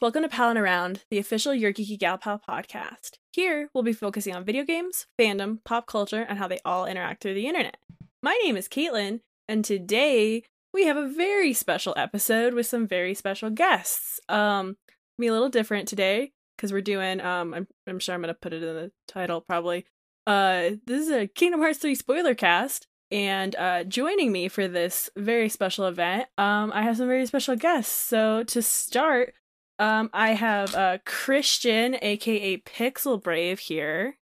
welcome to Palin Around, the official Your Geeky Gal Pal podcast. Here, we'll be focusing on video games, fandom, pop culture, and how they all interact through the internet. My name is Caitlin, and today we have a very special episode with some very special guests. Um, be a little different today because we're doing. Um, I'm I'm sure I'm gonna put it in the title probably. Uh, this is a Kingdom Hearts 3 spoiler cast, and uh, joining me for this very special event, um, I have some very special guests. So to start, um, I have uh, Christian, aka Pixel Brave, here.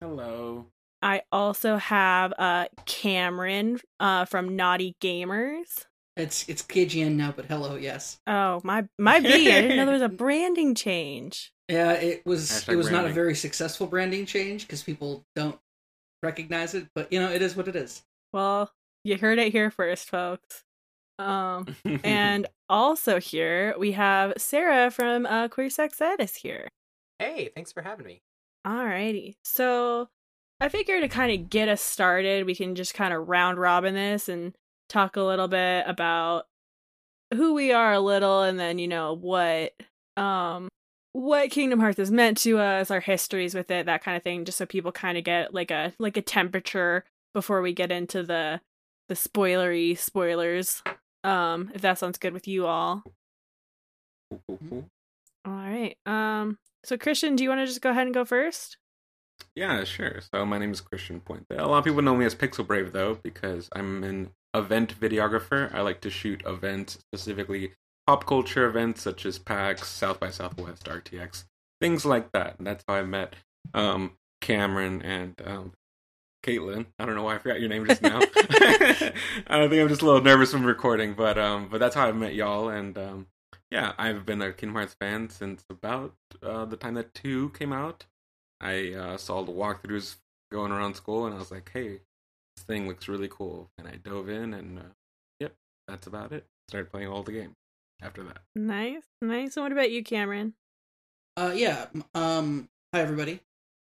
Hello. I also have uh, Cameron uh, from Naughty Gamers. It's it's KGN now, but hello, yes. Oh my my B! I didn't know there was a branding change. Yeah, it was Hashtag it was not a very successful branding change because people don't recognize it, but you know it is what it is. Well, you heard it here first, folks. Um, and also here we have Sarah from uh, Queer Sex Ed is here. Hey, thanks for having me. Alrighty. So I figure to kind of get us started, we can just kind of round robin this and talk a little bit about who we are a little and then, you know, what um what Kingdom Hearts has meant to us, our histories with it, that kind of thing, just so people kind of get like a like a temperature before we get into the the spoilery spoilers. Um, if that sounds good with you all. All right. Um so Christian, do you want to just go ahead and go first? yeah, sure. So my name is Christian Point. A lot of people know me as Pixel Brave though, because I'm an event videographer. I like to shoot events, specifically pop culture events such as PAX, South by Southwest, RTX, things like that. And that's how I met um, Cameron and um, Caitlin. I don't know why I forgot your name just now. I think I'm just a little nervous from recording, but um, but that's how I met y'all. And um, yeah, I've been a Kingdom Hearts fan since about uh, the time that two came out. I uh, saw the walkthroughs going around school, and I was like, "Hey, this thing looks really cool." And I dove in, and uh, yep, that's about it. Started playing all the games after that. Nice, nice. And what about you, Cameron? Uh, yeah. Um, hi everybody.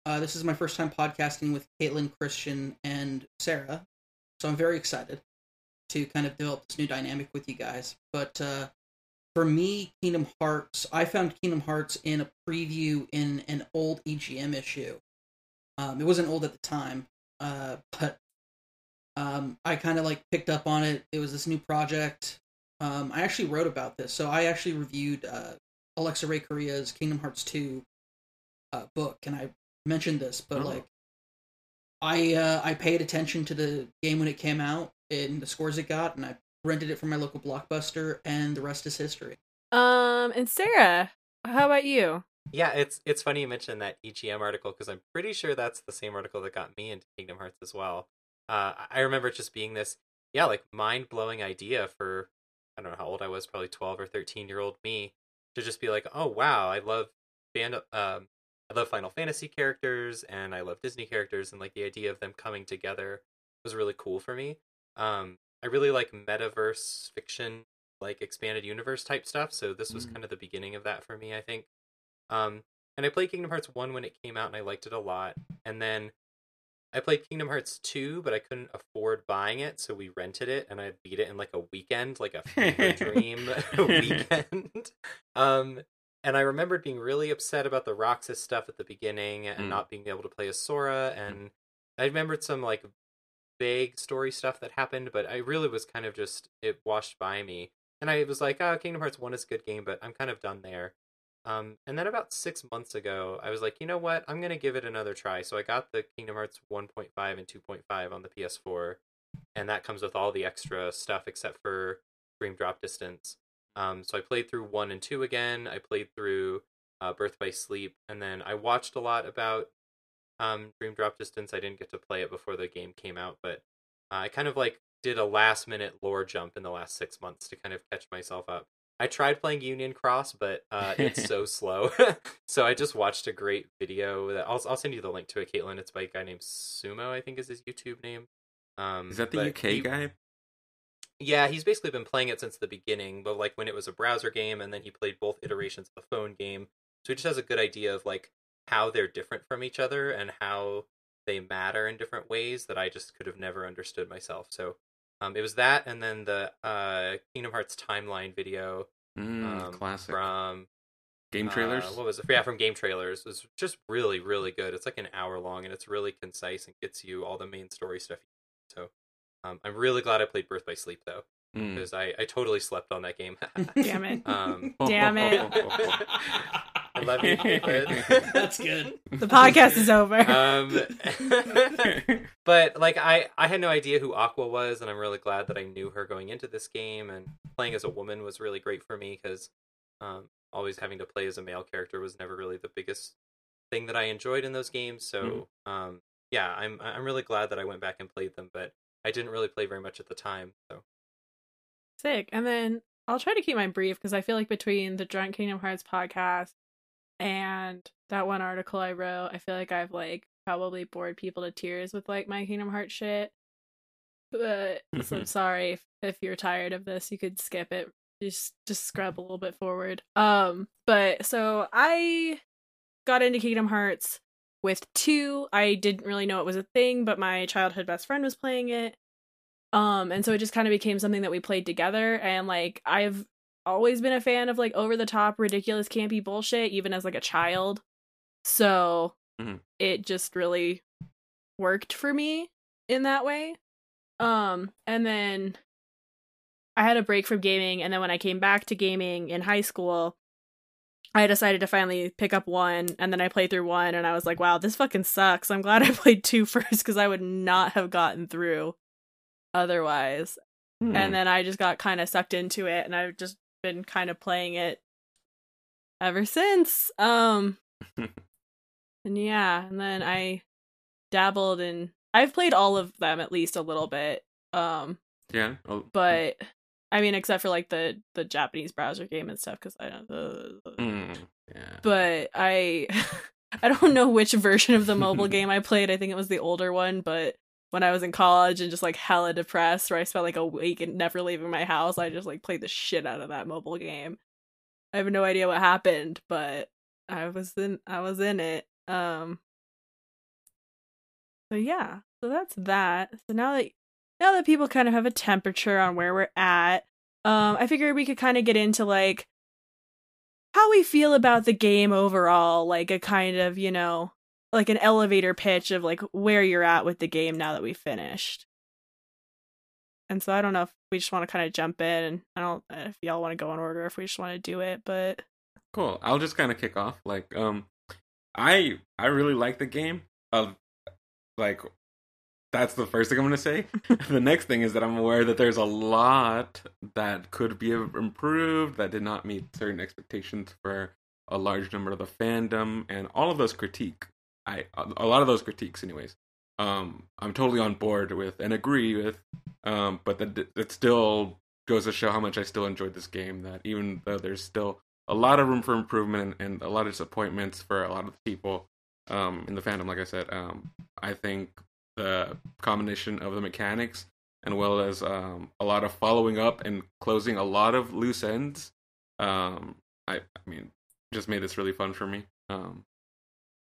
Uh, this is my first time podcasting with Caitlin, Christian, and Sarah, so I'm very excited to kind of develop this new dynamic with you guys. But uh, for me, Kingdom Hearts, I found Kingdom Hearts in a preview in an old EGM issue. Um, it wasn't old at the time, uh, but um, I kind of like picked up on it. It was this new project. Um, I actually wrote about this, so I actually reviewed uh, Alexa Ray Corriea's Kingdom Hearts 2 uh, book, and I mentioned this, but Oh. like, I uh, I paid attention to the game when it came out and the scores it got, and I rented it from my local blockbuster, and the rest is history. Um, and Sarah, how about you? Yeah, it's it's funny you mentioned that EGM article because I'm pretty sure that's the same article that got me into Kingdom Hearts as well. Uh, I remember it just being this, yeah, like mind blowing idea for I don't know how old I was, probably 12 or 13 year old me, to just be like, oh wow, I love fan, um, I love Final Fantasy characters and I love Disney characters, and like the idea of them coming together was really cool for me. Um, I really like metaverse fiction, like expanded universe type stuff, so this was Mm. kind of the beginning of that for me, I think. Um, and I played Kingdom Hearts 1 when it came out and I liked it a lot. And then I played Kingdom Hearts 2, but I couldn't afford buying it, so we rented it and I beat it in like a weekend, like a fever dream weekend. Um, and I remembered being really upset about the Roxas stuff at the beginning and Mm. not being able to play as Sora. And I remembered some like vague story stuff that happened, but I really was kind of just, it washed by me. And I was like, oh, Kingdom Hearts 1 is a good game, but I'm kind of done there. Um, and then about six months ago, I was like, you know what? I'm gonna give it another try. So I got the Kingdom Hearts 1.5 and 2.5 on the PS4, and that comes with all the extra stuff except for Dream Drop Distance. Um, so I played through one and two again. I played through uh, Birth by Sleep, and then I watched a lot about um, Dream Drop Distance. I didn't get to play it before the game came out, but uh, I kind of like did a last minute lore jump in the last six months to kind of catch myself up. I tried playing Union Cross, but uh, it's so slow. so I just watched a great video that I'll I'll send you the link to it, Caitlin. It's by a guy named Sumo, I think is his YouTube name. Um, Is that the UK he- guy? Yeah, he's basically been playing it since the beginning, but like when it was a browser game, and then he played both iterations of the phone game. So he just has a good idea of like how they're different from each other and how they matter in different ways that I just could have never understood myself. So um, it was that, and then the uh, Kingdom Hearts timeline video Mm, um, classic. from Game uh, trailers. what was it? Yeah, from Game Trailers. It was just really, really good. It's like an hour long and it's really concise and gets you all the main story stuff. So um, I'm really glad I played Birth by Sleep though, Mm. because I, I totally slept on that game. Damn it. um, Damn it. I love you, That's good. The podcast is over. um, but like I, I had no idea who Aqua was, and I'm really glad that I knew her going into this game. And playing as a woman was really great for me because um, always having to play as a male character was never really the biggest thing that I enjoyed in those games. So um, yeah, I'm I'm really glad that I went back and played them, but I didn't really play very much at the time. So Sick. And then I'll try to keep mine brief because I feel like between the Drunk Kingdom Hearts podcast and that one article I wrote, I feel like I've like probably bored people to tears with like my Kingdom Hearts shit. But so I'm sorry if, if you're tired of this, you could skip it. Just just scrub a little bit forward. Um, but so I got into Kingdom Hearts with two. I didn't really know it was a thing, but my childhood best friend was playing it. Um, and so it just kind of became something that we played together. And like I've always been a fan of like over the top, ridiculous, campy bullshit, even as like a child. So Mhm. it just really worked for me in that way. Um, and then I had a break from gaming, and then when I came back to gaming in high school, I decided to finally pick up one, and then I played through one, and I was like, wow, this fucking sucks. I'm glad I played two first because I would not have gotten through otherwise. Hmm. And then I just got kind of sucked into it, and I've just been kind of playing it ever since. Um, and yeah, and then I dabbled in. I've played all of them at least a little bit. Um, yeah. Oh, but I mean, except for like the the Japanese browser game and stuff, because I don't. Uh, mm, yeah. but I I don't know which version of the mobile game I played. I think it was the older one, but when I was in college and just like hella depressed, where I spent like a week and never leaving my house, I just like played the shit out of that mobile game. I have no idea what happened, but I was in I was in it. Um So yeah, so that's that. So now that now that people kind of have a temperature on where we're at, um I figured we could kind of get into like how we feel about the game overall, like a kind of, you know, like an elevator pitch of like where you're at with the game now that we finished. And so I don't know if we just want to kind of jump in and I don't if y'all want to go in order if we just want to do it, but Cool. I'll just kind of kick off. Like, um, I I really like the game. Uh, like, that's the first thing I'm gonna say. the next thing is that I'm aware that there's a lot that could be improved that did not meet certain expectations for a large number of the fandom, and all of those critique. I a lot of those critiques, anyways. Um, I'm totally on board with and agree with. Um, but that it still goes to show how much I still enjoyed this game. That even though there's still a lot of room for improvement and, and a lot of disappointments for a lot of people um, in the fandom. Like I said, um, I think the combination of the mechanics and well as um, a lot of following up and closing a lot of loose ends, um, I, I mean, just made this really fun for me. Um,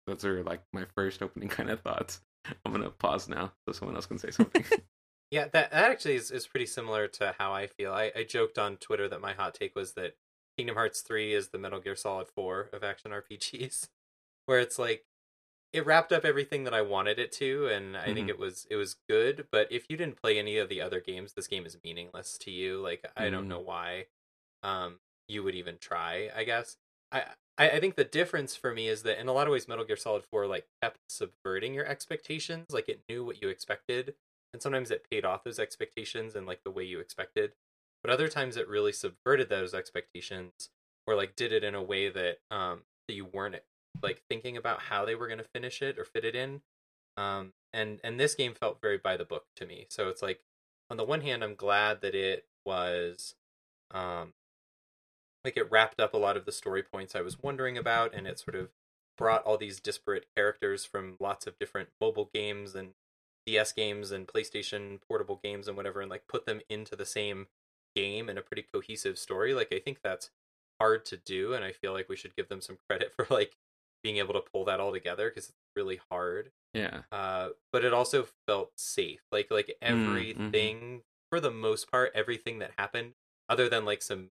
those are like my first opening kind of thoughts. I'm gonna pause now so someone else can say something. Yeah, that that actually is, is pretty similar to how I feel. I, I joked on Twitter that my hot take was that Kingdom Hearts 3 is the Metal Gear Solid 4 of action RPGs. Where it's like it wrapped up everything that I wanted it to and I think Mhm. it was it was good, but if you didn't play any of the other games, this game is meaningless to you. Like I don't Mhm. know why um you would even try, I guess. I, I I think the difference for me is that in a lot of ways Metal Gear Solid 4 like kept subverting your expectations, like it knew what you expected and sometimes it paid off those expectations and like the way you expected but other times it really subverted those expectations or like did it in a way that um that you weren't like thinking about how they were going to finish it or fit it in um and and this game felt very by the book to me so it's like on the one hand i'm glad that it was um like it wrapped up a lot of the story points i was wondering about and it sort of brought all these disparate characters from lots of different mobile games and DS games and PlayStation portable games and whatever and like put them into the same game in a pretty cohesive story. Like I think that's hard to do and I feel like we should give them some credit for like being able to pull that all together because it's really hard. yeah. Uh but it also felt safe. Like like Mm, mhm. everything for the most part everything that happened other than like some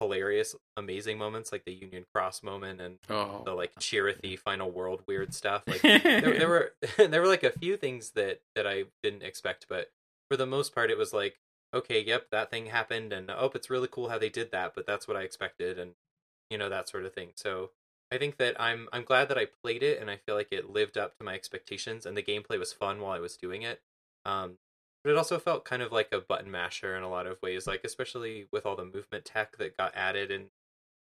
hilarious, amazing moments like the Union Cross moment and Oh, the like Chirithy final world weird stuff. Like there, there were there were like a few things that that I didn't expect, but for the most part, it was like okay, yep, that thing happened, and oh, it's really cool how they did that, but that's what I expected, and you know that sort of thing. So I think that I'm I'm glad that I played it, and I feel like it lived up to my expectations, and the gameplay was fun while I was doing it. Um, but it also felt kind of like a button masher in a lot of ways, like especially with all the movement tech that got added in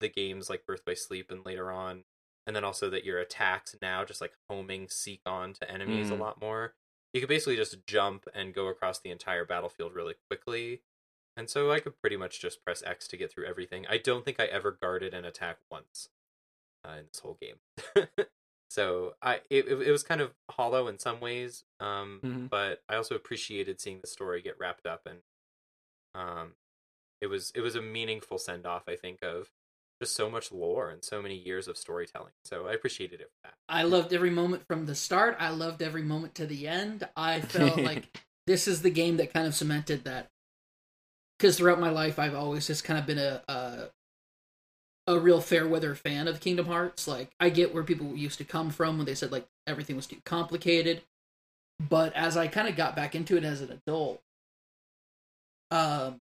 the games like Birth by Sleep and later on, and then also that your attacks now just like homing seek on to enemies Mm. a lot more. You could basically just jump and go across the entire battlefield really quickly. And so I could pretty much just press X to get through everything. I don't think I ever guarded an attack once uh, in this whole game. so I it, it was kind of hollow in some ways, um, Mhm. but I also appreciated seeing the story get wrapped up and um, it was it was a meaningful send off. I think of just so much lore and so many years of storytelling. So I appreciated it for that. I loved every moment from the start. I loved every moment to the end. I felt like this is the game that kind of cemented that. Because throughout my life, I've always just kind of been a, a a real fair weather fan of Kingdom Hearts. Like I get where people used to come from when they said like everything was too complicated, but as I kind of got back into it as an adult, um,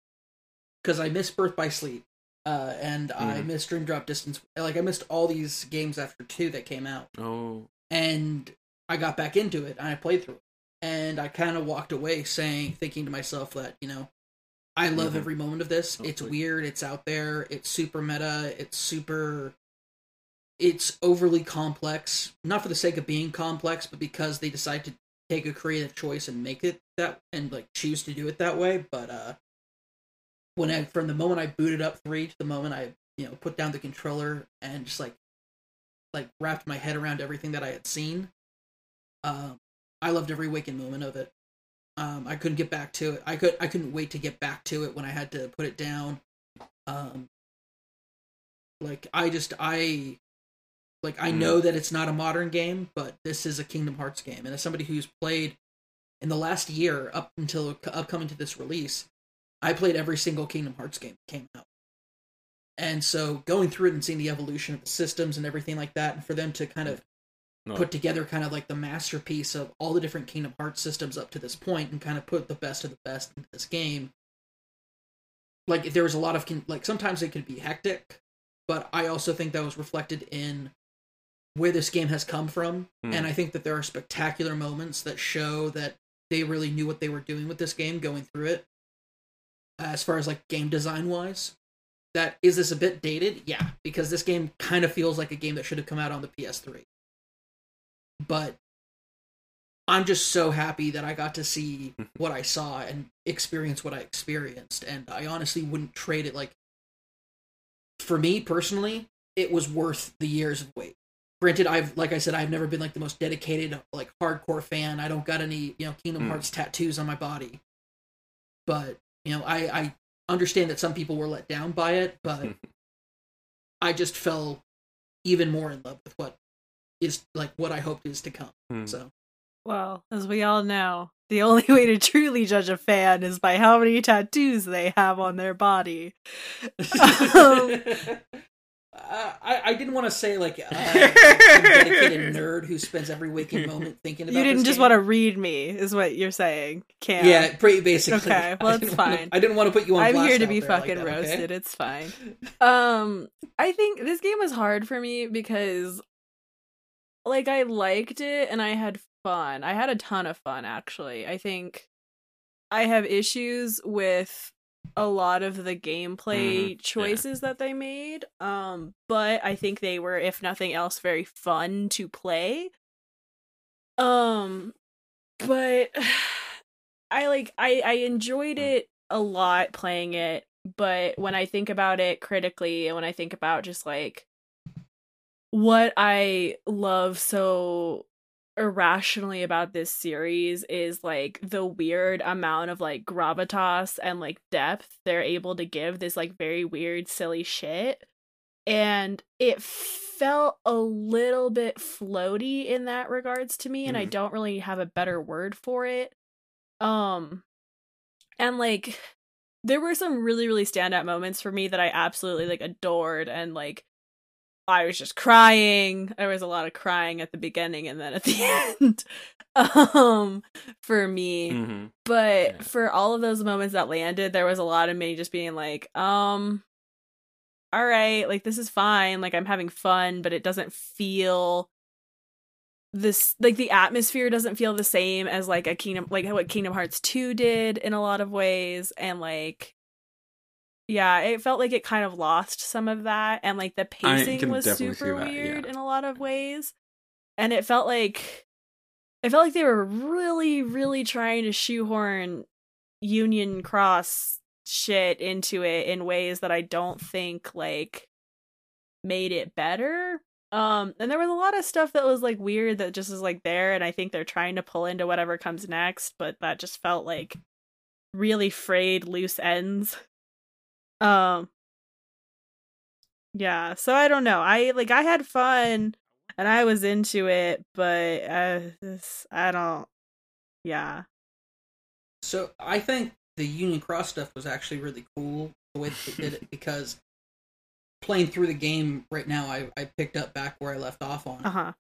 because I missed Birth by Sleep, uh, and I Mhm. missed Dream Drop Distance. Like I missed all these games after two that came out oh, and I got back into it and I played through it. And I kind of walked away saying, thinking to myself that, you know, I love Mhm. every moment of this. It's weird, it's out there, it's super meta, it's super. It's overly complex, not for the sake of being complex, but because they decide to take a creative choice and make it that, and like choose to do it that way. But, uh, when I, from the moment I booted up three to the moment I, you know, put down the controller and just like, like wrapped my head around everything that I had seen, um, I loved every waking moment of it. Um, I couldn't get back to it. I could I couldn't wait to get back to it when I had to put it down. Um, like I just I like I Mm. know that it's not a modern game, but this is a Kingdom Hearts game, and as somebody who's played in the last year up until upcoming to this release, I played every single Kingdom Hearts game that came out. And so going through it and seeing the evolution of the systems and everything like that, and for them to kind of no. put together kind of like the masterpiece of all the different Kingdom Hearts systems up to this point and kind of put the best of the best into this game. Like there was a lot of like sometimes it could be hectic, but I also think that was reflected in where this game has come from Hmm. and I think that there are spectacular moments that show that they really knew what they were doing with this game going through it. As far as like game design wise, that is this a bit dated? Yeah, because this game kind of feels like a game that should have come out on the PS3 but I'm just so happy that I got to see what I saw and experience what I experienced. And I honestly wouldn't trade it. Like, for me personally, it was worth the years of wait. Granted, I've, like I said, I've never been like the most dedicated, like hardcore fan. I don't got any, you know, Kingdom Hmm. Hearts tattoos on my body. But, you know, I, I understand that some people were let down by it, but I just fell even more in love with what is like what I hoped is to come. Hmm. So Well, as we all know, the only way to truly judge a fan is by how many tattoos they have on their body. Um, Uh, I, I didn't want to say like uh, a dedicated nerd who spends every waking moment thinking about. You didn't this just game. want to read me, is what you're saying. Can't. Yeah, pretty basically. Okay, well, it's didn't wanna- fine. I didn't want to put you on. I'm blast here to be there like fucking that, okay? roasted. It's fine. Um, I think this game was hard for me because, like, I liked it and I had fun. I had a ton of fun, actually. I think I have issues with a lot of the gameplay Mhm, yeah. choices that they made. Um, but I think they were, if nothing else, very fun to play. Um, but I like I I enjoyed Mm. it a lot playing it, but when I think about it critically and when I think about just like what I love so irrationally about this series is like the weird amount of like gravitas and like depth they're able to give this like very weird silly shit and it felt a little bit floaty in that regards to me and I Mhm. don't really have a better word for it um and like there were some really really standout moments for me that I absolutely like adored and like I was just crying. There was a lot of crying at the beginning and then at the end. um for me. hmm But Yeah. for all of those moments that landed, there was a lot of me just being like, um all right, like this is fine. Like I'm having fun, but it doesn't feel this like the atmosphere doesn't feel the same as like a Kingdom like what Kingdom Hearts 2 did in a lot of ways and like yeah, it felt like it kind of lost some of that and like the pacing was super that, weird yeah. in a lot of ways. And it felt like it felt like they were really really trying to shoehorn Union Cross shit into it in ways that I don't think like made it better. Um and there was a lot of stuff that was like weird that just is like there and I think they're trying to pull into whatever comes next, but that just felt like really frayed loose ends. Um Yeah, so I don't know. I like I had fun and I was into it, but uh this, I don't yeah. So I think the Union Cross stuff was actually really cool the way that they did it because playing through the game right now, I, I picked up back where I left off on. Uh-huh.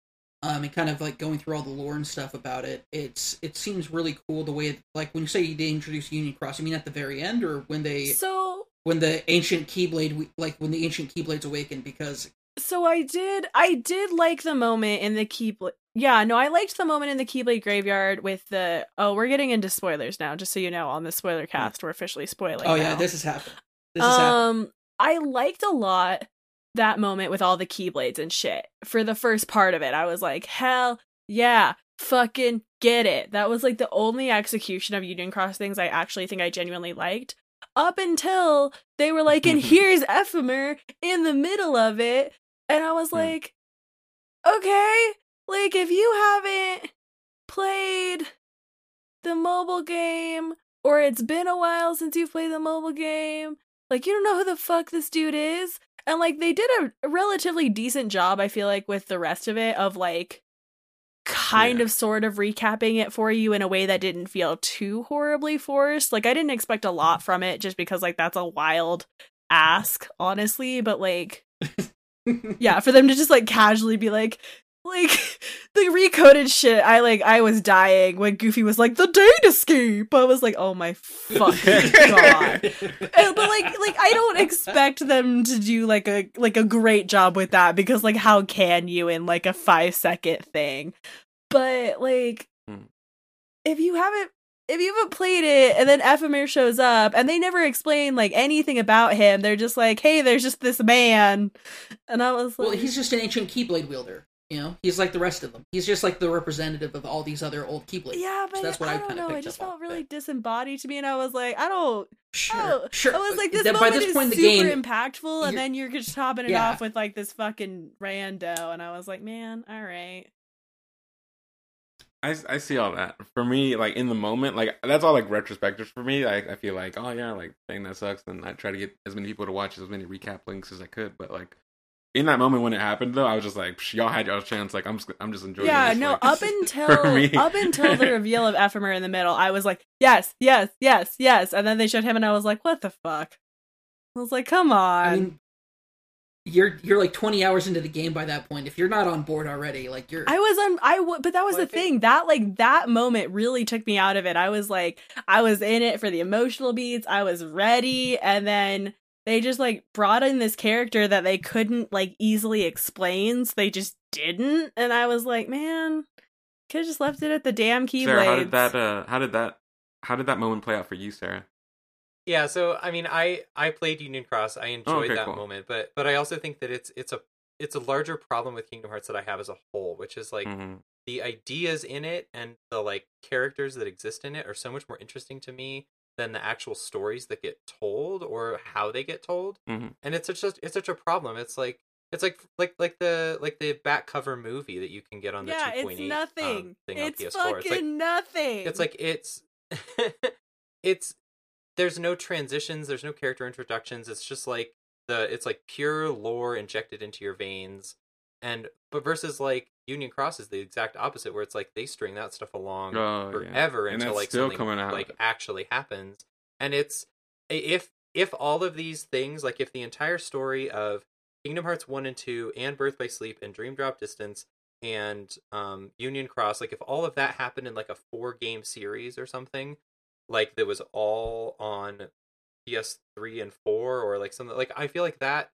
Um, and kind of like going through all the lore and stuff about it. It's it seems really cool the way it, like when you say they introduce Union Cross, you mean at the very end or when they So when the ancient Keyblade like when the ancient Keyblades awaken because so I did I did like the moment in the Keyblade. Yeah, no, I liked the moment in the Keyblade graveyard with the. Oh, we're getting into spoilers now. Just so you know, on the spoiler cast, we're officially spoiling. oh yeah this has happened this has happened um, I liked a lot that moment with all the Keyblades and shit. For the first part of it, I was like, hell yeah, fucking get it. That was like the only execution of Union Cross things I actually think I genuinely liked. Up until they were like, and here's Ephemer in the middle of it. And I was like, okay, like if you haven't played the mobile game or it's been a while since you've played the mobile game, like you don't know who the fuck this dude is. And like they did a relatively decent job, I feel like, with the rest of it of like kind Yeah. of sort of recapping it for you in a way that didn't feel too horribly forced. Like I didn't expect a lot from it just because like that's a wild ask, honestly, but like yeah, for them to just like casually be like like the recoded shit. I like I was dying when Goofy was like the date escape. I was like, oh my fucking god. And- but like like I don't expect them to do like a like a great job with that because like how can you in like a 5 second thing. But like Hmm. if you haven't if you haven't played it and then Ephemer shows up and they never explain like anything about him, they're just like, "Hey, there's just this man." And I was like, well he's just an ancient Keyblade wielder you know he's like the rest of them he's just like the representative of all these other old Keyblades Yeah, So but that's what I, I don't know. It just felt really but- disembodied to me, and I was like, I don't. sure Oh, sure I was like, this That- moment by this is point in the super game impactful, and then you're just topping it Yeah. off with like this fucking rando, and I was like, man, all right. I, I see all that. For me, like in the moment, like that's all like retrospective for me. I, I feel like, oh yeah, like thing that sucks. And I try to get as many people to watch as many recap links as I could. But like in that moment when it happened, though, I was just like, Psh, y'all had y'all's chance. Like I'm just I'm just enjoying. yeah, this, no. like, Up until me. up until the reveal of Ephemer in the middle, I was like, yes, yes, yes, yes, and then they showed him, and I was like, what the fuck? I was like, come on. I mean, you're you're like 20 hours into the game by that point. If you're not on board already, like you're I was on I w- but that was the think- thing. That like that moment really took me out of it. I was like I was in it for the emotional beats. I was ready and then they just like brought in this character that they couldn't like easily explain. So they just didn't and I was like, man, could have just left it at the damn key Sarah, how did that? Uh, how did that? How did that moment play out for you, Sarah? Yeah, so I mean, I I played Union Cross. I enjoyed okay, that cool. moment, but but I also think that it's it's a it's a larger problem with Kingdom Hearts that I have as a whole, which is like Mhm. the ideas in it and the like characters that exist in it are so much more interesting to me than the actual stories that get told or how they get told. Mhm. And it's such a it's such a problem. It's like it's like like like the like the back cover movie that you can get on the Yeah, 2.8 it's um, nothing. thing it's on PS4. fucking It's like nothing. it's like it's it's there's no transitions there's no character introductions it's just like the it's like pure lore injected into your veins and but versus like union cross is the exact opposite where it's like they string that stuff along Oh, forever And until like something like actually happens. And it's if if all of these things, like if the entire story of Kingdom Hearts 1 and 2 and Birth by Sleep and Dream Drop Distance and um Union Cross, like if all of that happened in like a four game series or something, like that was all on PS3 and 4 or like something like I feel like that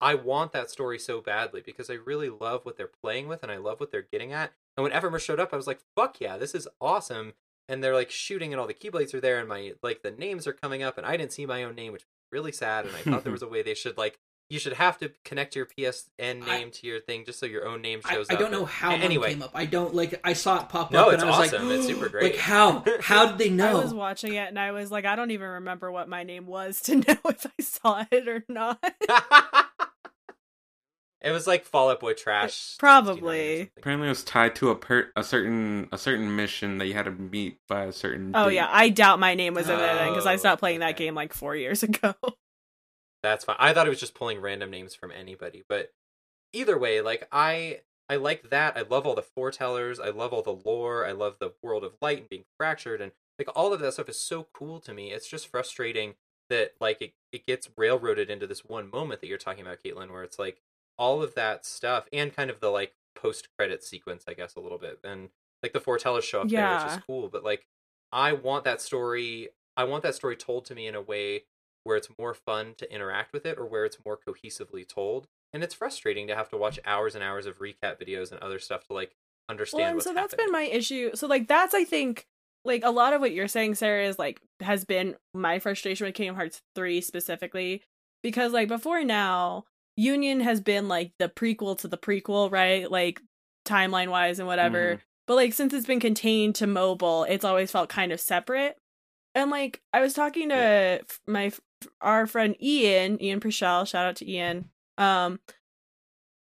I want that story so badly because I really love what they're playing with and I love what they're getting at. And when Ephemer showed up, I was like, fuck yeah, this is awesome. And they're like shooting and all the keyblades are there and my like the names are coming up and I didn't see my own name, which was really sad. And I thought there was a way they should like you should have to connect your PSN name I- to your thing just so your own name shows I up. I don't know how a- anyway. came up. I don't like. I saw it pop No, up, it's and I was awesome. like, It's super great. Like how? How did they know? I was watching it and I was like, I don't even remember what my name was to know if I saw it or not. It was like Fall Out Boy Trash. Probably. 69 or something. Apparently, it was tied to a per- a certain a certain mission that you had to meet by a certain. Oh date. yeah, I doubt my name was in it because I Oh, stopped playing that okay. game like four years ago. That's fine. I thought it was just pulling random names from anybody, but either way, like I I like that. I love all the foretellers. I love all the lore. I love the world of light and being fractured and like all of that stuff is so cool to me. It's just frustrating that like it, it gets railroaded into this one moment that you're talking about, Caitlin, where it's like all of that stuff and kind of the like post credit sequence, I guess, a little bit. And like the foretellers show up there, which is cool. But like I want that story I want that story told to me in a way where it's more fun to interact with it or where it's more cohesively told. And it's frustrating to have to watch hours and hours of recap videos and other stuff to like understand well, and so that's happening. been my issue. So like that's I think like a lot of what you're saying, Sarah, is like has been my frustration with Kingdom Hearts three specifically because like before now, Union has been like the prequel to the prequel, right? Like timeline wise and whatever. Mhm. But like since it's been contained to mobile, it's always felt kind of separate. And like I was talking to f- my our friend Ian, Ian Prichelle, shout out to Ian. Um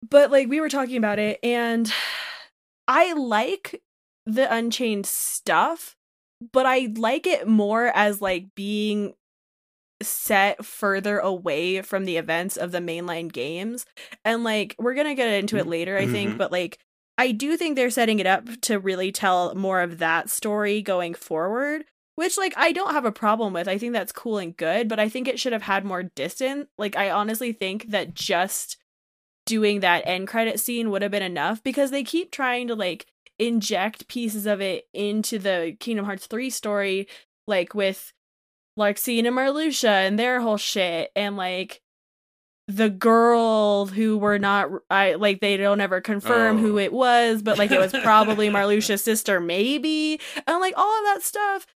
but like we were talking about it and I like the Unchained stuff, but I like it more as like being set further away from the events of the mainline games. And like we're going to get into it later, I think, Mhm. but like I do think they're setting it up to really tell more of that story going forward, which like I don't have a problem with. I think that's cool and good, but I think it should have had more distance. Like I honestly think that just doing that end credit scene would have been enough because they keep trying to like inject pieces of it into the Kingdom Hearts 3 story like with Larxene and Marluxia and their whole shit and like the girl who were not I like they don't ever confirm Oh. who it was but like it was probably Marluxia's sister maybe and like all of that stuff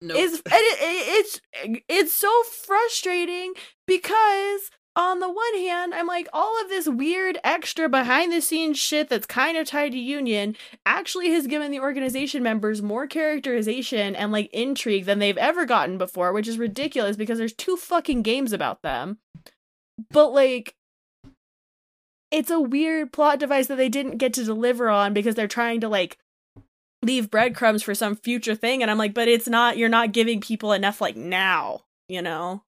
no, is and it, it, it's it's so frustrating because on the one hand i'm like all of this weird extra behind the scenes shit that's kind of tied to union actually has given the organization members more characterization and like intrigue than they've ever gotten before which is ridiculous because there's two fucking games about them. But like it's a weird plot device that they didn't get to deliver on because they're trying to like leave breadcrumbs for some future thing and i'm like but it's not you're not giving people enough like now you know?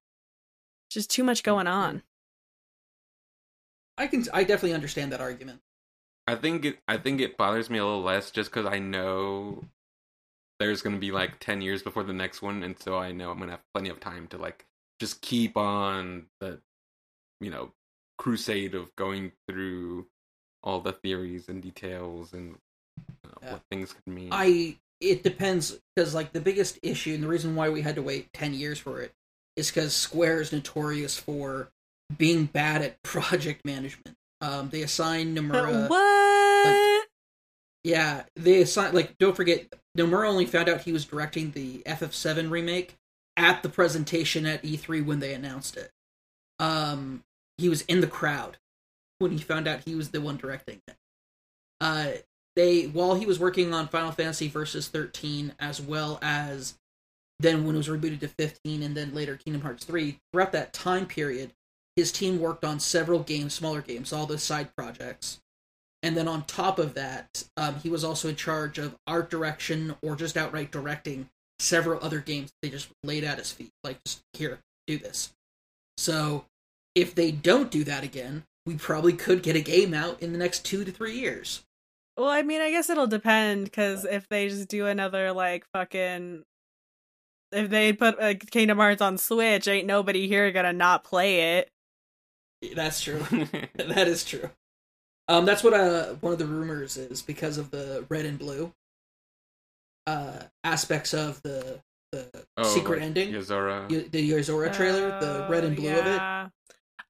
Just too much going on I can. I definitely understand that argument. I think it. I think it bothers me a little less just because I know there's gonna be like ten years before the next one, and so I know I'm gonna have plenty of time to like just keep on the, you know, crusade of going through all the theories and details and uh, Yeah. what things could mean. I. It depends because like the biggest issue and the reason why we had to wait ten years for it is because Square is notorious for being bad at project management. Um, they assign Nomura. what Yeah, they assign like don't forget Nomura only found out he was directing the FF7 remake at the presentation at E3 when they announced it. Um he was in the crowd when he found out he was the one directing it. Uh they while he was working on Final Fantasy Versus 13 as well as then when it was rebooted to 15 and then later Kingdom Hearts 3, throughout that time period, his team worked on several games, smaller games, all the side projects. And then on top of that, um, he was also in charge of art direction or just outright directing several other games they just laid at his feet. Like, just here, do this. So, if they don't do that again, we probably could get a game out in the next two to three years. well i mean i guess it'll depend because if they just do another like fucking if they put uh, Kingdom Hearts on Switch, ain't nobody here gonna not play it. That's true. that is true. Um, that's what uh one of the rumors is because of the red and blue uh aspects of the the Oh, secret like ending, Yozora. Y- the Yozora trailer, the red and Oh, blue of it.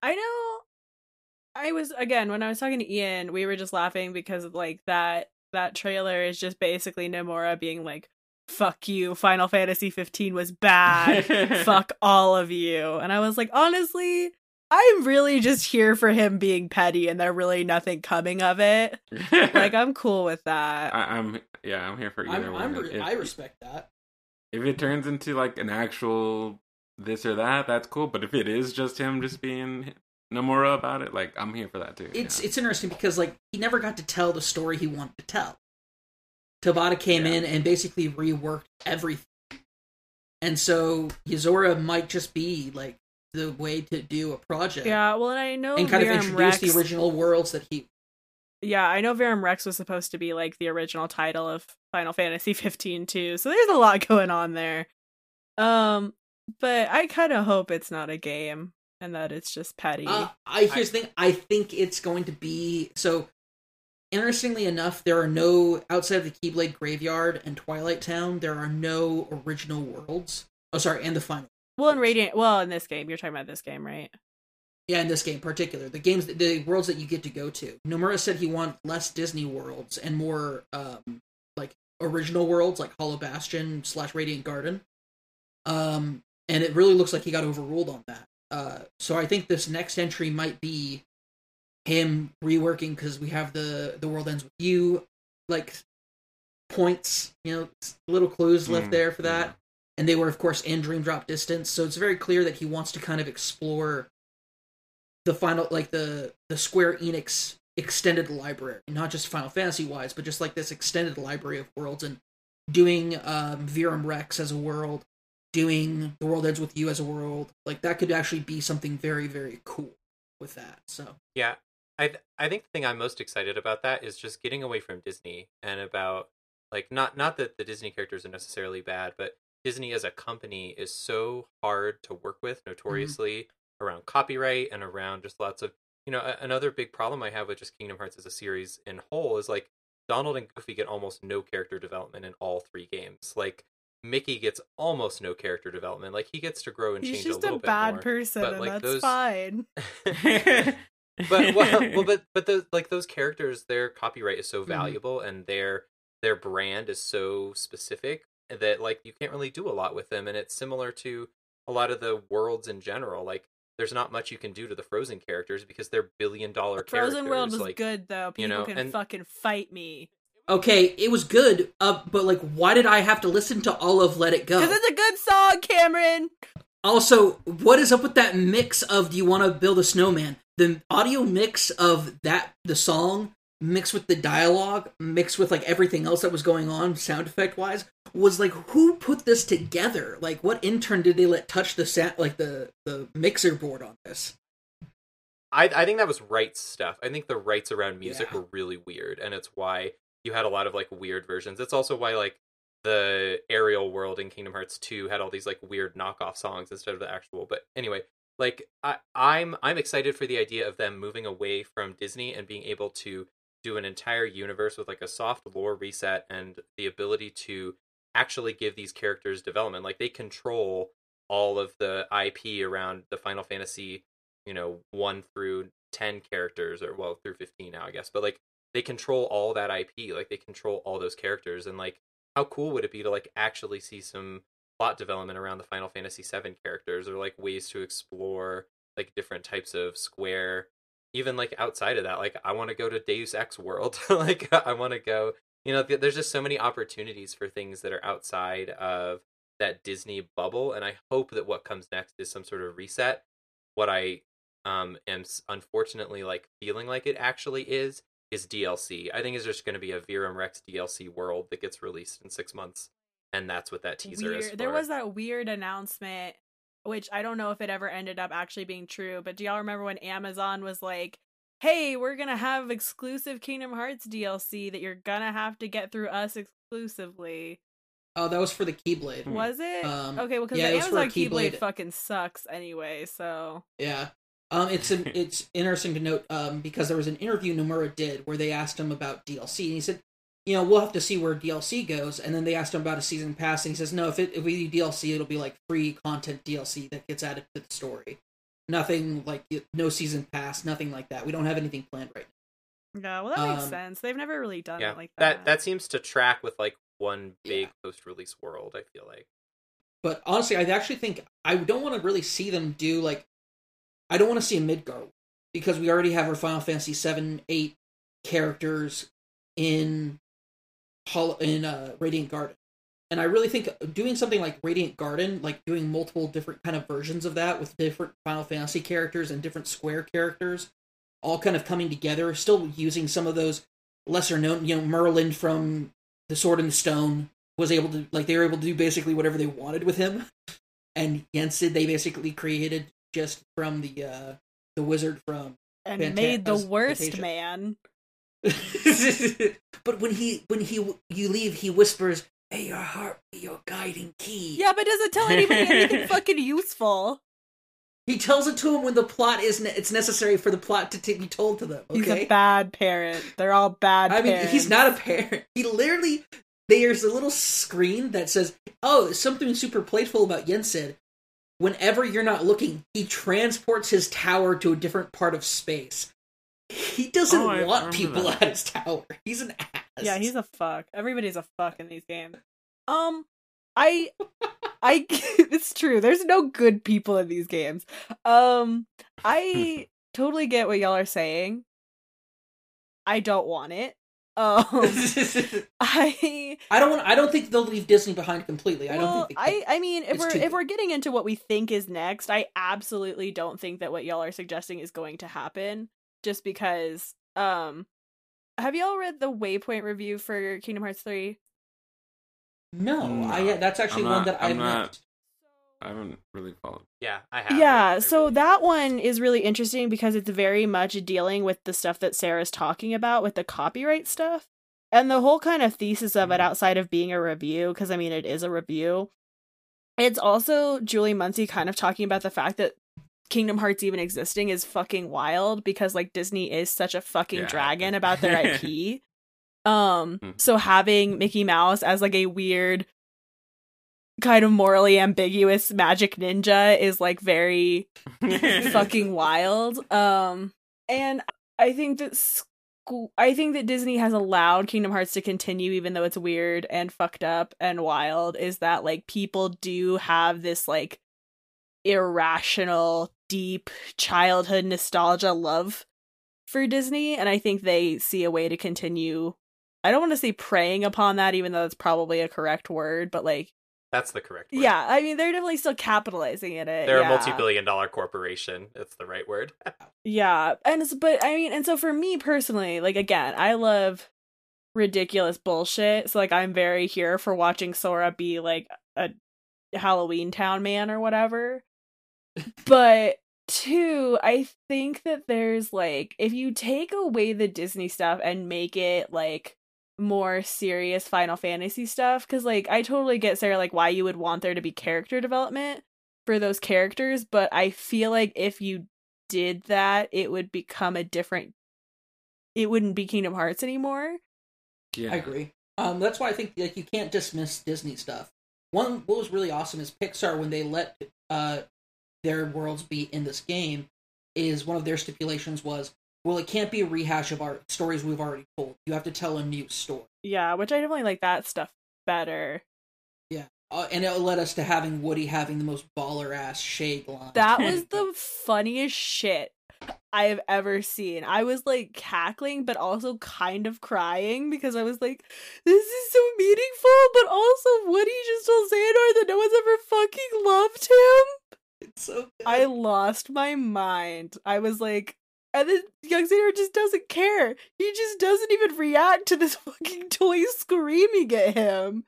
I know. I was again when I was talking to Ian, we were just laughing because like that that trailer is just basically Nomura being like, "Fuck you, Final Fantasy 15 was bad. Fuck all of you." And I was like, honestly, I'm really just here for him being petty, and there really nothing coming of it. Like I'm cool with that. I, I'm yeah, I'm here for either I'm, one. I'm re- if, I respect that. if it turns into like an actual this or that, that's cool. But if it is just him just being Nomura about it, like I'm here for that too. It's yeah. it's interesting because like he never got to tell the story he wanted to tell. Tabata came Yeah. in and basically reworked everything, and so Yozora might just be like the way to do a project. yeah, well, and I know and kind of introduce Rex, the original worlds that he Yeah, I know Verum Rex was supposed to be like the original title of Final Fantasy 15 too. So there's a lot going on there. Um, but I kind of hope it's not a game and that it's just petty. Uh, I here's the thing. I think it's going to be so. Interestingly enough, there are no outside of the Keyblade Graveyard and Twilight Town. There are no original worlds. Oh, sorry, and the final. Well, in Radiant, well, in this game, you're talking about this game, right? Yeah, in this game in particular, the games, the worlds that you get to go to. Nomura said he wants less Disney worlds and more um like original worlds, like Hollow Bastion slash Radiant Garden. Um, and it really looks like he got overruled on that. Uh, so I think this next entry might be him reworking because we have the the world ends with you, like points, you know, little clues left Mm, there for that. And they were, of course, in Dream Drop Distance. So it's very clear that he wants to kind of explore the final, like the the Square Enix extended library, not just Final Fantasy wise, but just like this extended library of worlds and doing um, Verum Rex as a world, doing The World Ends with You as a world. Like that could actually be something very, very cool with that. So Yeah, I I think the thing I'm most excited about that is just getting away from Disney and about like not not that the Disney characters are necessarily bad, but Disney as a company is so hard to work with notoriously around copyright and around just lots of you know a- another big problem I have with just Kingdom Hearts as a series in whole is like Donald and Goofy get almost no character development in all three games. Like Mickey gets almost no character development. Like he gets to grow and He's change just a little a bit bad more. person, but, and like, that's those- fine. but well, well but but those like those characters their copyright is Mm-hmm. so valuable and their their brand is so specific that like you can't really do a lot with them and it's similar to a lot of the worlds in general like there's not much you can do to the frozen characters because they're billion dollar characters Frozen World was like good though. People you know, can and- fucking fight me okay, it was good. Uh, but like, why did I have to listen to all of Let It Go? because it's a good song, Cameron. Also, what is up with that mix of "Do you want to build a snowman"? The audio mix of that the song mixed with the dialogue, mixed with like everything else that was going on, sound effect wise, was like who put this together? Like, what intern did they let touch the sound, like the the mixer board on this? I, I think that was rights stuff. I think the rights around music Yeah. were really weird, and it's why you had a lot of like weird versions. It's also why like the Ariel world in Kingdom Hearts 2 had all these like weird knockoff songs instead of the actual. But anyway, like I, I'm I'm excited for the idea of them moving away from Disney and being able to do an entire universe with like a soft lore reset and the ability to actually give these characters development. Like they control all of the IP around the Final Fantasy you know, one through 10 characters, or well, through 15 now, I guess. But like, they control all that IP. Like, they control all those characters. And like, how cool would it be to like actually see some plot development around the Final Fantasy VII characters, or like ways to explore like different types of Square, even like outside of that. Like, I want to go to Deus Ex World. like, I want to go. You know, there's just so many opportunities for things that are outside of that Disney bubble, and I hope that what comes next is some sort of reset. What I um am unfortunately like feeling like it actually is is DLC. I think it's just going to be a Verum Rex DLC world that gets released in six months, and that's what that teaser is. Weird. There was that weird announcement, which I don't know if it ever ended up actually being true. But do y'all remember when Amazon was like, "Hey, we're gonna have exclusive Kingdom Hearts DLC that you're gonna have to get through us exclusively." Oh, that was for the Keyblade. Hmm. Was it? Um, okay, well, because yeah, the it was for a Amazon Keyblade Keyblade. fucking sucks anyway. So Yeah. Um, it's an, it's interesting to note um, because there was an interview Nomura did where they asked him about DLC and he said, you know, we'll have to see where DLC goes. And then they asked him about a season pass and he says, no, if it if we do DLC, it'll be like free content DLC that gets added to the story. Nothing like no season pass, nothing like that. We don't have anything planned right now. yeah, well, that makes Um, sense. They've never really done yeah, it like that that. that seems to track with like one big Yeah. post-release world. I feel like. But honestly, I actually think I don't want to really see them do like I don't want to see a Midgar because we already have our Final Fantasy seven, eight characters in Hol- in uh, Radiant Garden, and I really think doing something like Radiant Garden, like doing multiple different kind of versions of that with different Final Fantasy characters and different Square characters, all kind of coming together, still using some of those lesser known, you know, Merlin from the Sword and the Stone was able to like they were able to do basically whatever they wanted with him, and Yensid they basically created just from the uh the wizard from. and Fanta- made the worst Fantasia. man. but when he when he you leave, he whispers, "May your heart be your guiding key." Yeah, but doesn't tell anybody anything fucking useful. he tells it to him when the plot is ne- it's necessary for the plot to t- be told to them. He's a bad parent. They're all bad. I mean, he's not a parent. He literally there's a little screen that says, "Oh, something super playful about Yensid." Whenever you're not looking, he transports his tower to a different part of space. He doesn't Oh, want people that. at his tower. He's an ass. Yeah, he's a fuck. Everybody's a fuck in these games. Um, I, I, it's true. There's no good people in these games. Um, I totally get what y'all are saying. I don't want it. Um, I, I don't want. I don't think they'll leave Disney behind completely. I don't think they I. I mean, if It's we're if good. we're getting into what we think is next, I absolutely don't think that what y'all are suggesting is going to happen. Just because, um, have y'all read the Waypoint review for Kingdom Hearts three? no, No, I. That's actually I'm one that I'm I've not- missed. I haven't really followed. Yeah, I have. Yeah, I so really- that one is really interesting because it's very much dealing with the stuff that Sarah's talking about with the copyright stuff. And the whole kind of thesis of it Mhm. outside of being a review, because I mean, it is a review. It's also Julie Muncy kind of talking about the fact that Kingdom Hearts even existing is fucking wild because like Disney is such a fucking Yeah. dragon about their IP. um, Mhm. so having Mickey Mouse as like a weird kind of morally ambiguous magic ninja is like very fucking wild. Um, and I think that school, I think that Disney has allowed Kingdom Hearts to continue, even though it's weird and fucked up and wild. Is that like people do have this like irrational, deep childhood nostalgia love for Disney, and I think they see a way to continue. I don't want to say preying upon that, even though that's probably a correct word, but like, That's the correct word. yeah, I mean, they're definitely still capitalizing in it. They're yeah. a multi-billion dollar corporation. That's the right word. Yeah, and it's, but I mean, and so for me personally, like again, I love ridiculous bullshit. So like, I'm very here for watching Sora be like a Halloween Town man or whatever. But two, I think that there's like, if you take away the Disney stuff and make it like more serious Final Fantasy stuff, because like I totally get Sarah like why you would want there to be character development for those characters, but I feel like if you did that, it would become a different. It wouldn't be Kingdom Hearts anymore. yeah. I agree. Um, that's why I think like you can't dismiss Disney stuff. One, what was really awesome is Pixar when they let uh their worlds be in this game is one of their stipulations was well it can't be a rehash of our stories we've already told. You have to tell a new story. Yeah, which I definitely like that stuff better. Uh, and it led us to having Woody having the most baller ass shade line. That was the funniest shit I have ever seen. I was like cackling, but also kind of crying because I was like, this is so meaningful, but also Woody just told Xehanort that no one's ever fucking loved him. It's so good. I lost my mind. I was like, and then young Xehanort just doesn't care. He just doesn't even react to this fucking toy screaming at him.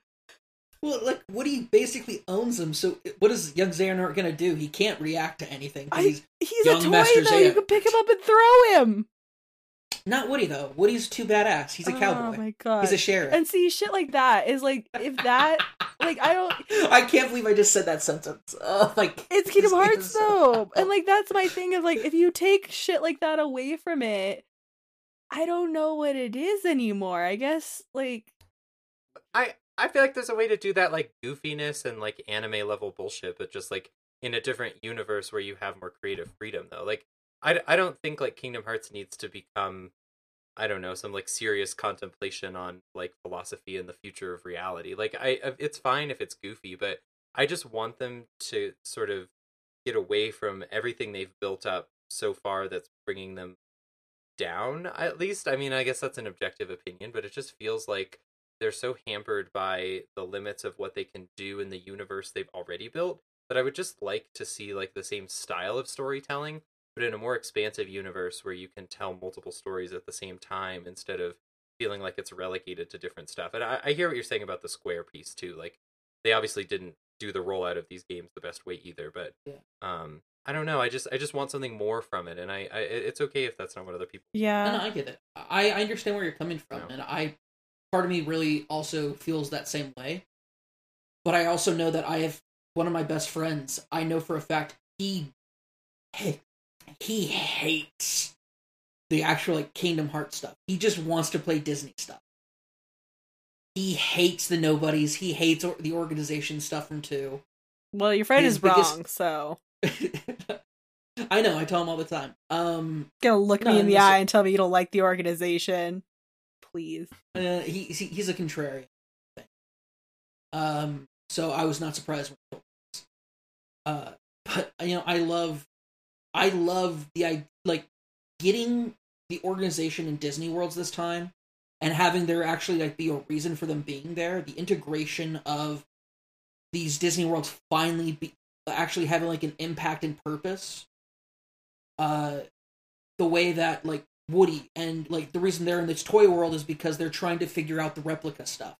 Well, like Woody basically owns him. So what is young Xehanort gonna do? He can't react to anything. I- he's He's a toy Master though. You can pick him up and throw him. Not Woody though. Woody's too badass. He's a Oh cowboy. my god. He's a sheriff. And see, shit like that is like if that like I don't. I can't believe I just said that sentence. Oh, like It's Kingdom Hearts is so- though, and like that's my thing. Is like if you take shit like that away from it, I don't know what it is anymore. I guess like I I feel like there's a way to do that like goofiness and like anime level bullshit, but just like in a different universe where you have more creative freedom though. Like I, I don't think like Kingdom Hearts needs to become I don't know some like serious contemplation on like philosophy and the future of reality. Like I I- it's fine if it's goofy, but I just want them to sort of get away from everything they've built up so far that's bringing them down at least i mean i guess that's an objective opinion but it just feels like they're so hampered by the limits of what they can do in the universe they've already built that i would just like to see like the same style of storytelling but in a more expansive universe where you can tell multiple stories at the same time instead of feeling like it's relegated to different stuff and i, I hear what you're saying about the square piece too like they obviously didn't do the rollout of these games the best way either but Yeah. um i don't know i just i just want something more from it and i, I it's okay if that's not what other people yeah. No, no, I get it. I, I understand where you're coming from, Yeah. and I part of me really also feels that same way. But I also know that I have one of my best friends. I know for a fact he he, hates the actual like Kingdom Hearts stuff. He just wants to play Disney stuff. He hates the nobodies. He hates or- the organization stuff from two. Well, your friend his is biggest- wrong, so I know. I tell him all the time. Um, gonna look No, me in the eye and tell me you don't like the organization. Please. Uh, he, he he's a contrarian. Um, so I was not surprised when he told me. Uh, but you know, I love, I love the I like getting the organization in Disney Worlds this time, and having there actually like be a reason for them being there. The integration of these Disney Worlds finally be actually having like an impact and purpose. Uh, the way that like Woody and like the reason they're in this toy world is because they're trying to figure out the replica stuff.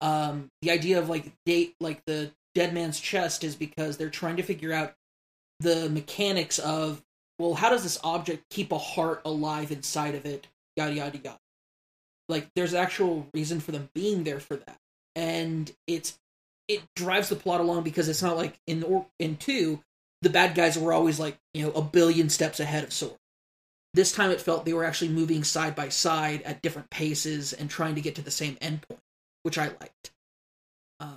Um, the idea of like date like the dead man's chest is because they're trying to figure out the mechanics of well, how does this object keep a heart alive inside of it? Yada yada yada. Like there's actual reason for them being there for that, and it's it drives the plot along because it's not like in or in two the bad guys were always like you know a billion steps ahead of Sora. This time it felt they were actually moving side by side at different paces and trying to get to the same endpoint, which I liked. Uh,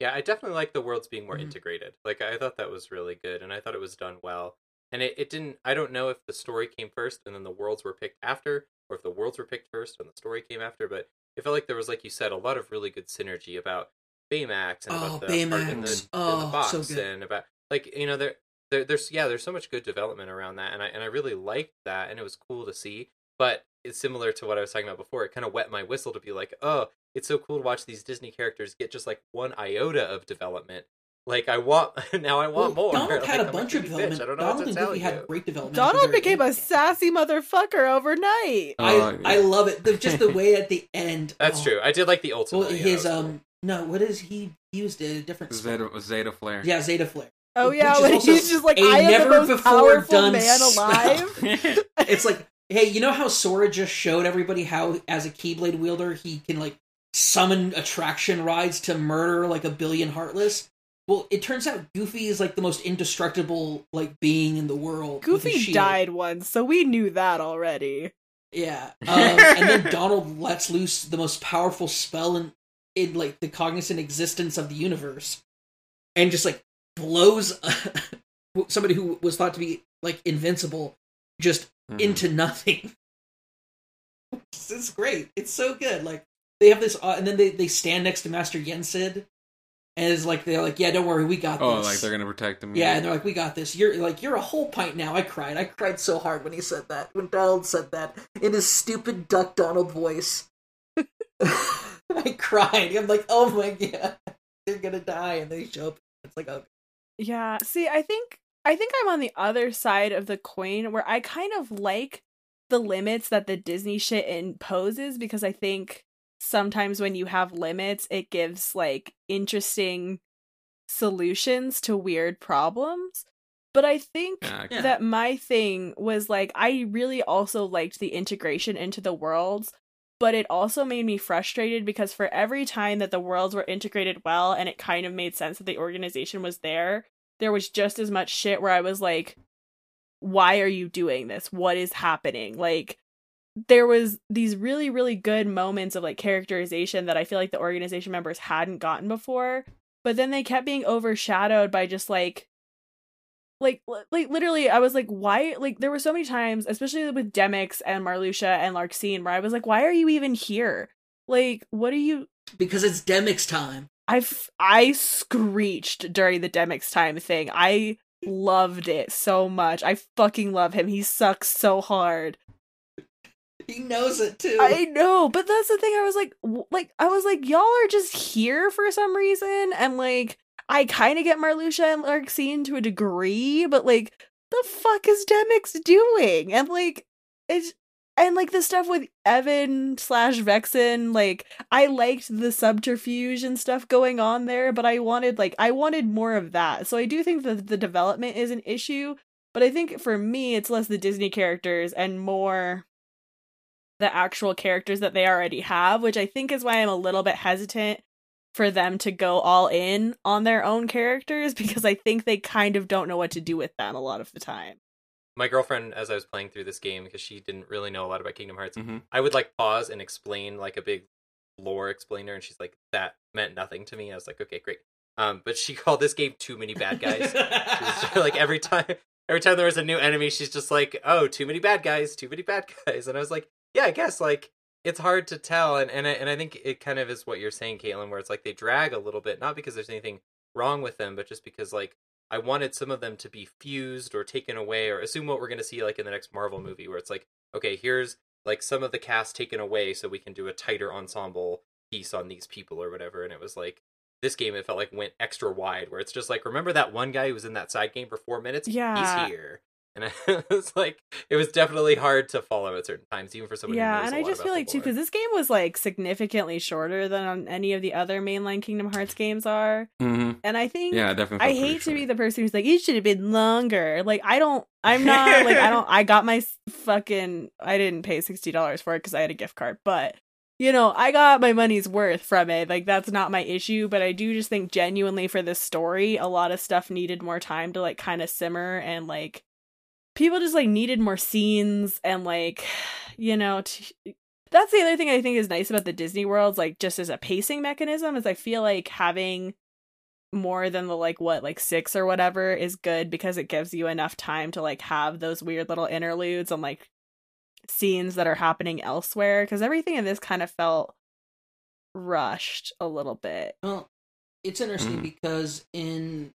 Yeah, I definitely like the worlds being more Mhm. integrated. Like I thought that was really good and I thought it was done well. And it, it didn't I don't know if the story came first and then the worlds were picked after, or if the worlds were picked first and the story came after, but it felt like there was, like you said, a lot of really good synergy about Baymax and Oh, about the part in the, Baymax. in the Oh, box so and about like you know there, there there's yeah there's so much good development around that and I and I really liked that and it was cool to see. But it's similar to what I was talking about before. It kind of wet my whistle to be like, oh, it's so cool to watch these Disney characters get just like one iota of development. Like I want now, I want well, more. Donald Like, had a I'm bunch a of development. bitch. I don't know Donald what and to tell Goofy you. had great development. Donald very became a sassy motherfucker overnight. I Oh, I yeah. love it. The, just the way at the end. That's oh, true. I did like the ultimate. Well, his that was um no, what is he used a different spell. Zeta, Zettaflare. Yeah, Zettaflare. oh yeah, is when also he's just like, I am never the most before powerful done man alive. It's like, hey, you know how Sora just showed everybody how, as a Keyblade wielder, he can like summon attraction rides to murder like a billion heartless. Well, it turns out Goofy is like the most indestructible like being in the world. Goofy died once, so we knew that already. Yeah, um, and then Donald lets loose the most powerful spell in in like the cognizant existence of the universe, and just like blows somebody who was thought to be like invincible just Mhm. into nothing. it's, it's great. It's so good. Like they have this, uh, and then they they stand next to Master Yensid, and it's like they're like, yeah, don't worry, we got this. Oh, this. like they're gonna protect him. Yeah, and they're like, "We got this." You're like, "You're a whole pint now." I cried. I cried so hard when he said that. When Donald said that in his stupid Duck Donald voice, I cried. I'm like, "Oh my god, they're gonna die!" And they show up. It's like, oh, Yeah. See, I think I think I'm on the other side of the coin where I kind of like the limits that the Disney shit imposes because I think sometimes when you have limits, it gives like interesting solutions to weird problems. But I think Yeah, that my thing was like I really also liked the integration into the worlds but it also made me frustrated because for every time that the worlds were integrated well and it kind of made sense that the organization was there, there was just as much shit where I was like, why are you doing this? What is happening? Like, there was these really really good moments of like characterization that I feel like the organization members hadn't gotten before, but then they kept being overshadowed by just like like like literally I was like why like there were so many times especially with Demyx and Marluxia and Larxene where I was like why are you even here? Like what are you Because it's Demyx time. I've I screeched during the Demyx time thing. I loved it so much. I fucking love him. He sucks so hard. He knows it too. I know, but that's the thing. I was like, like I was like, y'all are just here for some reason, and like I kind of get Marluxia and Larxene to a degree, but like, the fuck is Demyx doing? And like, it's and like the stuff with Evan slash Vexen, like I liked the subterfuge and stuff going on there, but I wanted like I wanted more of that. So I do think that the development is an issue, but I think for me it's less the Disney characters and more the actual characters that they already have, which I think is why I'm a little bit hesitant for them to go all in on their own characters because I think they kind of don't know what to do with them a lot of the time. My girlfriend, as I was playing through this game, because she didn't really know a lot about Kingdom Hearts, hmm I would like pause and explain like a big lore explainer, and she's like, "That meant nothing to me." I was like, "Okay, great." Um, but she called this game "Too Many Bad Guys." She was like every time, every time there was a new enemy, she's just like, "Oh, too many bad guys, too many bad guys," and I was like, "Yeah, I guess like it's hard to tell," and and I, and I think it kind of is what you're saying, Caitlin, where it's like they drag a little bit, not because there's anything wrong with them, but just because like I wanted some of them to be fused or taken away, or assume what we're going to see like in the next Marvel movie, where it's like, okay, here's like some of the cast taken away, so we can do a tighter ensemble piece on these people or whatever. And it was like this game, it felt like went extra wide, where it's just like, remember that one guy who was in that side game for four minutes? Yeah. he's here. And it was like, it was definitely hard to follow at certain times, even for someone. who yeah, knows and a I lot just feel like too because this game was like significantly shorter than on any of the other mainline Kingdom Hearts games are, hmm and I think Yeah, definitely. I felt pretty hate to be the person who's like, it should have been longer. Like, I don't, I'm not, like, I don't, I got my fucking, I didn't pay $60 for it because I had a gift card, but, you know, I got my money's worth from it. Like, that's not my issue, but I do just think genuinely for this story, a lot of stuff needed more time to, like, kind of simmer and, like, people just, like, needed more scenes and, like, you know, t- that's the other thing I think is nice about the Disney worlds, like, just as a pacing mechanism, is I feel like having more than the like what like six or whatever is good because it gives you enough time to like have those weird little interludes and like scenes that are happening elsewhere because everything in this kind of felt rushed a little bit Well, it's interesting Mm. because in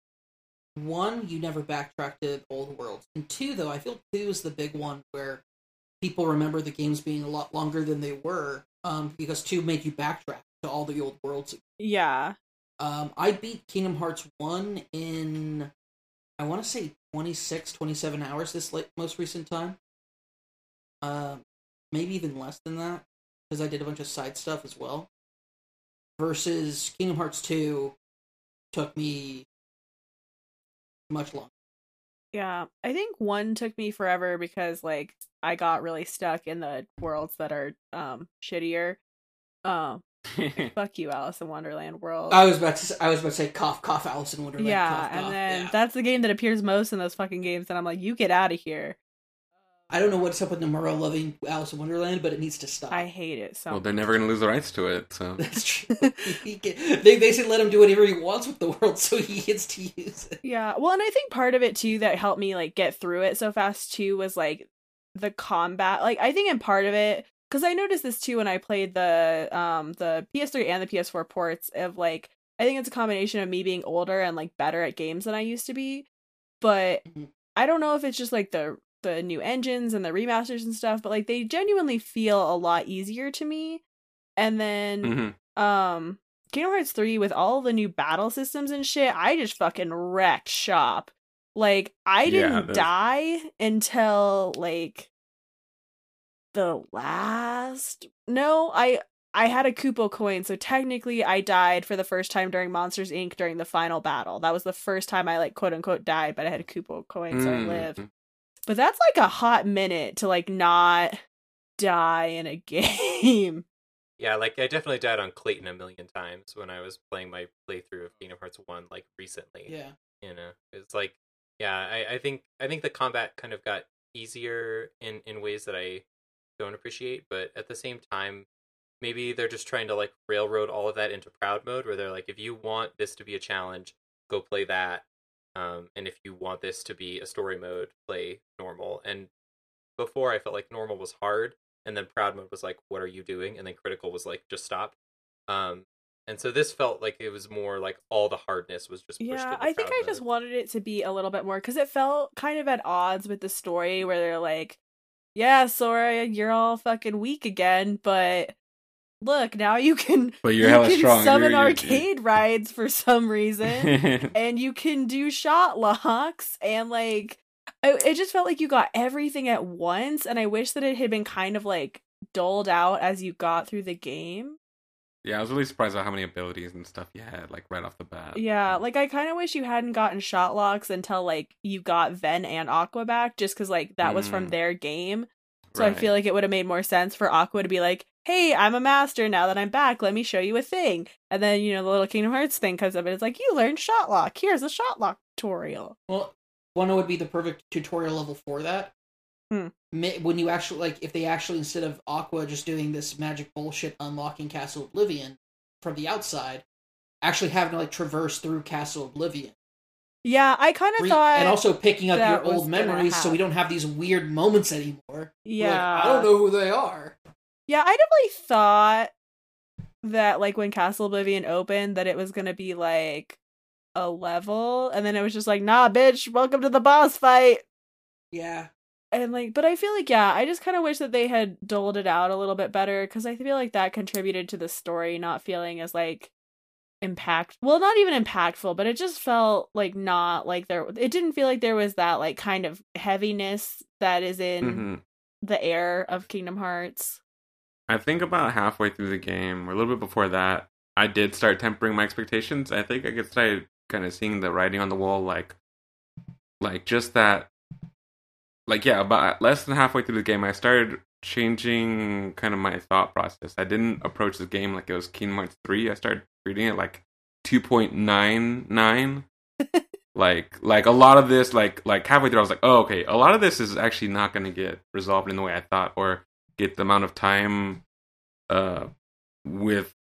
one, you never backtrack to old worlds. And two, though, I feel two is the big one where people remember the games being a lot longer than they were. Um, because two made you backtrack to all the old worlds. yeah Um, I beat Kingdom Hearts one in, I want to say 26, 27 hours this late, most recent time. Um, maybe even less than that because I did a bunch of side stuff as well. Versus Kingdom Hearts two took me much longer. yeah i think one took me forever because like i got really stuck in the worlds that are um shittier um fuck you alice in wonderland world I was about to say, I was about to say cough cough Alice in Wonderland. yeah cough, and cough. then Yeah. that's the game that appears most in those fucking games and i'm like you get out of here I don't know what's up with Nomura loving Alice in Wonderland, but it needs to stop. i hate it so well, they're never gonna lose the rights to it. So That's true. Can- they basically let him do whatever he wants with the world, so he gets to use it. Yeah, well, and I think part of it too that helped me like get through it so fast too was like the combat. Like I think in part of it because I noticed this too when I played the um the PS3 and the PS4 ports of like I think it's a combination of me being older and like better at games than I used to be, but Mhm. I don't know if it's just like the the new engines and the remasters and stuff, but like they genuinely feel a lot easier to me. And then Mhm. um Kingdom Hearts 3 with all the new battle systems and shit, I just fucking wrecked shop. Like I didn't that's- die until like the last No, I I had a Kupo coin, so technically I died for the first time during Monsters Inc. during the final battle. That was the first time I like quote unquote died, but I had a Kupo coin, so I Mm. lived. But that's like a hot minute to like not die in a game. Yeah, like I definitely died on Clayton a million times when I was playing my playthrough of Kingdom Hearts One, like recently. Yeah. You know, it's like, yeah, I, I think I think the combat kind of got easier in in ways that I don't appreciate, but at the same time, maybe they're just trying to like railroad all of that into proud mode, where they're like, if you want this to be a challenge, go play that, um, and if you want this to be a story mode, play normal. And before, I felt like normal was hard, and then proud mode was like, what are you doing? And then critical was like, just stop. Um, and so this felt like it was more like all the hardness was just pushed Yeah, I think I just wanted it to be a little bit more because it felt kind of at odds with the story where they're like, yeah, Sora, you're all fucking weak again, but look, now you can But you you're hella can strong. summon You're- you're- arcade rides for some reason. and you can do shot locks and like I, it just felt like you got everything at once and i wish that it had been kind of like doled out as you got through the game yeah, I was really surprised at how many abilities and stuff you had, like right off the bat. yeah like i kind of wish you hadn't gotten shot locks until like you got ven and aqua back just because like that was from Mm. their game so i feel like it would have made more sense for aqua to be like hey i'm a master now that i'm back let me show you a thing and then you know the little kingdom hearts thing comes up and it's like you learned Shotlock. here's a Shotlock tutorial Well, one would be the perfect tutorial level for that. Hmm. When you actually like, if they actually instead of Aqua just doing this magic bullshit unlocking Castle Oblivion from the outside, actually having to like traverse through Castle Oblivion, Yeah, I kind of Re- thought, and also picking up your old memories, so we don't have these weird moments anymore. We're like, yeah, I don't know who they are. Yeah, I definitely thought that like when Castle Oblivion opened, that it was gonna be like a level, and then it was just like, nah, bitch, welcome to the boss fight. Yeah, And like, but I feel like yeah, I just kind of wish that they had doled it out a little bit better because I feel like that contributed to the story not feeling as like impact well not even impactful but it just felt like not like there it didn't feel like there was that like kind of heaviness that is in Mhm. the air of kingdom hearts I think about halfway through the game, or a little bit before that, I did start tempering my expectations. I think I could start kind of seeing the writing on the wall, like, like just that, like yeah, about less than halfway through the game, I started changing kind of my thought process. I didn't approach the game like it was Kingdom Hearts three. I started treating it like two point nine nine. like like a lot of this like like halfway through i was like oh okay a lot of this is actually not going to get resolved in the way i thought or get the amount of time uh with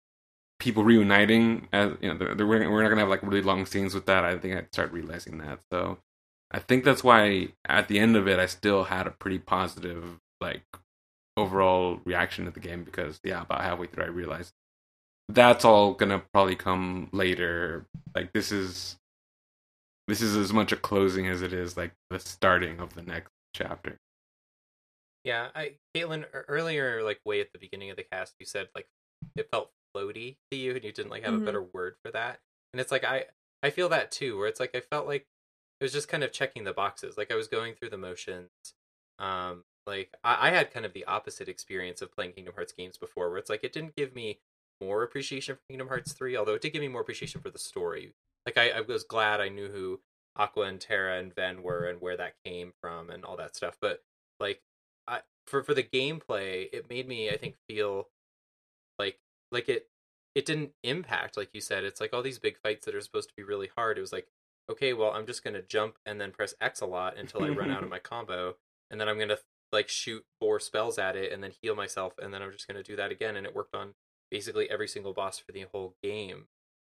people reuniting as you know they're, they're, we're not gonna have like really long scenes with that. I think i'd start realizing that. So i think that's why at the end of it i still had a pretty positive like overall reaction to the game because yeah about halfway through i realized that's all gonna probably come later. Like this is this is as much a closing as it is like the starting of the next chapter Yeah, I Caitlin earlier, like way at the beginning of the cast, you said like it felt floaty to you, and you didn't like have Mhm. a better word for that. And it's like I I feel that too, where it's like I felt like it was just kind of checking the boxes, like I was going through the motions. Um, like I, I had kind of the opposite experience of playing Kingdom Hearts games before, where it's like it didn't give me more appreciation for Kingdom Hearts three, although it did give me more appreciation for the story. Like I, I was glad I knew who Aqua and Terra and Ven were and where that came from and all that stuff. But like for for the gameplay, it made me I think feel like like it it didn't impact like you said. It's like all these big fights that are supposed to be really hard. It was like okay, well I'm just gonna jump and then press X a lot until I run out of my combo, and then I'm gonna like shoot four spells at it and then heal myself, and then I'm just gonna do that again. And it worked on basically every single boss for the whole game.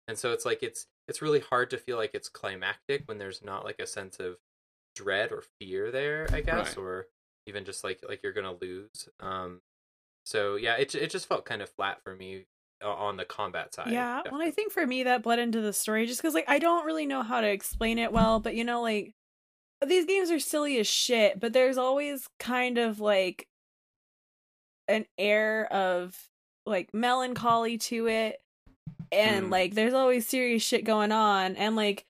And so it's like it's it's really hard to feel like it's climactic when there's not like a sense of dread or fear there, I guess, Right. or even just like like you're gonna lose. Um, so yeah, it it just felt kind of flat for me uh, on the combat side. Yeah, well, I think for me that bled into the story just because, like, I don't really know how to explain it well, but you know, like, these games are silly as shit, but there's always kind of like an air of like melancholy to it, and Mm. like, there's always serious shit going on, and like,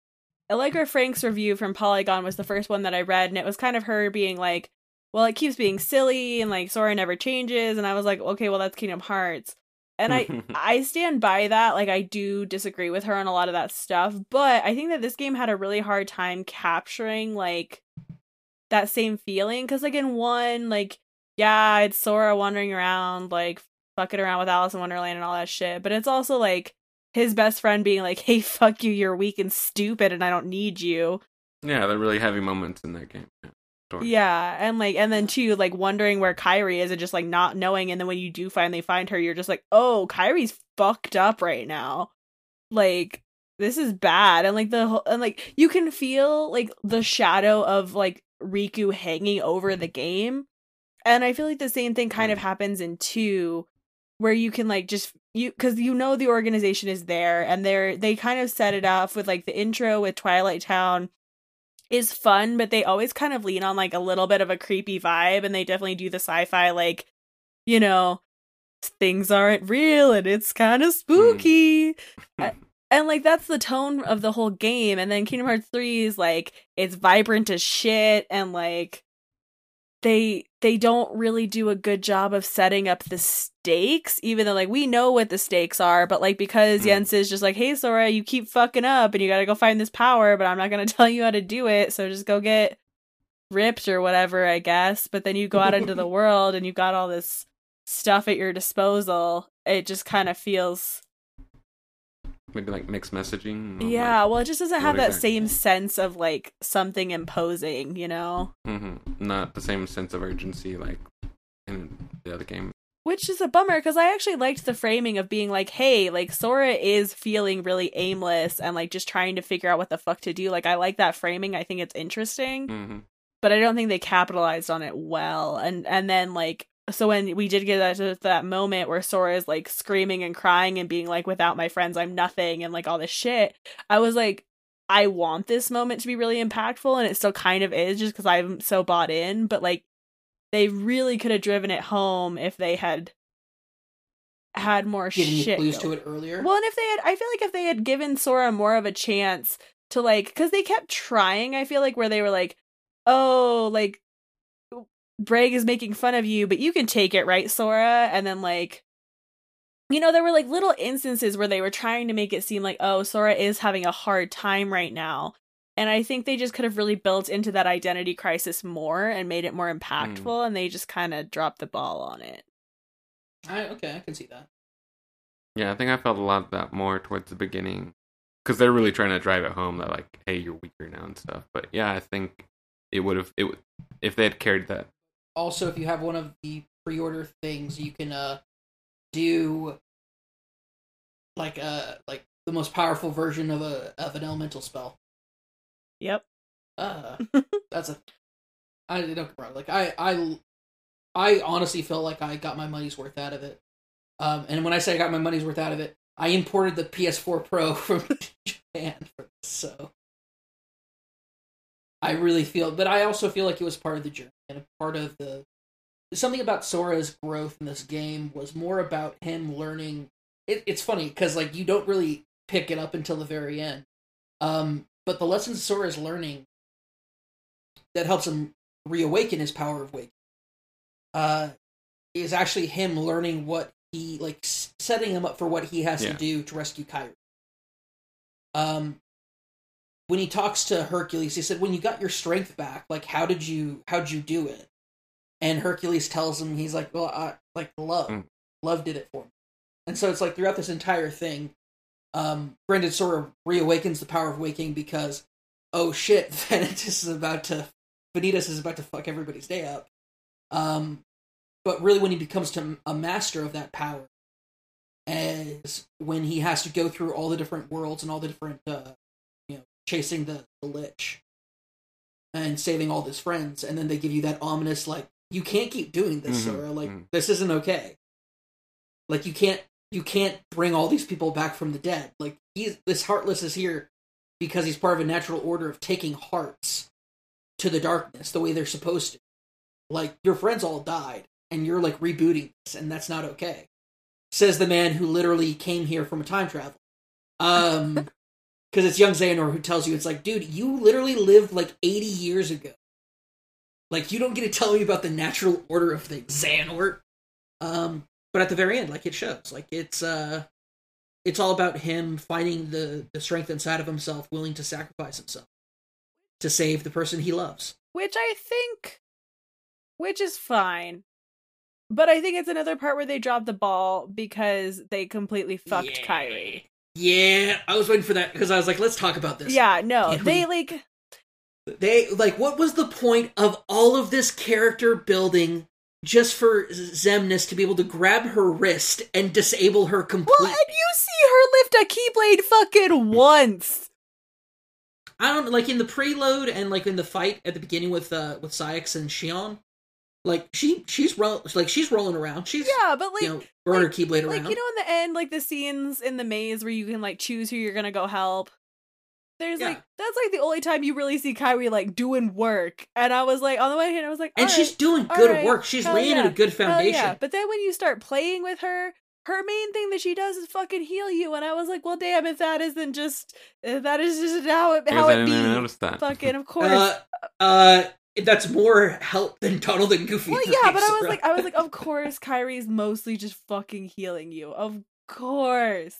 Allegra Frank's review from Polygon was the first one that I read, and it was kind of her being like, well, it keeps being silly, and like, Sora never changes, and I was like, okay, well, that's Kingdom Hearts. And I I stand by that. Like I do disagree with her on a lot of that stuff, but I think that this game had a really hard time capturing like that same feeling cuz like in one like yeah, it's Sora wandering around like fucking around with Alice in Wonderland and all that shit. But it's also like his best friend being like, "Hey, fuck you, you're weak and stupid, and I don't need you." Yeah, they're really heavy moments in that game. Yeah. Sure. Yeah, and like, and then too, like wondering where Kairi is and just like not knowing, and then when you do finally find her, you're just like, "Oh, Kairi's fucked up right now." Like this is bad, and like the whole, and like you can feel like the shadow of like Riku hanging over the game, and I feel like the same thing kind of mm. happens in two, where you can like just you because you know the organization is there, and they're they kind of set it off with like the intro with Twilight Town is fun, but they always kind of lean on like a little bit of a creepy vibe, and they definitely do the sci-fi like, you know, things aren't real and it's kind of spooky. Mm. and like that's the tone of the whole game. And then Kingdom Hearts 3 is like it's vibrant as shit and like they they don't really do a good job of setting up the stakes, even though like we know what the stakes are, but like because Mm. Jens is just like, hey Sora, you keep fucking up and you gotta go find this power, but I'm not gonna tell you how to do it, so just go get ripped or whatever, I guess. But then you go out into the world and you got all this stuff at your disposal. It just kind of feels Maybe like mixed messaging. or, yeah, well, it just doesn't have that exactly? same sense of like something imposing, you know? Like, mhm. Not the same sense of urgency like in the other game. Which is a bummer because I actually liked the framing of being like, hey, like Sora is feeling really aimless and like just trying to figure out what the fuck to do. Like, I like that framing. I think it's interesting, hmm but I don't think they capitalized on it well. And and then like, so when we did get that to that moment where Sora is like screaming and crying and being like, without my friends, I'm nothing, and like all this shit, I was like, I want this moment to be really impactful, and it still kind of is just because I'm so bought in. But like, they really could have driven it home if they had had more Getting shit. clues to it earlier. Well, and if they had, I feel like if they had given Sora more of a chance to like, because they kept trying. I feel like where they were like, oh, like Braig is making fun of you, but you can take it, right, Sora? And then like. You know, there were like little instances where they were trying to make it seem like, oh, Sora is having a hard time right now. And I think they just could have really built into that identity crisis more and made it more hmm. impactful, and they just kind of dropped the ball on it. I, okay, I can see that. Yeah, I think I felt a lot of that more towards the beginning because they're really trying to drive it home that like, hey, you're weaker now and stuff. But yeah, I think it would have it would if they had carried that. Also, if you have one of the pre-order things, you can uh do like uh like the most powerful version of a of an elemental spell. Yep. Uh, that's a. I don't get wrong. Like I, I, I honestly felt like I got my money's worth out of it. Um, and when I say I got my money's worth out of it, I imported the PS4 Pro from Japan for this, so I really feel. But I also feel like it was part of the journey and part of the. Something about Sora's growth in this game was more about him learning. It, it's funny because like you don't really pick it up until the very end. Um, but the lessons Sora is learning that helps him reawaken his power of wake uh, is actually him learning what he like setting him up for what he has Yeah. to do to rescue Kairi. Um, when he talks to Hercules, he said, "When you got your strength back, like how did you how'd you do it?" And Hercules tells him, he's like, "Well, I like love, Mm. love did it for me." And so it's like throughout this entire thing, um, Brendan sort of reawakens the power of waking because, oh shit, Vanitas is about to, Vanitas is about to fuck everybody's day up. Um, but really, when he becomes to a master of that power, as when he has to go through all the different worlds and all the different, uh, chasing the, the lich and saving all his friends, and then they give you that ominous like, you can't keep doing this, Mhm, Sora. Like mhm. this isn't okay. Like you can't you can't bring all these people back from the dead. Like he's this heartless is here because he's part of a natural order of taking hearts to the darkness the way they're supposed to. Like your friends all died and you're like rebooting this and that's not okay. Says the man who literally came here from a time travel. Um because it's young Xehanort who tells you it's like, dude, you literally lived like 80 years ago. Like you don't get to tell me about the natural order of things, Xehanort. Um but at the very end like it shows like it's uh it's all about him finding the the strength inside of himself willing to sacrifice himself to save the person he loves which I think, which is fine, But I think it's another part where they dropped the ball because they completely fucked Yeah. Kairi. Yeah, I was waiting for that because I was like, let's talk about this. Yeah, no, they we- like They like what was the point of all of this character building just for Xemnas to be able to grab her wrist and disable her Well, completely? and you see her lift a keyblade fucking once. I don't like in the preload and like in the fight at the beginning with uh with Saïx and Xion. Like she she's roll like she's rolling around. She's Yeah, but like you know throwing her keyblade like around. you know in the end like the scenes in the maze where you can like choose who you're gonna go help there's Yeah. like that's like the only time you really see Kairi like doing work and I was like on the one hand I was like and "All she's doing good right, work. She's laying yeah, a good foundation. yeah. but then when you start playing with her her main thing that she does is fucking heal you and I was like well damn if that isn't just if that is just how it I how guess I it didn't be notice that. fucking of course Uh, uh, that's more help than Donald and Goofy. Well, yeah, but I was like, I was like, of course, Kairi's mostly just fucking healing you, of course.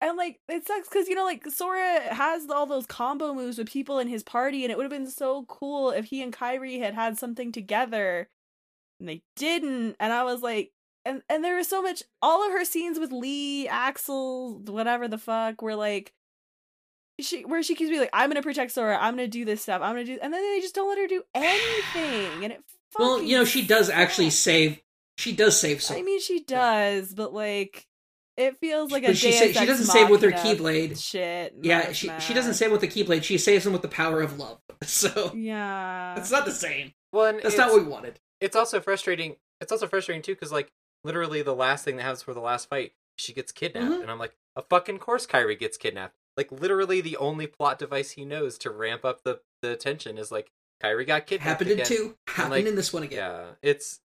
And like, it sucks because you know, like Sora has all those combo moves with people in his party, and it would have been so cool if he and Kairi had had something together, and they didn't. And I was like, and and there was so much. All of her scenes with Lea, Axel, whatever the fuck, were like. She, where she keeps being like, I'm gonna protect Sora, I'm gonna do this stuff, I'm gonna do, and then they just don't let her do anything, and it. well, you know, she does actually save. She does save some. I mean, she does, but like, it feels like a but she sa- she doesn't save with her keyblade. Shit. Yeah, she it's she doesn't save with the keyblade. She saves them with the power of love. So Yeah. it's not the same. Well, That's it's, not what we wanted. it's also frustrating. It's also frustrating too because like literally the last thing that happens for the last fight, she gets kidnapped, Mhm. and I'm like, a fucking course Kairi gets kidnapped. Like literally the only plot device he knows to ramp up the the tension is like Kairi got kidnapped. Happened in again. two. Happened like, in this one again. Yeah, it's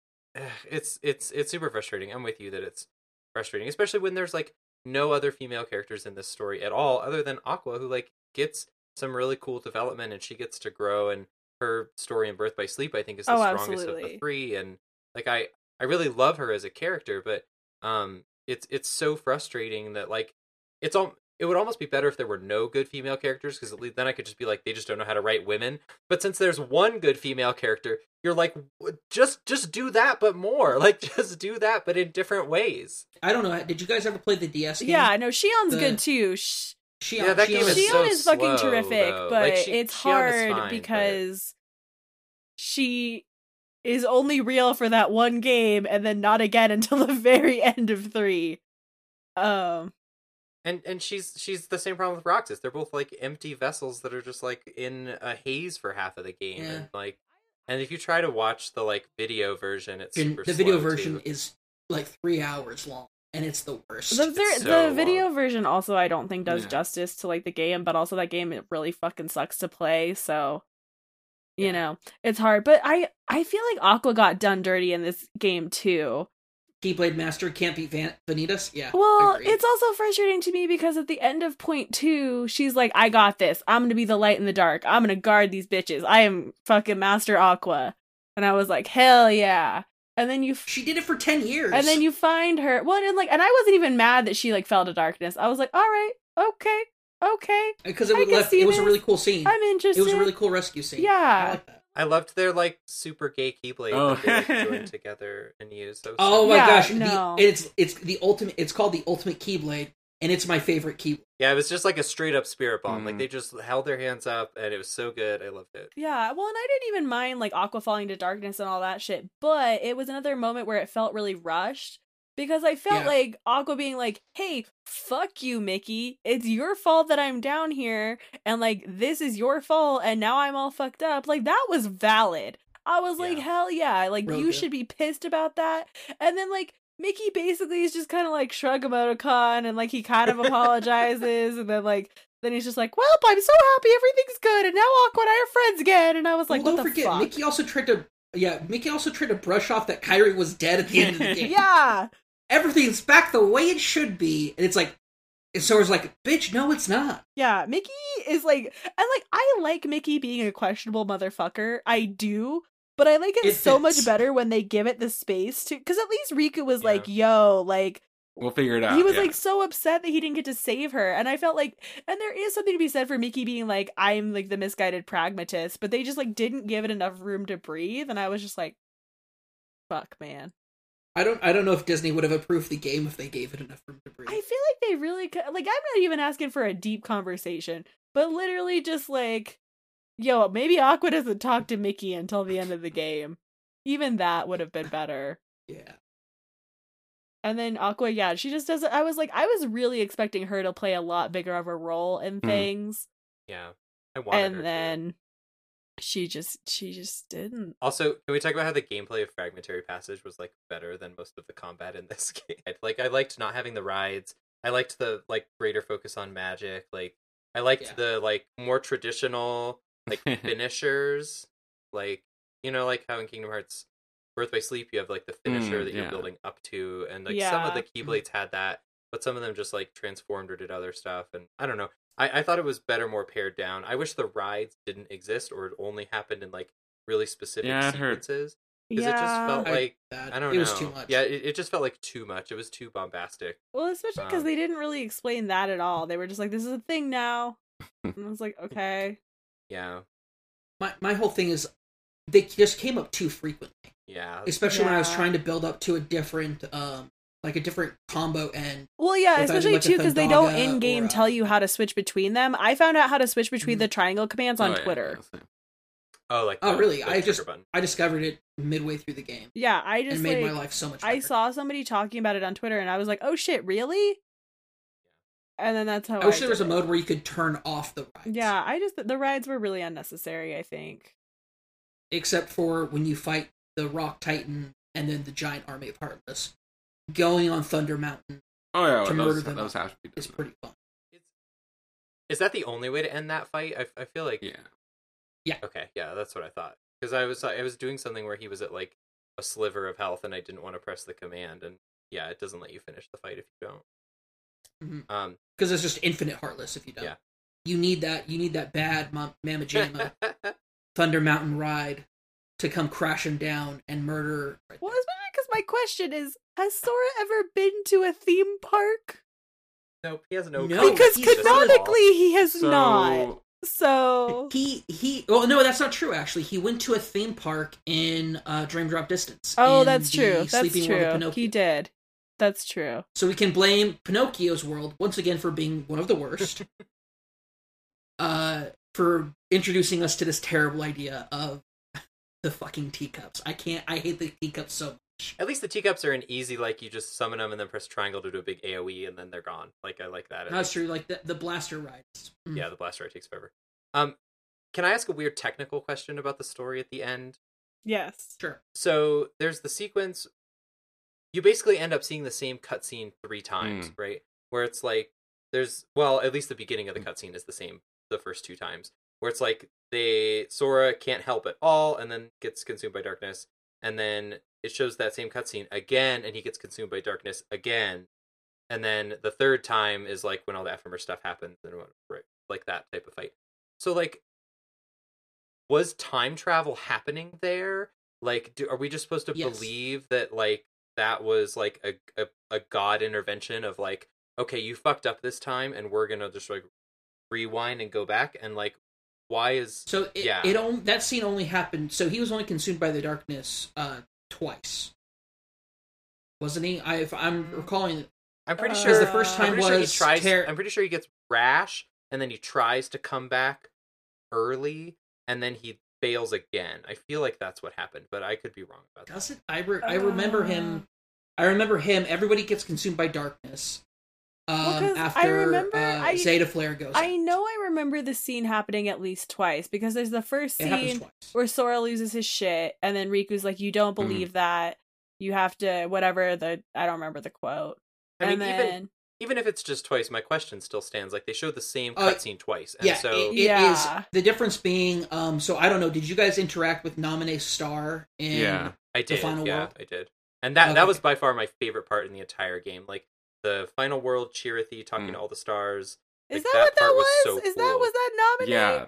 it's it's it's super frustrating. I'm with you that it's frustrating, especially when there's like no other female characters in this story at all, other than Aqua, who like gets some really cool development and she gets to grow. And her story in Birth by Sleep, I think, is the Oh, strongest of the three. And like I I really love her as a character, but um, it's it's so frustrating that like it's all. It would almost be better if there were no good female characters, because at least then I could just be like, they just don't know how to write women. But since there's one good female character, you're like, just just do that, but more. Like just do that, but in different ways. I don't know. Did you guys ever play the DS game? Yeah, no, Xion's The- good too. Sh- She, Yeah, that she game was- is Xion so is fucking slow, terrific, though. but Like, she- it's Xion hard fine, but- because she is only real for that one game and then not again until the very end of three. Um, And and she's she's the same problem with Roxas. They're both like empty vessels that are just like in a haze for half of the game. Yeah. And like and if you try to watch the like video version, it's and super the video slow, version too. is like three hours long, and it's the worst. the, ver- so the video long. version also I don't think does Yeah. justice to like the game, but also that game it really fucking sucks to play. So you Yeah. know it's hard. But I I feel like Aqua got done dirty in this game too. Keyblade Master can't beat Van- Vanitas. Yeah. Well, it's also frustrating to me because at the end of point two, she's like, I got this. I'm gonna be the light in the dark. I'm gonna guard these bitches. I am fucking Master Aqua. And I was like, hell yeah. And then you f- she did it for ten years. and then you find her well and like and I wasn't even mad that she like fell to darkness. I was like, all right, okay, okay. Uh, because it I was can left. It was a really cool scene. I'm interested. It was a really cool rescue scene. Yeah. I like that. I loved their like super gay keyblade Oh. that they like, joined together and used. That Oh so- my Yeah, gosh! no. The, it's it's the ultimate. It's called the ultimate Keyblade, and it's my favorite key. Yeah, it was just like a straight up spirit bomb. Like Mhm. they just held their hands up and it was so good. I loved it. Yeah, well, and I didn't even mind like Aqua falling to darkness and all that shit, but it was another moment where it felt really rushed because I felt Yeah. like Aqua being like, "Hey, fuck you, Mickey. It's your fault that I'm down here, and like this is your fault, and now I'm all fucked up." Like that was valid. I was like, "Hell yeah!" Like Real you good. should be pissed about that. And then like Mickey basically is just kind of like shrug emoticon, and like he kind of apologizes, and then like. Then he's just like, "Well, I'm so happy everything's good, and now Aqua and I are friends again." And I was like, well, "What don't the forget, fuck?" Mickey also tried to. Yeah, Mickey also tried to brush off that Kairi was dead at the end of the game. yeah, Everything's back the way it should be, and it's like, and Sora's like, "Bitch, no, it's not." yeah. Mickey is like, and like, I like Mickey being a questionable motherfucker. I do, but I like it, It so much better when they give it the space to. Because at least Riku was Yeah. like, "Yo, like." We'll figure it out. he was yeah. like so upset that he didn't get to save her and i felt like and there is something to be said for mickey being like i'm like the misguided pragmatist but they just like didn't give it enough room to breathe and i was just like fuck man I don't. I don't know if Disney would have approved the game if they gave it enough room to breathe. I feel like they really could, like. I'm not even asking for a deep conversation, but literally just like, yo, maybe Aqua doesn't talk to Mickey until the end of the game. Even that would have been better. yeah. And then Aqua, yeah, she just doesn't. I was like, I was really expecting her to play a lot bigger of a role in Mm. things, Yeah, I wanted her and to. She just, she just didn't. Also, can we talk about how the gameplay of Fragmentary Passage was like better than most of the combat in this game? Like, I liked not having the rides. I liked the like greater focus on magic. Like, I liked Yeah. the like more traditional like finishers. Like, you know, like how in Kingdom Hearts Birth by Sleep, you have like the finisher Mm, that you're yeah. building up to, and like some of the Yeah. Keyblades had that, but some of them just like transformed or did other stuff. And I don't know. I, I thought it was better, more pared down. I wish the rides didn't exist or it only happened in like really specific Yeah, it sequences because it just Yeah. felt I- like That, I don't it know. was too much. Yeah, it, it just felt like too much. It was too bombastic. Well, especially because Um, they didn't really explain that at all. They were just like, "This is a thing now," and I was like, "Okay." Yeah, My my whole thing is they just came up too frequently, yeah. especially when I was trying to build up to a different, um, like a different combo and Well, yeah, If I do, especially like, too because they don't in game a- tell you how to switch between them. I found out how to switch between Mhm. the triangle commands on Oh, yeah, Twitter. yeah. Oh, like Oh, really? I just- button. I discovered it midway through the game Yeah, I just and made like my life so much. I saw somebody talking about it on Twitter, and I was like, "Oh shit, really?" And then that's how I wish there was a it. mode where you could turn off the rides. Yeah, I just the rides were really unnecessary. I think. except for when you fight the Rock Titan and then the giant army of Heartless. Going on Thunder Mountain Oh yeah, To those, murder them those have to be. is pretty fun. Is, is that the only way to end that fight? I, I feel like Yeah. Yeah. Okay, yeah, that's what I thought. Because I was I was doing something where he was at like a sliver of health, and I didn't want to press the command, and yeah, it doesn't let you finish the fight if you don't. Mhm. Um, Because it's just infinite Heartless if you don't. Yeah. You need that. You need that bad Ma- Mama Jama Thunder Mountain ride to come crashing down and murder. right Well, there. especially because my question is: Has Sora ever been to a theme park? nope, he has no. No, because he's of this at all. canonically, he has So not. So He he. Oh no, that's not true. Actually, he went to a theme park in uh, Dream Drop Distance. Oh, that's the true. That's Sleeping World of true. He did. That's true. So we can blame Pinocchio's world once again for being one of the worst. uh, for introducing us to this terrible idea of the fucking teacups. I can't. I hate the teacups so much. At least the teacups are an easy like you just summon them and then press triangle to do a big AOE and then they're gone. Like I like that. That's least. true. Like the the blaster rides. Mm. Yeah, the blaster ride takes forever. Um, can I ask a weird technical question about the story at the end? Yes. Sure. so there's the sequence you basically end up seeing the same cutscene three times right where it's like there's well at least the beginning of the cutscene is the same the first two times where it's like they sora can't help at all and then gets consumed by darkness and then it shows that same cutscene again and he gets consumed by darkness again and then the third time is like when all the ephemer stuff happens and right, like that type of fight so like was time travel happening there like do, are we just supposed to Yes. believe that like that was like a, a a god intervention of like okay you fucked up this time and we're gonna just like rewind and go back and like why is So it, Yeah. it on, that scene only happened. So he was only consumed by the darkness uh twice, wasn't he? I, if I'm recalling, i'm pretty Uh, sure the first I'm time pretty sure he was tries Ter- i'm pretty sure he gets rash and then he tries to come back early and then he fails again i feel like that's what happened but i could be wrong about that does it? I re- I remember him. I remember him. Everybody gets consumed by darkness. Um, Well, 'cause I remember- uh, I- Zettaflare goes. I out. know I remember the scene happening at least twice because there's the first scene where Sora loses his shit and then Riku's like, You don't Mhm. believe that. You have to whatever the I don't remember the quote. i mean and even then even if it's just twice my question still stands like they showed the same Uh, cutscene twice and Yeah, so it, it is Yeah. the difference being. Um, so I don't know. Did you guys interact with Nominee Star? In, Yeah. I did. final yeah, world? I did. And that that was by far my favorite part in the entire game. Like the final world, Chirithy talking Mm. to all the stars. Is Like, that, that what that was? was so Is that was that nominated? Yeah,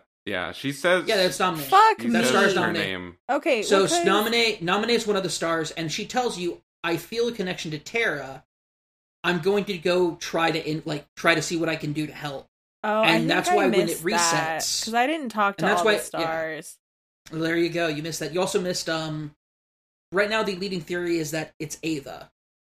yeah. She says. Yeah, that's Nominee. Fuck She me. That star's her name. Okay. So because- nominate nominate is one of the stars, and she tells you, "I feel a connection to Terra. I'm going to go try to in, like try to see what I can do to help." Oh, and I think that's I why when it resets- because I didn't talk to And that's all why- the yeah. stars. Well, there you go. You missed that. You also missed um right now the leading theory is that it's Ava,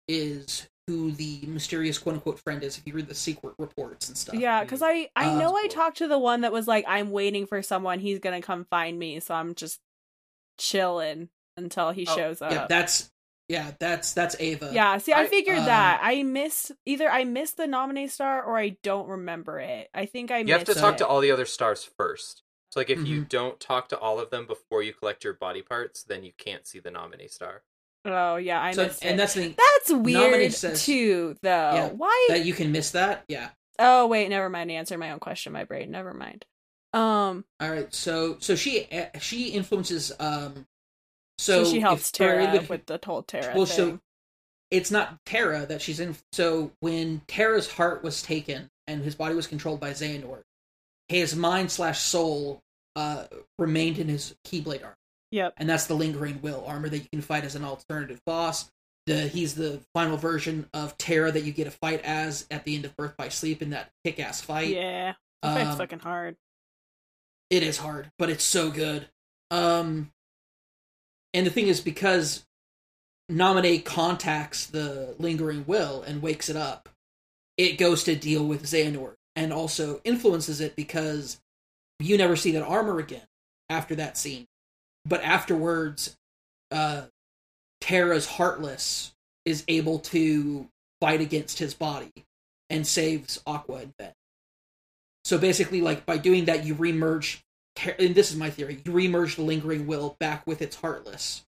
is who the mysterious quote unquote friend is. If you read the secret reports and stuff. Yeah, because I I Uh, know I cool. talked to the one that was like, I'm waiting for someone. He's gonna come find me, so I'm just chilling until he Oh, shows up. yeah, that's yeah, that's that's Ava. Yeah, see, I, I- figured um, that. I missed either I missed the nominee star or I don't remember it. I think I You have missed to talk it. to all the other stars first. So like if Mm-hmm. you don't talk to all of them before you collect your body parts, then you can't see the nominee star. Oh yeah, I So, missed and it. that's the thing That's weird says- too, though. Yeah, Why? that you can miss that. Yeah. Oh wait, never mind. Answer my own question. My brain. Never mind. Um, All right. So so she uh, she influences um. So so she helps Terra with the whole Terra well, thing. so it's not Terra that she's in. So when Terra's heart was taken and his body was controlled by Xehanort, his mind slash soul uh remained in his Keyblade armor, yep. and that's the lingering will armor that you can fight as an alternative boss. The he's the final version of Terra that you get a fight as at the end of Birth by Sleep in that kick ass fight. Yeah. That fight's Um, fucking hard. it is hard, but it's so good. Um, and the thing is, because Nominate contacts the lingering will and wakes it up, it goes to deal with Xehanort and also influences it because you never see that armor again after that scene. But afterwards, uh, Terra's Heartless is able to fight against his body and saves Aqua and Ven. So basically, like by doing that, you remerge. Ter- And this is my theory: you remerge the lingering will back with its heartless,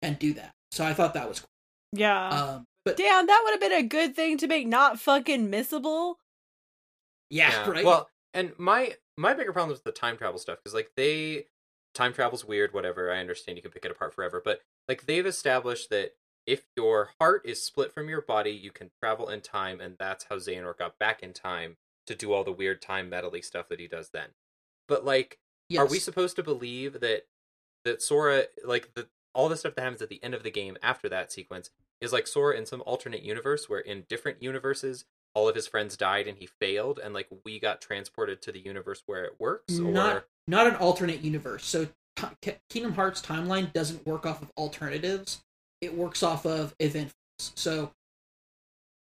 and do that. So I thought that was cool. Yeah. Um, but Damn, that would have been a good thing to make not fucking missable. yeah, right. Well, and my my bigger problem was the time travel stuff because like they time travel's weird, whatever. I understand you can pick it apart forever, but like they've established that if your heart is split from your body, you can travel in time, and that's how Xehanort got back in time to do all the weird time medley stuff that he does then. But like, yes. are we supposed to believe that that Sora like the all the stuff that happens at the end of the game after that sequence is like Sora in some alternate universe where in different universes all of his friends died and he failed and like we got transported to the universe where it works or not not an alternate universe. So Ki- Kingdom Hearts timeline doesn't work off of alternatives. It works off of events. So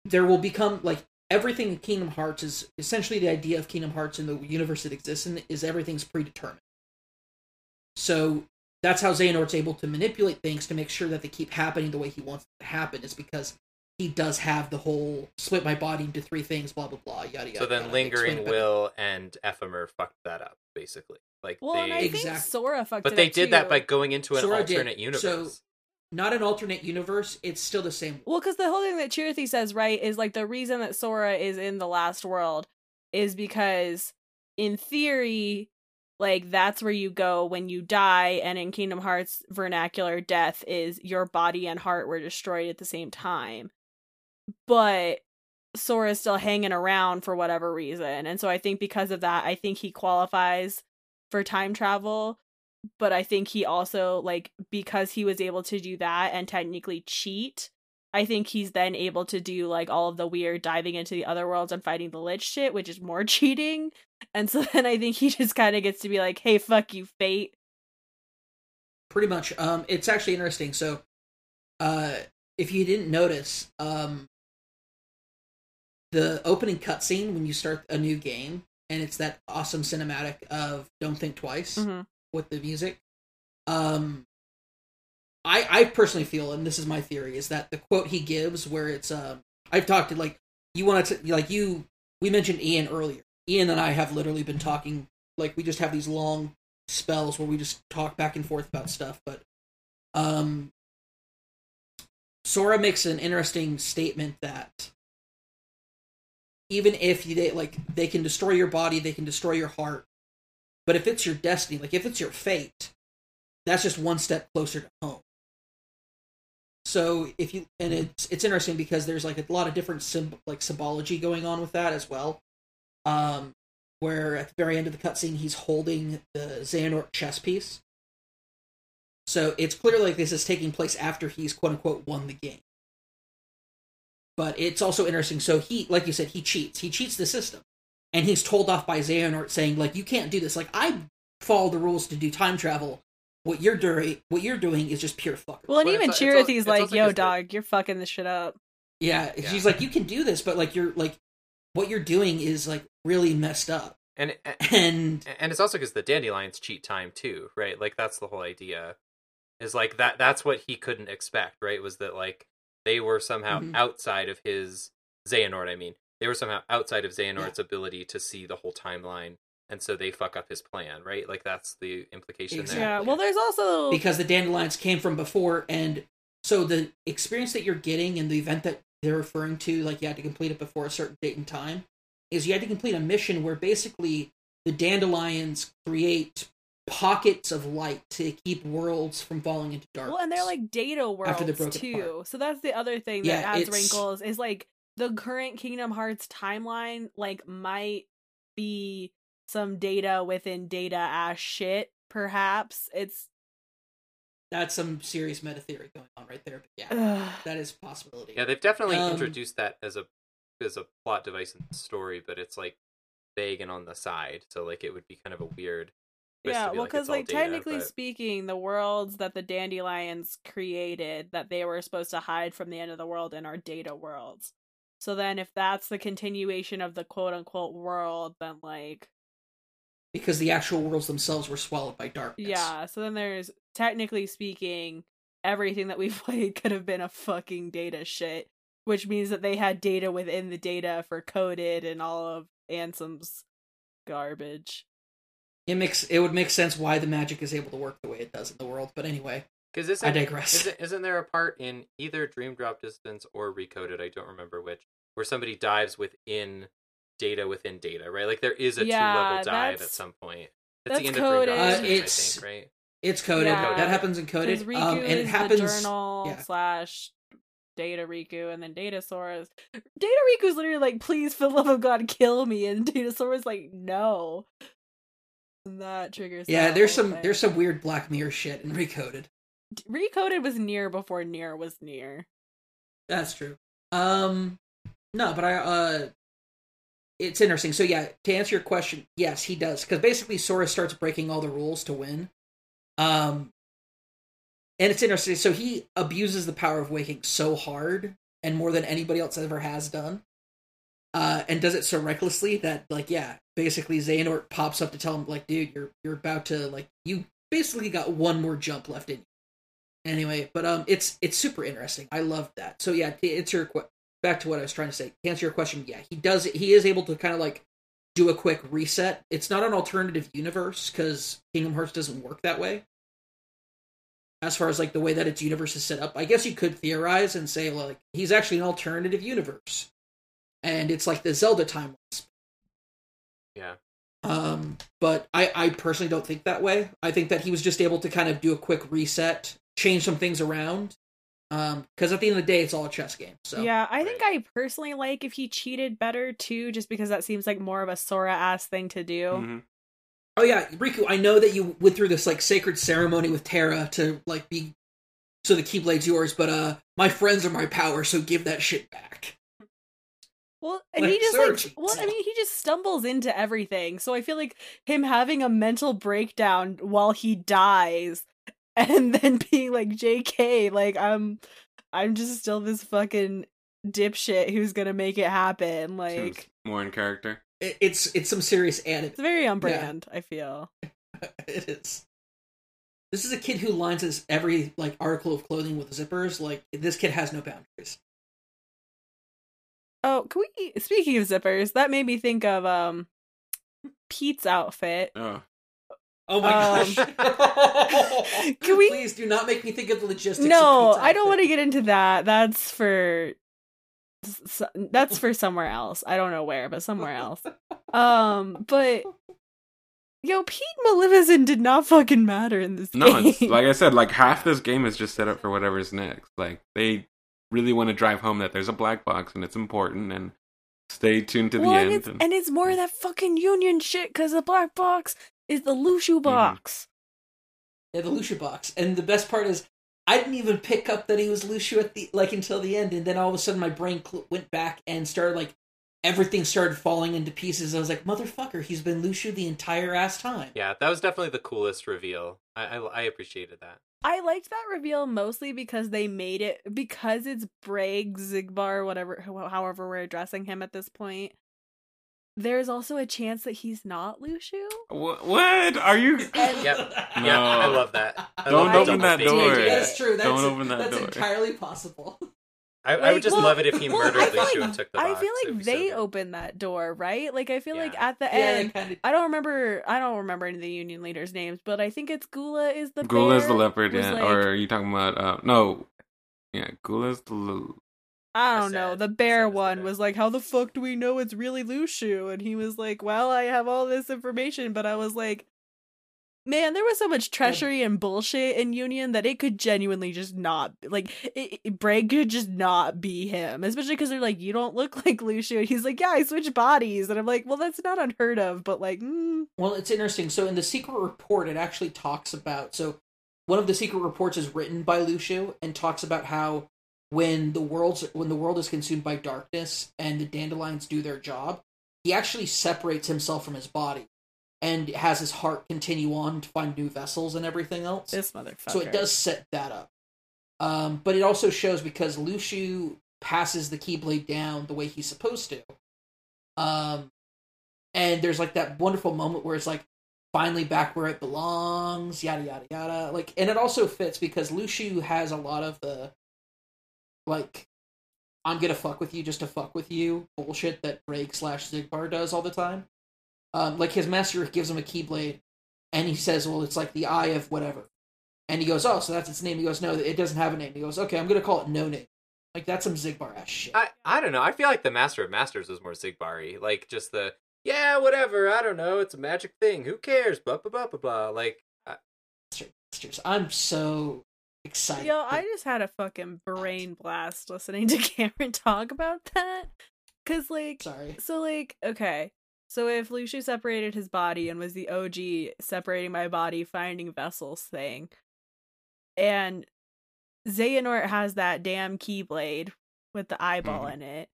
there will become like everything in Kingdom Hearts is essentially the idea of Kingdom Hearts in the universe it exists in is everything's predetermined. So that's how Xehanort's able to manipulate things to make sure that they keep happening the way he wants them to happen. Is because he does have the whole split my body into three things, blah blah blah, yada yada. so then yada. lingering Explain it better. will and ephemer fucked that up basically like Well, they and I think Sora fucked but it they up, did that by going into an Sora did. alternate universe So- not an alternate universe. It's still the same. Well, because the whole thing that Chirithy says, right, is like the reason that Sora is in the last world is because, in theory, like that's where you go when you die, and in Kingdom Hearts vernacular, death is your body and heart were destroyed at the same time. But Sora is still hanging around for whatever reason, and so I think because of that, I think he qualifies for time travel but I think he also like because he was able to do that and technically cheat. I think he's then able to do like all of the weird diving into the other worlds and fighting the lich shit, which is more cheating. And so then I think he just kind of gets to be like, "Hey, fuck you, fate." Pretty much. Um, it's actually interesting. So, uh, if you didn't notice, um, the opening cutscene when you start a new game, and it's that awesome cinematic of "Don't Think Twice" Mm-hmm. with the music. Um, I I personally feel, and this is my theory, is that the quote he gives, where it's um, I've talked to like you want to like you we mentioned Ian earlier. Ian and I have literally been talking like we just have these long spells where we just talk back and forth about stuff. But um, Sora makes an interesting statement that even if you they, like they can destroy your body, they can destroy your heart, but if it's your destiny, like if it's your fate, that's just one step closer to home. So if you and it's it's interesting because there's like a lot of different symb- like symbology going on with that as well. Um, where at the very end of the cutscene he's holding the Xehanort chess piece. So it's clear like this is taking place after he's quote unquote won the game. But it's also interesting. So he, like you said, he cheats. He cheats the system, and he's told off by Xehanort saying like, "You can't do this. Like I follow the rules to do time travel, what you're doing, what you're doing is just pure fuck. Well, and But even it's- it's al- like, "Yo, "Yo, 'cause the- dog, you're fucking this shit up." Yeah, Yeah. she's like, you can do this, but like you're like, what you're doing is like really messed up, and and and it's also because the dandelions cheat time too, right? Like that's the whole idea. Is like that. That's what he couldn't expect, right? Was that like they were somehow Mhm. outside of his Xehanort. I mean, they were somehow outside of Xehanort's ability to see the whole timeline, and so they fuck up his plan, right? Like that's the implication Exactly. there. Yeah. Well, there's also because the dandelions came from before, and so the experience that you're getting and the event that they're referring to, like you had to complete it before a certain date and time, is you had to complete a mission where basically the dandelions create pockets of light to keep worlds from falling into darkness. well, and they're like data worlds After too. apart. So that's the other thing that Yeah, adds it's- wrinkles is like the current Kingdom Hearts timeline like might be some data within data ass shit. Perhaps it's that's some serious meta theory going on right there. But yeah, that is a possibility. Yeah, they've definitely Um, introduced that as a as a plot device in the story, but it's like vague and on the side. So like it would be kind of a weird. Twist yeah. Well, because it's all like data, technically but- speaking, the worlds that the dandelions created that they were supposed to hide from the end of the world in are data worlds. So then, if that's the continuation of the quote unquote world, then like because the actual worlds themselves were swallowed by darkness. Yeah, so then there's technically speaking, everything that we've played could have been a fucking data shit, which means that they had data within the data for coded and all of Ansem's garbage. It makes it would make sense why the magic is able to work the way it does in the world. But anyway, Because I isn't, digress. isn't isn't there a part in either Dream Drop Distance or Recoded? I don't remember which, where somebody dives within data within data, right? Like there is a Yeah, two level dive at some point. that's the end of Dream Drop coded. Uh, it's- I think, right? It's coded. Yeah. That happens in coded. Riku Um, and it is happens. the journal yeah. slash Data Riku and then Data Sora's Data Riku's literally like, please for the love of God kill me and Data Sora's like, no. That triggers Yeah, that there's some thing. there's some weird Black Mirror shit in Recoded. Recoded was near before near was near. That's true. Um, no, but I uh, it's interesting. So yeah, to answer your question, yes, he does because basically Sora starts breaking all the rules to win. Um, and it's interesting. So he abuses the power of waking so hard and more than anybody else ever has done. Uh, and does it so recklessly that like yeah, basically Xehanort pops up to tell him like, dude, you're you're about to like you basically got one more jump left in you. Anyway, but um, it's it's super interesting. I love that. So yeah, to answer your que- back to what I was trying to say. To answer your question, yeah, he does. He is able to kind of like do a quick reset. It's not an alternative universe because Kingdom Hearts doesn't work that way. As far as like the way that its universe is set up, I guess you could theorize and say like he's actually an alternative universe, and it's like the Zelda timelines. Yeah. Um, but I, I personally don't think that way. I think that he was just able to kind of do a quick reset, change some things around. Um, because at the end of the day, it's all a chess game. So yeah, I think I personally like if he cheated better too, just because that seems like more of a Sora ass thing to do. Mhm. Oh yeah, Riku, I know that you went through this like sacred ceremony with Terra to like be so the Keyblade's yours, but uh my friends are my power, so give that shit back. Well, and Like he just Sora like well, I mean, he just stumbles into everything. So I feel like him having a mental breakdown while he dies, and then being like, "J.K., like I'm, I'm just still this fucking dipshit who's gonna make it happen." Seems Like more in character. It, it's it's some serious anime. it's very on brand. I feel. it is. This is a kid who lines his every like article of clothing with zippers. Like this kid has no boundaries. Oh, can we? Speaking of zippers, that made me think of um, Pete's outfit. Oh, Oh my Um, gosh! Can we- please do not make me think of the logistics? No, of I don't want to get into that. That's for that's for somewhere else. I don't know where, but somewhere else. Um, but yo, Pete Maleficent did not fucking matter in this no, game. it's like I said, like half this game is just set up for whatever's next. Like they really want to drive home that there's a black box and it's important, and stay tuned to the Well, and, end. it's, and- and it's more of that fucking Union shit because the black box is the Luxu mm-hmm. box. Yeah, the Luxu box. And the best part is, I didn't even pick up that he was Luxu at the like until the end, and then all of a sudden my brain cl- went back and started like everything started falling into pieces. I was like, motherfucker, he's been Luxu the entire ass time. Yeah, that was definitely the coolest reveal. I I, I appreciated that. I liked that reveal mostly because they made it because it's Braig Xigbar, whatever, however we're addressing him at this point. There's also a chance that he's not Luxu. Wha- What are you? Yep. No. Yeah, I love that. I Don't love open double that door. That's true. That's, Don't open that that's door. entirely possible. I, I would just well- love it if he murdered I feel Luxu like- and took the box. I feel like would be so they opened that door, right? Like I feel like at the Yeah, end, kind of. I don't remember. I don't remember any of the union leaders' names, but I think it's Gula is the Gula bear, the leopard, yeah. like- or are you talking about? Uh, no, yeah, Gula is the. l- I I don't know. said- The bear said it's the one was like, "How the fuck do we know it's really Luxu?" And he was like, "Well, I have all this information," but I was like, "Man, there was so much treachery and bullshit in Union that it could genuinely just not like it, it, Braig could just not be him, especially because they're like, you don't look like Luxu." And he's like, "Yeah, I switched bodies," and I'm like, "Well, that's not unheard of, but like, mm, Well, it's interesting. So in the secret report, it actually talks about. So one of the secret reports is written by Luxu and talks about how when the world's when the world is consumed by darkness and the dandelions do their job, he actually separates himself from his body and has his heart continue on to find new vessels and everything else. this motherfucker." So it does set that up. Um, but it also shows because Luxu passes the Keyblade down the way he's supposed to. Um, and there's like that wonderful moment where it's like finally back where it belongs, yada yada yada. Like, and it also fits because Luxu has a lot of the like I'm gonna fuck with you just to fuck with you bullshit that Braig slash Xigbar does all the time. Um, like his master gives him a Keyblade, and he says, "Well, it's like the eye of whatever." And he goes, "Oh, so that's its name." He goes, "No, it doesn't have a name." He goes, "Okay, I'm gonna call it No Name." Like that's some Xigbar ass shit. I I don't know. I feel like the Master of Masters was more Zigbari. Like just the yeah, whatever. I don't know. It's a magic thing. Who cares? Blah blah blah blah blah. Like I, Masters. I'm so excited. Yo, I just had a fucking brain blast listening to Cameron talk about that. Cause like Sorry. so like okay. So if Luxu separated his body and was the OG separating my body, finding vessels thing, and Xehanort has that damn keyblade with the eyeball Mhm. in it.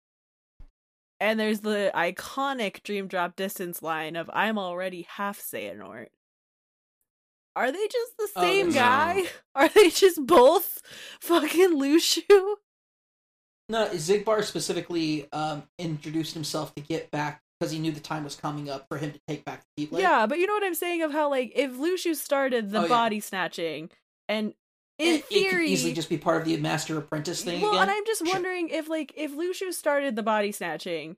And there's the iconic Dream Drop distance line of I'm already half Xehanort. Are they just the Oh, same there's- guy? Are they just both fucking Luxu? No, Xigbar specifically um, introduced himself to get back because he knew the time was coming up for him to take back the Keyblade. Yeah, but you know what I'm saying of how like if Luxu started the Oh, yeah. body snatching and in it, it could theory easily just be part of the master apprentice thing well, again. and I'm just Sure. wondering if like if Luxu started the body snatching,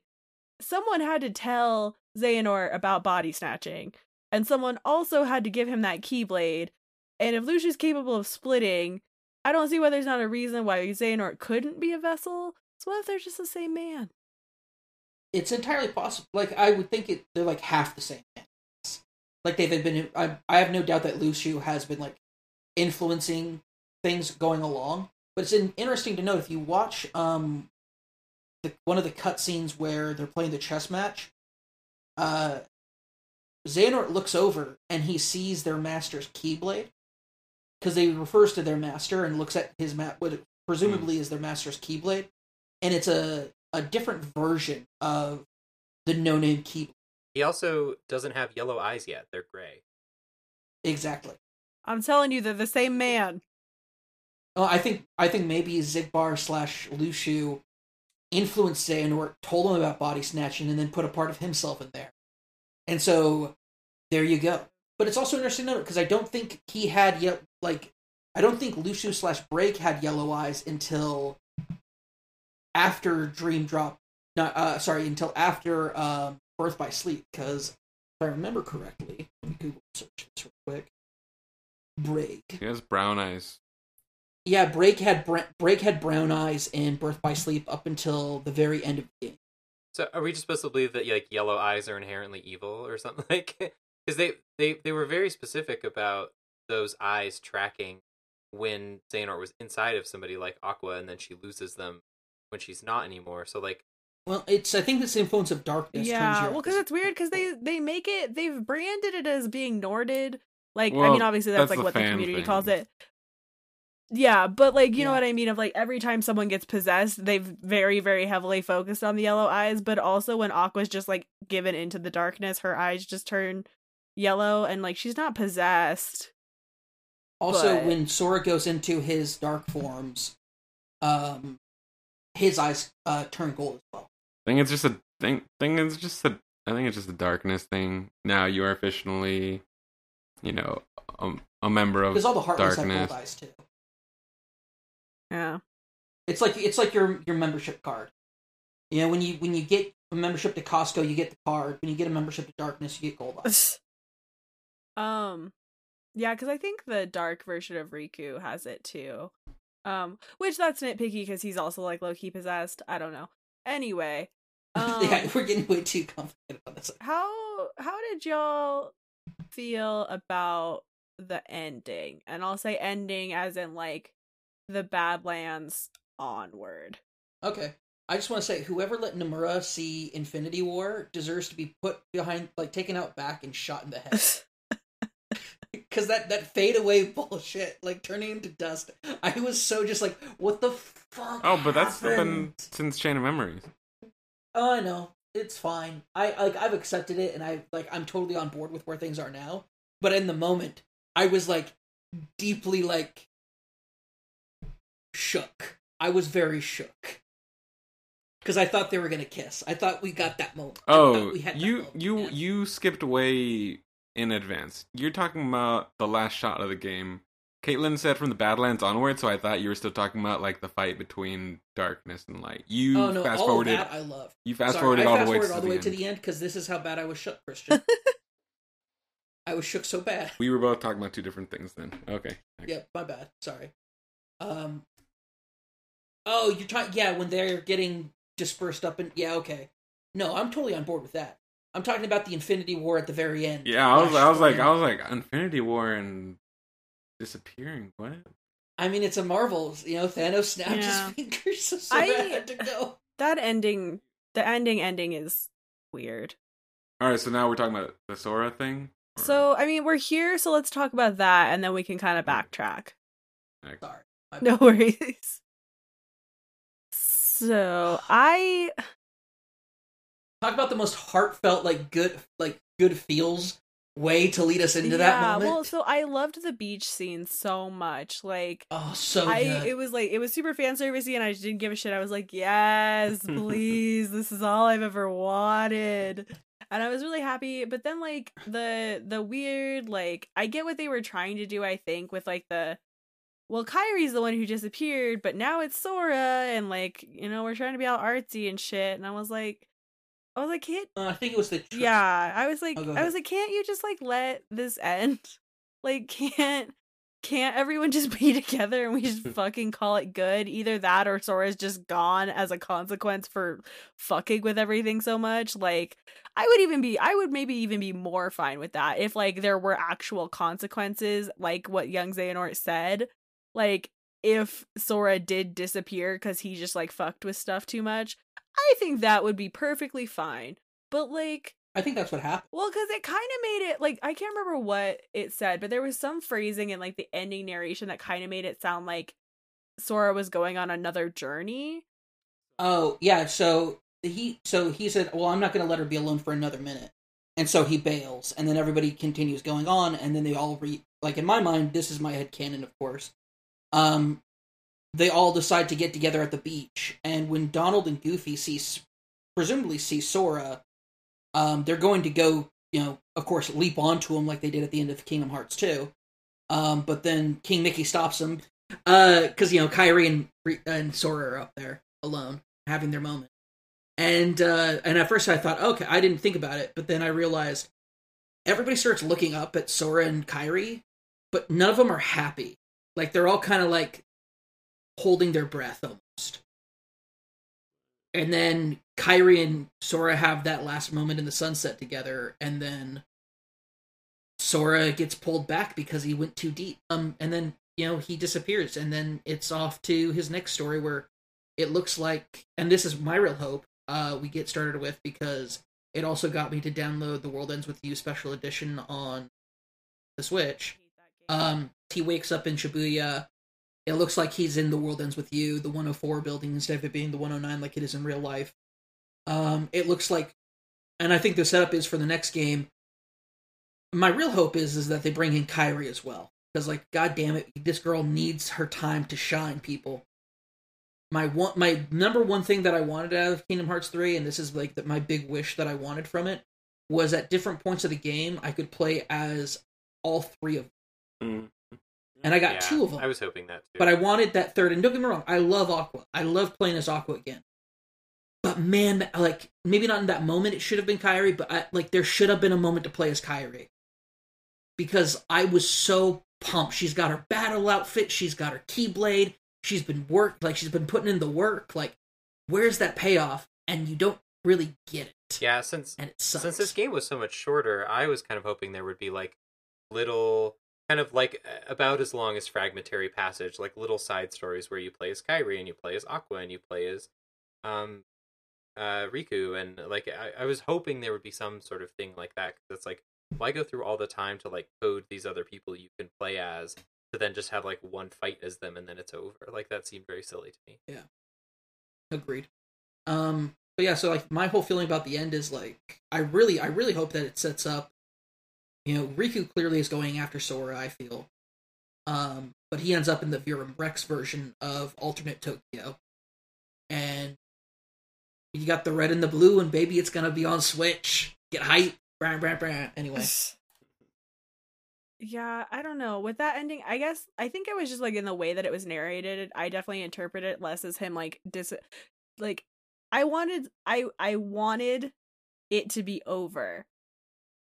someone had to tell Xehanort about body snatching, and someone also had to give him that keyblade. And if Luxu's capable of splitting, I don't see why there's not a reason why Xehanort couldn't be a vessel. So what if they're just the same man? It's entirely possible. Like I would think it, they're like half the same. Like they've been. I, I have no doubt that Luxu has been like influencing things going along. But it's in, interesting to note if you watch um the one of the cutscenes where they're playing the chess match. Uh, Xehanort looks over and he sees their master's keyblade because he refers to their master and looks at his map, what presumably is their master's keyblade, and it's a a different version of the no name keyblade. he also doesn't have yellow eyes yet. They're gray. Exactly. I'm telling you, they're the same man. Oh, I think I think maybe Xigbar slash Luxu influenced Xehanort, told him about body snatching, and then put a part of himself in there. And so there you go. But it's also interesting to note because I don't think he had yet like I don't think Luxu slash Braig had yellow eyes until after Dream Drop. Not uh sorry until after um, Birth by Sleep because if I remember correctly, let me Google search this real quick. Braig. He has brown eyes. Yeah, Braig had br- Braig had brown eyes in Birth by Sleep up until the very end of the game. So are we just supposed to believe that like yellow eyes are inherently evil or something like? Because they they they were very specific about those eyes tracking when Xehanort was inside of somebody like Aqua, and then she loses them when she's not anymore. So like Well, it's I think it's the influence of darkness. turns yeah, well, because it's weird because they they make it they've branded it as being Norded. Like I mean, obviously that's, that's like the what the community thing. calls it. Yeah, but like you know what I mean of like every time someone gets possessed, they've very very heavily focused on the yellow eyes, but also when Aqua's just like given into the darkness, her eyes just turn yellow and like she's not possessed. Also, But- when Sora goes into his dark forms, um, his eyes uh turn gold as well. I think it's just a thing. Thing it's just a. I think it's just a darkness thing. Now you are officially, you know, a, a member of Because all the Heartless have darkness. gold eyes too. Yeah. It's like it's like your your membership card. You know, when you when you get a membership to Costco, you get the card. When you get a membership to Darkness, you get gold eyes. um yeah, cuz I think the dark version of Riku has it too. Um which that's nitpicky cuz he's also like low key possessed. I don't know. Anyway, um yeah, we're getting way too complicated on this. how how did y'all feel about the ending? And I'll say ending as in like the Badlands onward. Okay. I just want to say, whoever let Nomura see Infinity War deserves to be put behind, like taken out back and shot in the head. Because that that fade away bullshit, like turning into dust, I was so just like, what the fuck? Oh, but that's been happened? since Chain of Memories. Oh, I know. It's fine. I like I've accepted it, and I like I'm totally on board with where things are now. But in the moment, I was like deeply like shook. I was very shook because I thought they were gonna kiss. I thought we got that moment. Oh, we had you moment, you yeah. you skipped way in advance. You're talking about the last shot of the game. Caitlin said from the Badlands onward, so I thought you were still talking about like the fight between darkness and light. You Oh no! fast forwarded. that I love. You fast Sorry, forwarded all the way to, all the, way end. to the end because this is how bad I was shook, Christian. I was shook so bad. We were both talking about two different things then. Okay. Yep, my bad. Sorry. Um. Oh, you're talking. Yeah, when they're getting dispersed up and yeah, okay. No, I'm totally on board with that. I'm talking about the Infinity War at the very end. Yeah, I was Flash I was like forward. I was like Infinity War and disappearing. What? I mean, it's a Marvels. You know, Thanos snapped Yeah. his fingers, so Sora I- had to go. That ending the ending ending is weird. All right, so now we're talking about the Sora thing. Or- So, I mean, we're here, so let's talk about that and then we can kind of backtrack. Sorry. No worries. So, I Talk about the most heartfelt, like good, like good feels way to lead us into that yeah, moment. well, so I loved the beach scene so much. Like oh, so I good. it was like it was super fan servicey and I just didn't give a shit. I was like, "Yes, please. this is all I've ever wanted." And I was really happy, but then like the the weird like I get what they were trying to do, I think, with like the well, Kairi's the one who disappeared, but now it's Sora and like, you know, we're trying to be all artsy and shit. And I was like I was like, can't Uh, I think it was the yeah, I was like, Oh, I was like, can't you just like let this end? Like, can't can't everyone just be together and we just fucking call it good? Either that or Sora's just gone as a consequence for fucking with everything so much. Like, I would even be, I would maybe even be more fine with that if like there were actual consequences, like what young Xehanort said. Like, if Sora did disappear because he just like fucked with stuff too much, I think that would be perfectly fine. But like, I think that's what happened. well, because it kind of made it like I can't remember what it said, but there was some phrasing in like the ending narration that kind of made it sound like Sora was going on another journey. Oh yeah, so he so he said, "Well, I'm not going to let her be alone for another minute," and so he bails, and then everybody continues going on, and then they all re like in my mind, this is my head canon, of course. Um, they all decide to get together at the beach, and when Donald and Goofy see, presumably see Sora, um, they're going to go, you know, of course, leap onto him like they did at the end of Kingdom Hearts 2. Um, but then King Mickey stops them, uh, because you know Kairi and and Sora are up there alone having their moment. And uh and at first I thought, okay, I didn't think about it, but then I realized everybody starts looking up at Sora and Kairi, but none of them are happy. Like they're all kind of like holding their breath almost. And then Kairi and Sora have that last moment in the sunset together, and then Sora gets pulled back because he went too deep. Um, and then you know he disappears, and then it's off to his next story where it looks like, and this is my real hope. Uh, we get started with because it also got me to download the World Ends with You special edition on the Switch. Um, he wakes up in Shibuya, It looks like he's in the World Ends with You, the 104 building, instead of it being the 109 like it is in real life. Um, it looks like, and I think the setup is for the next game. My real hope is is that they bring in Kairi as well, because like, god damn it, this girl needs her time to shine. People, my one, my number one thing that I wanted out of Kingdom Hearts 3, and this is like the, my big wish that I wanted from it, was at different points of the game I could play as all three of them. Mm. And I got Yeah, two of them. I was hoping that too. But I wanted that third. And don't get me wrong, I love Aqua. I love playing as Aqua again. But man, like maybe not in that moment it should have been Kairi, but I, like there should have been a moment to play as Kairi. Because I was so pumped. She's got her battle outfit, she's got her keyblade, she's been work like she's been putting in the work. Like, where's that payoff? And you don't really get it. yeah, since And it sucks. since this game was so much shorter, I was kind of hoping there would be like little kind of like uh, about as long as fragmentary passage, like little side stories where you play as Kairi and you play as Aqua and you play as um uh Riku and like I, I was hoping there would be some sort of thing like that it's like why go through all the time to like code these other people you can play as to then just have like one fight as them and then it's over like that seemed very silly to me Yeah. Agreed. Um, but yeah, so like my whole feeling about the end is like I really, I really hope that it sets up. You know, Riku clearly is going after Sora. I feel, um, but he ends up in the Verum Rex version of alternate Tokyo, and you got the red and the blue, and baby, it's gonna be on Switch. Get hype, brah, brah, brah. Anyway, Yeah, I don't know. With that ending, I guess I think it was just like in the way that it was narrated. I definitely interpret it less as him like dis like I wanted I I wanted it to be over.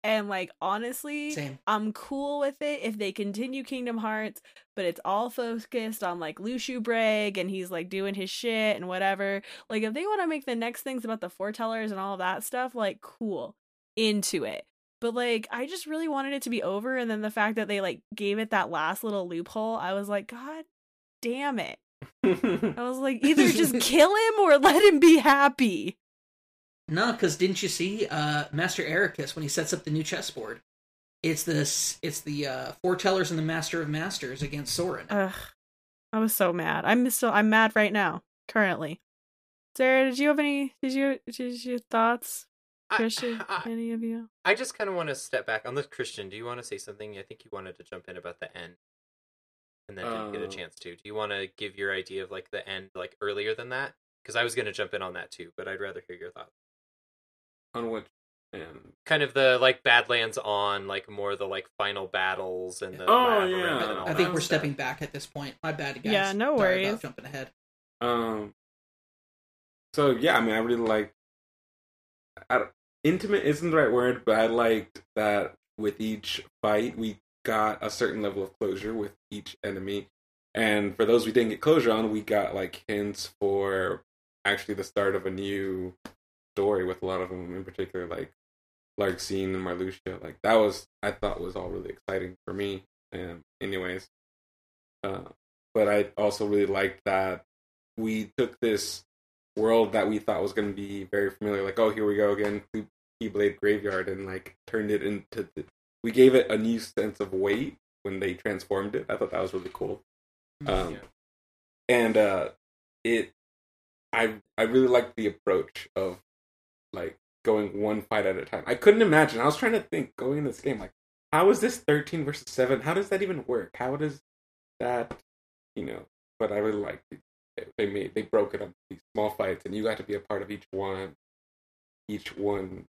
And like honestly, same. I'm cool with it if they continue Kingdom Hearts, but it's all focused on like Luxu Braig and he's like doing his shit and whatever. Like if they want to make the next things about the foretellers and all that stuff, like cool. Into it. But like I just really wanted it to be over and then the fact that they like gave it that last little loophole, I was like, God damn it. I was like, either just kill him or let him be happy. No, because didn't you see uh, Master Eraqus when he sets up the new chessboard? It's this. It's the uh, foretellers and the Master of Masters against Soren. Ugh. I was so mad. I'm still I'm mad right now, currently. Sarah, did you have any did you did you thoughts? Christian, I, any of you? I just kind of want to step back on this. Christian, do you want to say something? I think you wanted to jump in about the end, and then didn't get a Uh, chance to. Do you want to give your idea of like the end, like earlier than that? Because I was going to jump in on that too, but I'd rather hear your thoughts. On which and Kind of the like Badlands on, like more the like final battles and the Oh, yeah. and all I think we're stuff. stepping back at this point. My bad, guys. Yeah, no Sorry about worries. jumping ahead. Um. So yeah, I mean, I really like. I intimate isn't the right word, but I liked that with each fight we got a certain level of closure with each enemy, and for those we didn't get closure on, we got like hints for actually the start of a new story with a lot of them in particular, like Larxene and Marluxia. Like that was I thought was all really exciting for me. And anyways, uh, but I also really liked that we took this world that we thought was going to be very familiar, like oh here we go again, to Keyblade Graveyard, and like turned it into. The, we gave it a new sense of weight when they transformed it. I thought that was really cool. Um, Yeah. and uh, it, I I really liked the approach of like going one fight at a time. I couldn't imagine. I was trying to think going in this game like how is this 13 versus 7? How does that even work? How does that, you know, but I really liked it. They made they broke it up these small fights and you got to be a part of each one. Each one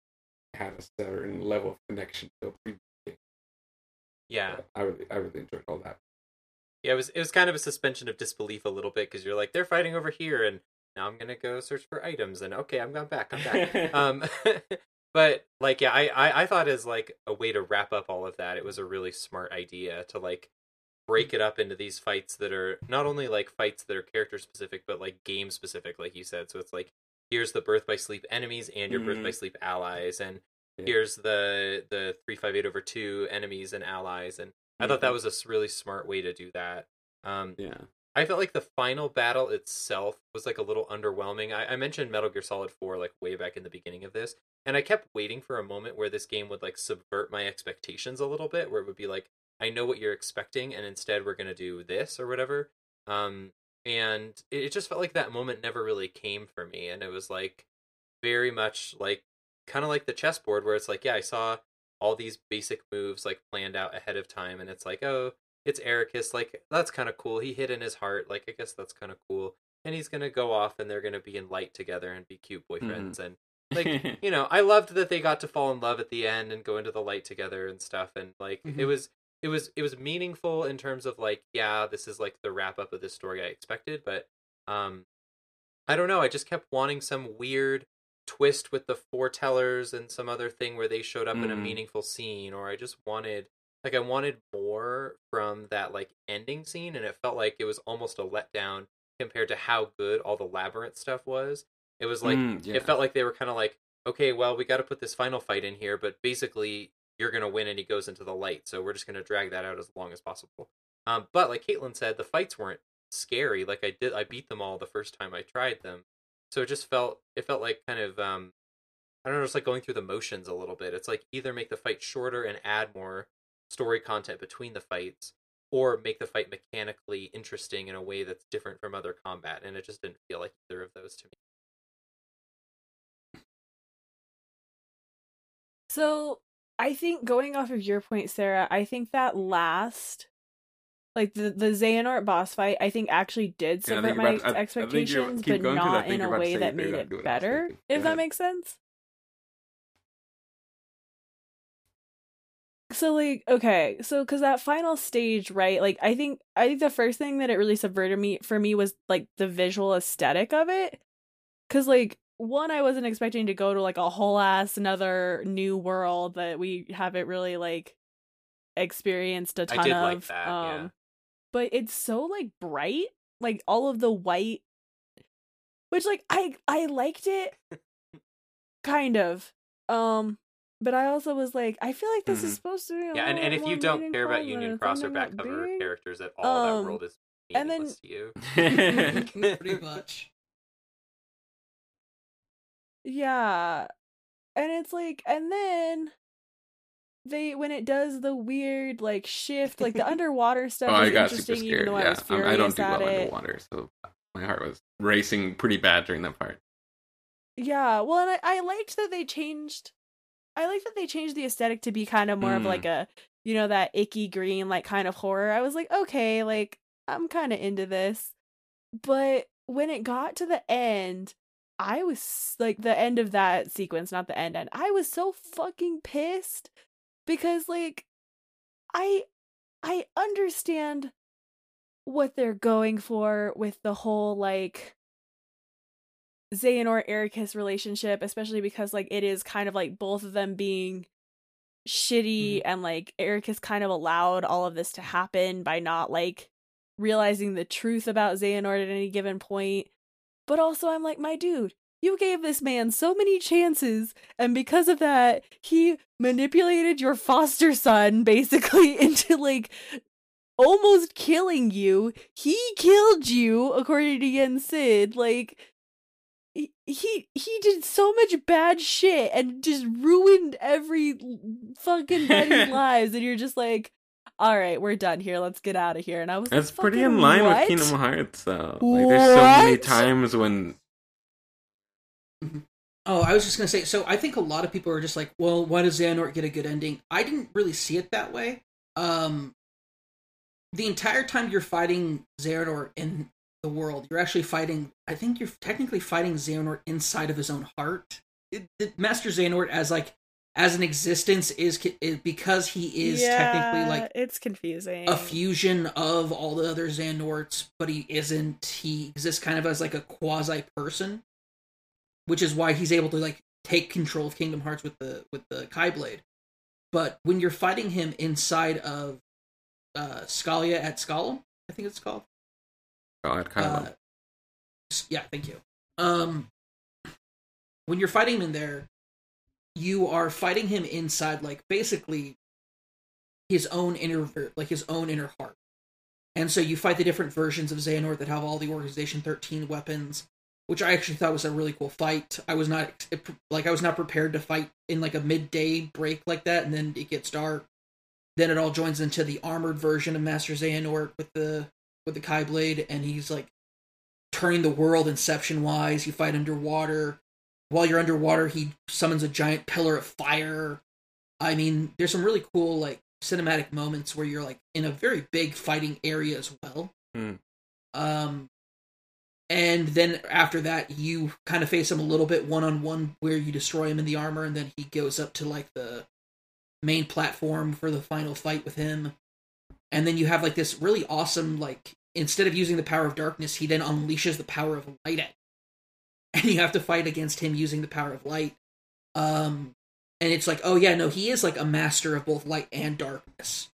had a certain level of connection to a previous game. Yeah, I really I really enjoyed all that. yeah. It was it was kind of a suspension of disbelief a little bit because you're like they're fighting over here, and now I'm gonna go search for items, and okay, I'm going back. I'm back. um but like yeah I, I i thought as like a way to wrap up all of that it was a really smart idea to like break it up into these fights that are not only like fights that are character specific but like game specific like you said so it's like here's the birth by sleep enemies and your birth by Mhm. sleep allies and Yeah. here's the the 358 over 2 enemies and allies and i thought that Mhm. was a really smart way to do that um Yeah. I felt like the final battle itself was like a little underwhelming. I, I mentioned Metal Gear Solid 4 like way back in the beginning of this, and I kept waiting for a moment where this game would like subvert my expectations a little bit, where it would be like, I know what you're expecting, and instead we're gonna do this or whatever. Um, and it, it just felt like that moment never really came for me, and it was like very much like kind of like the chessboard where it's like, yeah, I saw all these basic moves like planned out ahead of time, and it's like, oh, it's Eraqus, like that's kind of cool. He hid in his heart, like I guess that's kind of cool. And he's gonna go off, and they're gonna be in light together and be cute boyfriends, and like you know, I loved that they got to fall in love at the end and go into the light together and stuff, and like it Mhm. was it was it was meaningful in terms of like yeah, this is like the wrap up of this story I expected, but um, I don't know, I just kept wanting some weird twist with the foretellers and some other thing where they showed up in a Mm. meaningful scene, or I just wanted like I wanted more from that like ending scene, and it felt like it was almost a letdown compared to how good all the labyrinth stuff was. It was like Mm, yeah. it felt like they were kind of like, okay, well, we got to put this final fight in here, but basically you're gonna win, and he goes into the light, so we're just gonna drag that out as long as possible. Um, but like Caitlin said, the fights weren't scary. Like I did, I beat them all the first time I tried them, so it just felt it felt like kind of um, I don't know, just like going through the motions a little bit. It's like either make the fight shorter and add more story content between the fights, or make the fight mechanically interesting in a way that's different from other combat, and it just didn't feel like either of those to me. So I think going off of your point, Sarah, I think that last like the the Xehanort boss fight, I think actually did Yeah, subvert think my you're I- I expectations, keep but going 'cause I not in a way that made it what I was better. If Go that makes sense. So like okay, so because that final stage, right? Like I think I think the first thing that it really subverted me for me was like the visual aesthetic of it, because like one, I wasn't expecting to go to like a whole ass another new world that we haven't really like experienced a ton of. like that, um, yeah. but it's so like bright, like all of the white, which like I I liked it, kind of. Um, but I also was like, I feel like this is Mhm. supposed to be. a Yeah, and, and if you don't care about Union Cross or back cover being. characters at all, Um, that world is and then- you. Pretty much. Yeah. And it's like and then they when it does the weird like shift, like the underwater stuff oh, I is got super scared. I Yeah, was I'm- I don't do well it. underwater, so my heart was racing pretty bad during that part. Yeah, well and I, I liked that they changed I like that they changed the aesthetic to be kind of more of Mm. like a you know, that icky green like kind of horror. I was like, okay, like I'm kinda into this. But when it got to the end, I was like the end of that sequence, not the end end. I was so fucking pissed because like I I understand what they're going for with the whole like Xehanort Eraqus relationship, especially because like it is kind of like both of them being shitty mm-hmm. and like Eraqus kind of allowed all of this to happen by not like realizing the truth about Xehanort at any given point. But also I'm like, my dude, you gave this man so many chances, and because of that, he manipulated your foster son basically into like almost killing you. He killed you, according to Yen Sid. Like he he he did so much bad shit and just ruined every fucking buddy's lives, and you're just like, all right, we're done here. Let's get out of here. And I was That's like, pretty in line what? with Kingdom Hearts, though. Like, there's so many times when Oh, I was just gonna say. So I think a lot of people are just like, well, why does Xehanort get a good ending? I didn't really see it that way. Um, the entire time you're fighting Xehanort in the world, you're actually fighting. I think you're technically fighting Xehanort inside of his own heart. It, it, Master Xehanort as like as an existence is, is because he is technically like it's confusing. a fusion of all the other Xehanorts, but he isn't. He exists kind of as like a quasi person, which is why he's able to like take control of Kingdom Hearts with the with the χ-blade. But when you're fighting him inside of uh Scalia at Scala, I think it's called. God, Kylo. Uh, yeah, thank you. Um, when you're fighting him in there, you are fighting him inside, like basically his own inner, like his own inner heart. And so you fight the different versions of Xehanort that have all the Organization 13 weapons, which I actually thought was a really cool fight. I was not like I was not prepared to fight in like a midday break like that, and then it gets dark. Then it all joins into the armored version of Master Xehanort with the with the χ-blade, and he's like turning the world inception wise. You fight underwater. While you're underwater, he summons a giant pillar of fire. I mean, there's some really cool like cinematic moments where you're like in a very big fighting area as well. Hmm. Um, and then after that, you kind of face him a little bit one on one, where you destroy him in the armor, and then he goes up to like the main platform for the final fight with him. And then you have like this really awesome like instead of using the power of darkness, he then unleashes the power of light at, and you have to fight against him using the power of light. Um, and it's like, oh yeah, no, he is like a master of both light and darkness.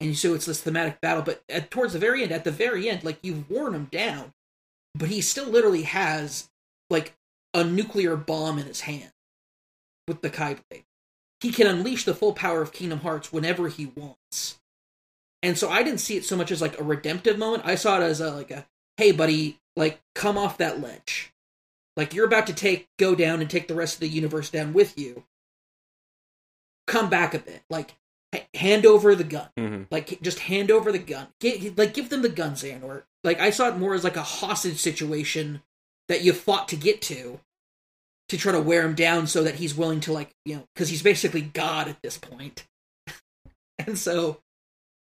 And so it's this thematic battle, but at, towards the very end, at the very end, like you've worn him down, but he still literally has like a nuclear bomb in his hand with the Kai Blade. He can unleash the full power of Kingdom Hearts whenever he wants. And so I didn't see it so much as like a redemptive moment. I saw it as a like a hey buddy, like come off that ledge. Like you're about to take go down and take the rest of the universe down with you. Come back a bit. Like h- hand over the gun. hmm Like just hand over the gun. Get, like give them the gun, Xehanort. Like I saw it more as like a hostage situation that you fought to get to to try to wear him down so that he's willing to like you know because he's basically God at this and so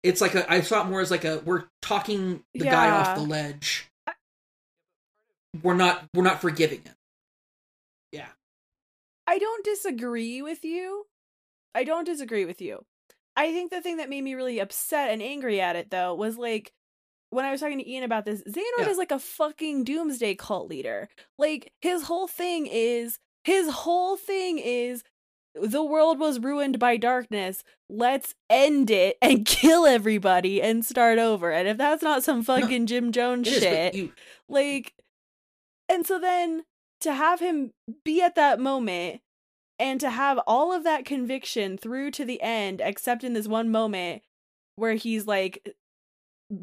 it's like a I saw it more as like a we're talking the guy off the ledge. We're not we're not forgiving him. Yeah. I don't disagree with you. I don't disagree with you. I think the thing that made me really upset and angry at it though was like when I was talking to Ian about this, Xehanort Yeah. is like a fucking doomsday cult leader. Like his whole thing is his whole thing is the world was ruined by darkness. Let's end it and kill everybody and start over. And if that's not some fucking Jim Jones shit, you like and so then to have him be at that moment and to have all of that conviction through to the end except in this one moment where he's like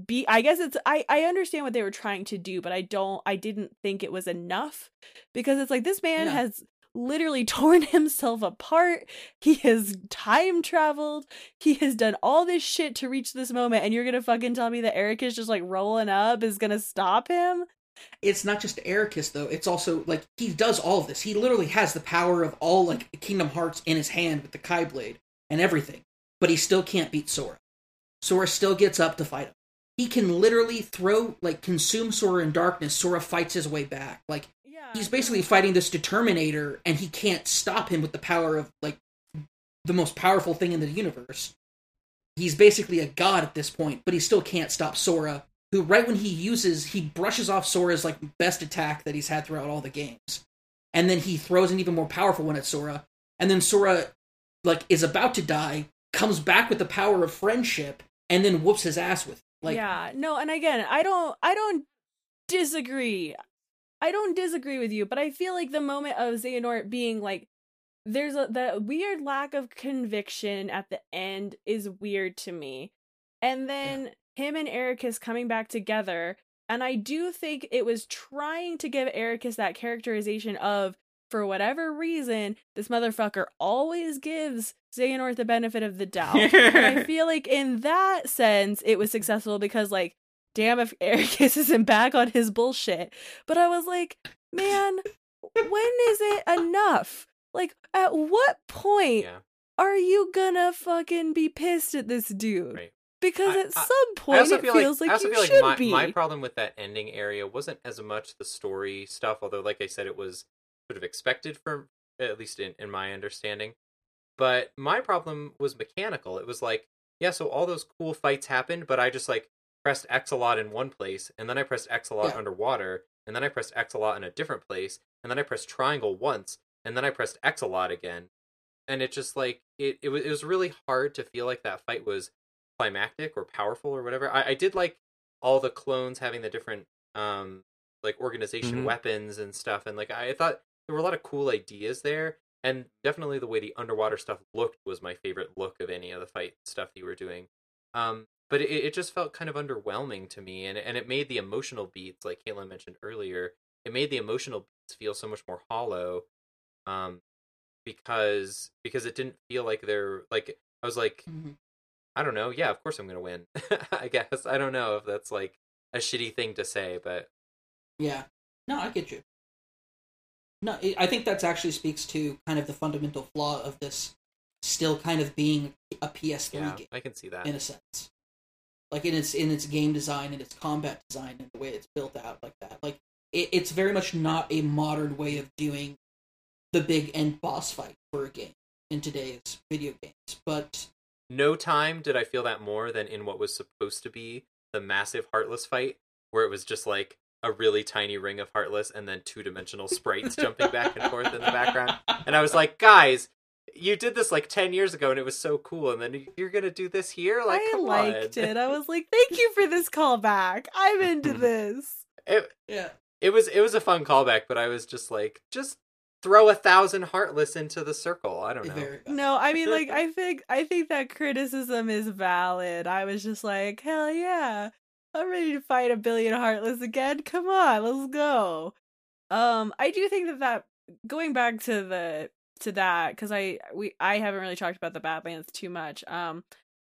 be I guess it's I I understand what they were trying to do but I don't I didn't think it was enough because it's like this man has literally torn himself apart he has time traveled he has done all this shit to reach this moment and you're going to fucking tell me that Eric is just like rolling up is going to stop him it's not just Eraqus though. It's also like he does all of this. He literally has the power of all like Kingdom Hearts in his hand with the χ-blade and everything, but he still can't beat Sora. Sora still gets up to fight him. He can literally throw like consume Sora in darkness. Sora fights his way back. Like he's basically fighting this Determinator, and he can't stop him with the power of like the most powerful thing in the universe. He's basically a god at this point, but he still can't stop Sora. Who, right when he uses, he brushes off Sora's like best attack that he's had throughout all the games, and then he throws an even more powerful one at Sora, and then Sora, like, is about to die, comes back with the power of friendship, and then whoops his ass with. it. Like, yeah no and again i don't i don't disagree i don't disagree with you but i feel like the moment of xehanort being like there's a the weird lack of conviction at the end is weird to me. And then him and Eraqus coming back together and i do think it was trying to give Eraqus that characterization of for whatever reason this motherfucker always gives xehanort the benefit of the doubt. And I feel like in that sense it was successful because like damn if Eraqus isn't back on his bullshit. But I was like, man, when is it enough? Like at what point Yeah. are you gonna fucking be pissed at this dude? Right. Because I- at I- some point it feel feels like, like, you feel like should my, be. my problem with that ending area wasn't as much the story stuff, although like I said, it was sort of expected from at least in, in my understanding. But my problem was mechanical. It was like, yeah, so all those cool fights happened, but I just like pressed X a lot in one place, and then I pressed X a lot Yeah. underwater, and then I pressed X a lot in a different place, and then I pressed triangle once, and then I pressed X a lot again. And it just like it, it was it was really hard to feel like that fight was climactic or powerful or whatever. I, I did like all the clones having the different um like organization Mhm. weapons and stuff, and like I thought there were a lot of cool ideas there, and definitely the way the underwater stuff looked was my favorite look of any of the fight stuff you were doing. Um, but it, it just felt kind of underwhelming to me, and and it made the emotional beats, like Caitlin mentioned earlier, it made the emotional beats feel so much more hollow, um, because because it didn't feel like they're like I was like Mhm. I don't know. Yeah, of course I'm gonna win. I guess I don't know if that's like a shitty thing to say, but Yeah. No, I get you. No, it, I think that actually speaks to kind of the fundamental flaw of this still kind of being a PS3 yeah, game I can see that. in a sense. Like in its in its game design and its combat design and the way it's built out like that. Like it, it's very much not a modern way of doing the big end boss fight for a game in today's video games. But no time did I feel that more than in what was supposed to be the massive Heartless fight, where it was just like a really tiny ring of Heartless and then two dimensional sprites jumping back and forth in the background. And I was like, guys, you did this like 10 years ago and it was so cool. And then you're going to do this here? Like, I come liked on. it. I was like, thank you for this callback. I'm into this. it. yeah, It was, it was a fun callback, but I was just like, just throw a thousand Heartless into the circle. I don't know. No, I mean like I think I think that criticism is valid. I was just like, hell yeah. I'm ready to fight a billion heartless again. Come on, let's go. Um I do think that that going back to the to that cuz I we I haven't really talked about the Badlands too much. Um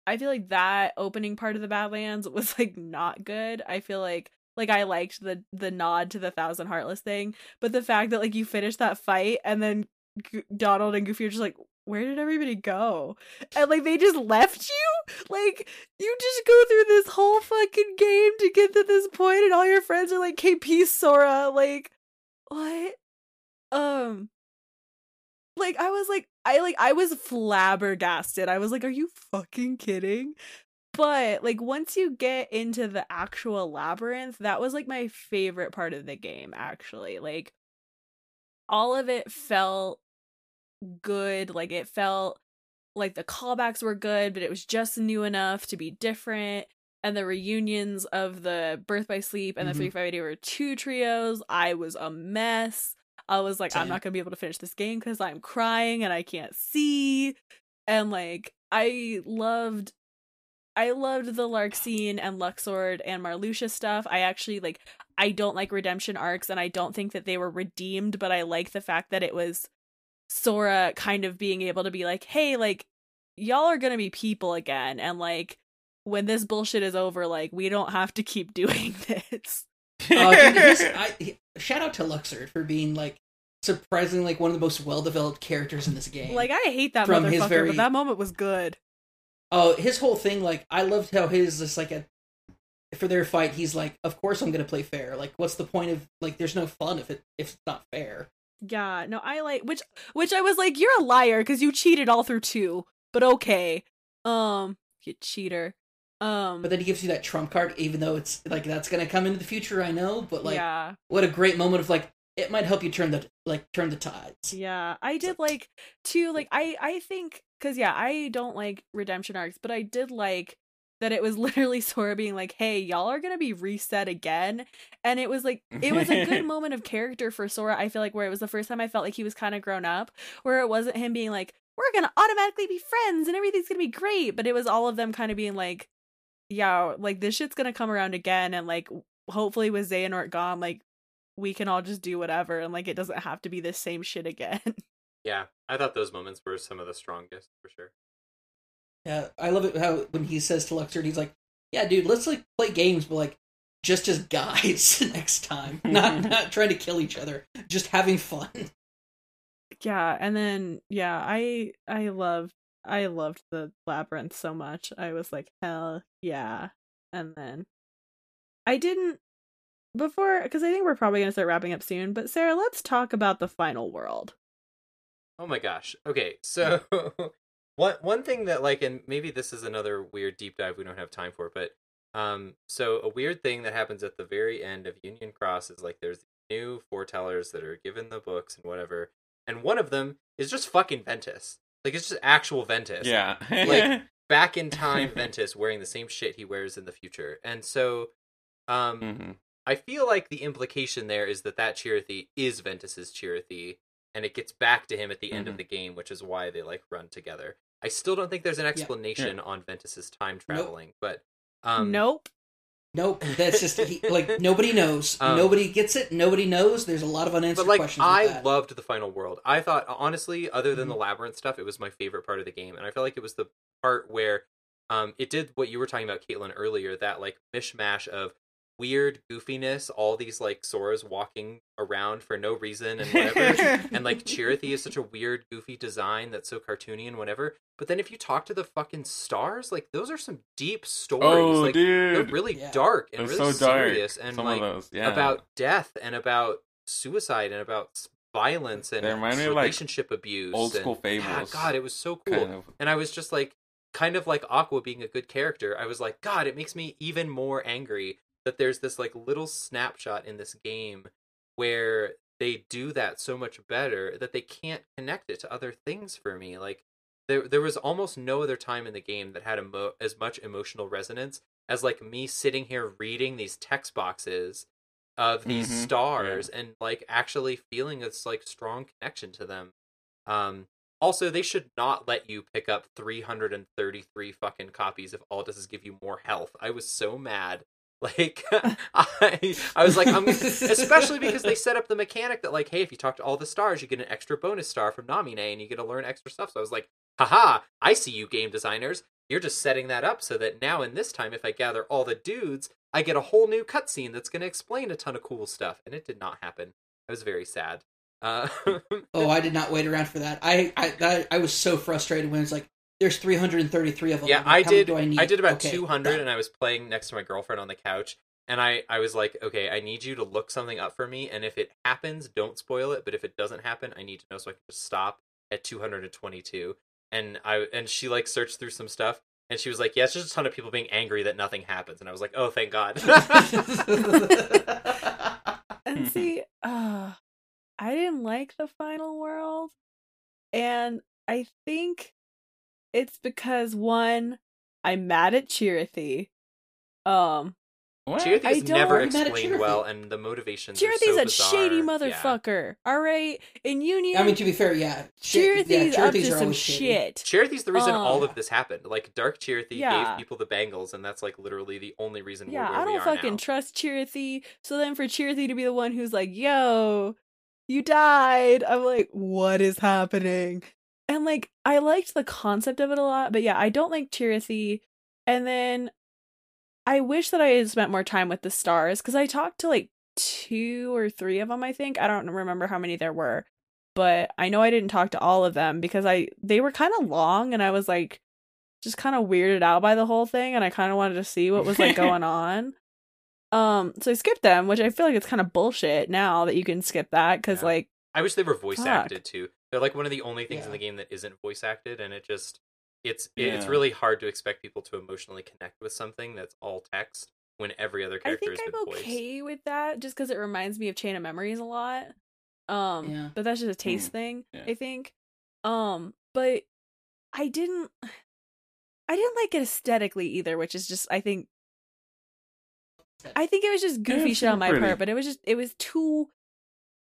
I feel like that opening part of the Badlands was like not good. I feel like like I liked the the nod to the thousand heartless thing, but the fact that like you finish that fight and then G- Donald and Goofy are just like, where did everybody go? And like they just left you? Like you just go through this whole fucking game to get to this point and all your friends are like, "Okay, peace, Sora." Like what? Um like I was like I like I was flabbergasted. I was like, "Are you fucking kidding?" But like once you get into the actual labyrinth, that was like my favorite part of the game actually. Like all of it felt good. Like it felt like the callbacks were good, but it was just new enough to be different. And the reunions of the Birth by Sleep and Mhm. the 358 were two trios. I was a mess. I was like, I'm not gonna be able to finish this game because I'm crying and I can't see. And like, I loved I loved the Larxene and Luxord and Marluxia stuff. I actually like I don't like redemption arcs and I don't think that they were redeemed, but I like the fact that it was Sora kind of being able to be like, "Hey, like y'all are going to be people again and like when this bullshit is over, like we don't have to keep doing this." Uh, dude, his, I, he- shout out to Luxord for being like surprisingly like one of the most well developed characters in this game. Like I hate that From his motherfucker, very- but that moment was good. oh, his whole thing, like I loved how his just like a for their fight, he's like, of course I'm gonna play fair. Like, what's the point of like? There's no fun if it if it's not fair. Yeah, no, I like which which I was like, "You're a liar because you cheated all through two. But okay. Um, you cheater. Um But then he gives you that trump card, even though it's like that's gonna come into the future. I know, but like, yeah. what a great moment of like it might help you turn the like turn the tides. Yeah, I did like too. Like I, I think because yeah, I don't like redemption arcs, but I did like that it was literally Sora being like, "Hey, y'all are gonna be reset again," and it was like it was a good moment of character for Sora. I feel like where it was the first time I felt like he was kind of grown up, where it wasn't him being like, "We're gonna automatically be friends and everything's gonna be great," but it was all of them kind of being like, "Yeah, like this shit's gonna come around again," and like hopefully with Xehanort gone, like we can all just do whatever and like it doesn't have to be the same shit again. Yeah, I thought those moments were some of the strongest for sure. Yeah, I love it how when he says to Luxord, he's like, "Yeah, dude, let's like play games, but like just as guys next time, not not trying to kill each other, just having fun." yeah, and then yeah, I I loved I loved the labyrinth so much. I was like, hell yeah. And then I didn't before because I think we're probably gonna start wrapping up soon, but Sarah, let's talk about the final world. Oh my gosh. Okay, so one one thing that like, and maybe this is another weird deep dive we don't have time for, but um, so a weird thing that happens at the very end of Union Cross is like there's new foretellers that are given the books and whatever, and one of them is just fucking Ventus. Like it's just actual Ventus. Yeah. Like- back in time Ventus wearing the same shit he wears in the future. And so um Mhm. I feel like the implication there is that that Chirithy is Ventus's Chirithy and it gets back to him at the end of Mhm. the game, which is why they like run together. I still don't think there's an explanation on Ventus's time traveling, but um nope. Nope, that's just he, like nobody knows. Um, nobody gets it. Nobody knows. There's a lot of unanswered but like questions. I loved the final world. I thought honestly, other than Mhm. the labyrinth stuff, it was my favorite part of the game, and I felt like it was the part where um, it did what you were talking about, Caitlin, earlier. That like mishmash of weird goofiness, all these like Soras walking around for no reason and whatever. and like Chirithy is such a weird, goofy design that's so cartoony and whatever. But then if you talk to the fucking stars, like those are some deep stories. oh, like they're really Yeah. dark and They're really so dark. serious and Some like those, yeah. about death and about suicide and about violence and They remind me of, like, relationship abuse. old and- school Yeah, fables. God, it was so cool. kind of. And I was just like, kind of like Aqua being a good character. I was like, God, it makes me even more angry that there's this like little snapshot in this game where they do that so much better that they can't connect it to other things for me. Like there, there was almost no other time in the game that had emo- as much emotional resonance as like me sitting here reading these text boxes of these Mhm, stars and like actually feeling this like strong connection to them. Um, also, they should not let you pick up 333 fucking copies if all does is give you more health. I was so mad. Like, I, I was like, I'm, especially because they set up the mechanic that, like, hey, if you talk to all the stars, you get an extra bonus star from Namine and you get to learn extra stuff. So I was like, haha, I see you game designers. You're just setting that up so that now in this time, if I gather all the dudes, I get a whole new cutscene that's going to explain a ton of cool stuff. And it did not happen. I was very sad. Uh, Oh, I did not wait around for that. I I I was so frustrated when it's like there's 333 of them. yeah, I'm like, I did. I, need? I did about Okay, 200, done. and I was playing next to my girlfriend on the couch, and I I was like, okay, I need you to look something up for me, and if it happens, don't spoil it. But if it doesn't happen, I need to know so I can just stop at 222. And I and she like searched through some stuff, and she was like, yeah, it's just a ton of people being angry that nothing happens, and I was like, oh, thank God. And see, uh, I didn't like the final world. And I think it's because one, I'm mad at Chirithy. Um, What? Chirithy is never I'm mad at explained well, and the motivations are Chirithy's so a bizarre. shady Yeah. motherfucker. All right, in Union, I mean, to be fair, yeah, shit, Chirithy's yeah, up to some shit. Chirithy's the reason all of this happened. Like Dark Chirithy Yeah. gave people the bangles, and that's like literally the only reason we're Yeah, where I don't are fucking now. trust Chirithy. So then for Chirithy to be the one who's like, yo, you died, I'm like, what is happening? And like, I liked the concept of it a lot, but yeah, I don't like Chirithy. And then I wish that I had spent more time with the stars because I talked to like two or three of them, I think. I don't remember how many there were, but I know I didn't talk to all of them because I they were kind of long and I was like just kind of weirded out by the whole thing and I kind of wanted to see what was like going on. Um so I skipped them, which I feel like it's kind of bullshit now that you can skip that cuz Yeah. like I wish they were voice Fuck. acted too. They're like one of the only things in the game that isn't voice acted, and it just it's it- it's really hard to expect people to emotionally connect with something that's all text when every other character. Is. I think I'm voiced. okay with that just cuz it reminds me of Chain of Memories a lot. Um Yeah. but that's just a taste thing, yeah. I think. Um but I didn't I didn't like it aesthetically either, which is just I think I think it was just goofy shit on my pretty. part, but it was just it was too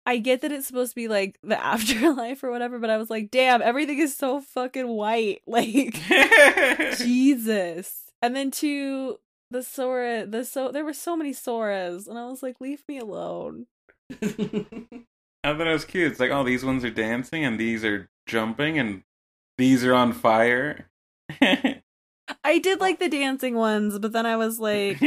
I get that it's supposed to be like the afterlife or whatever, but I was like, damn, everything is so fucking white. Like Jesus. And then to the Sora the so there were so many Soras, and I was like, leave me alone. I thought it was cute. It's like, oh, these ones are dancing and these are jumping and these are on fire. I did like the dancing ones, but then I was like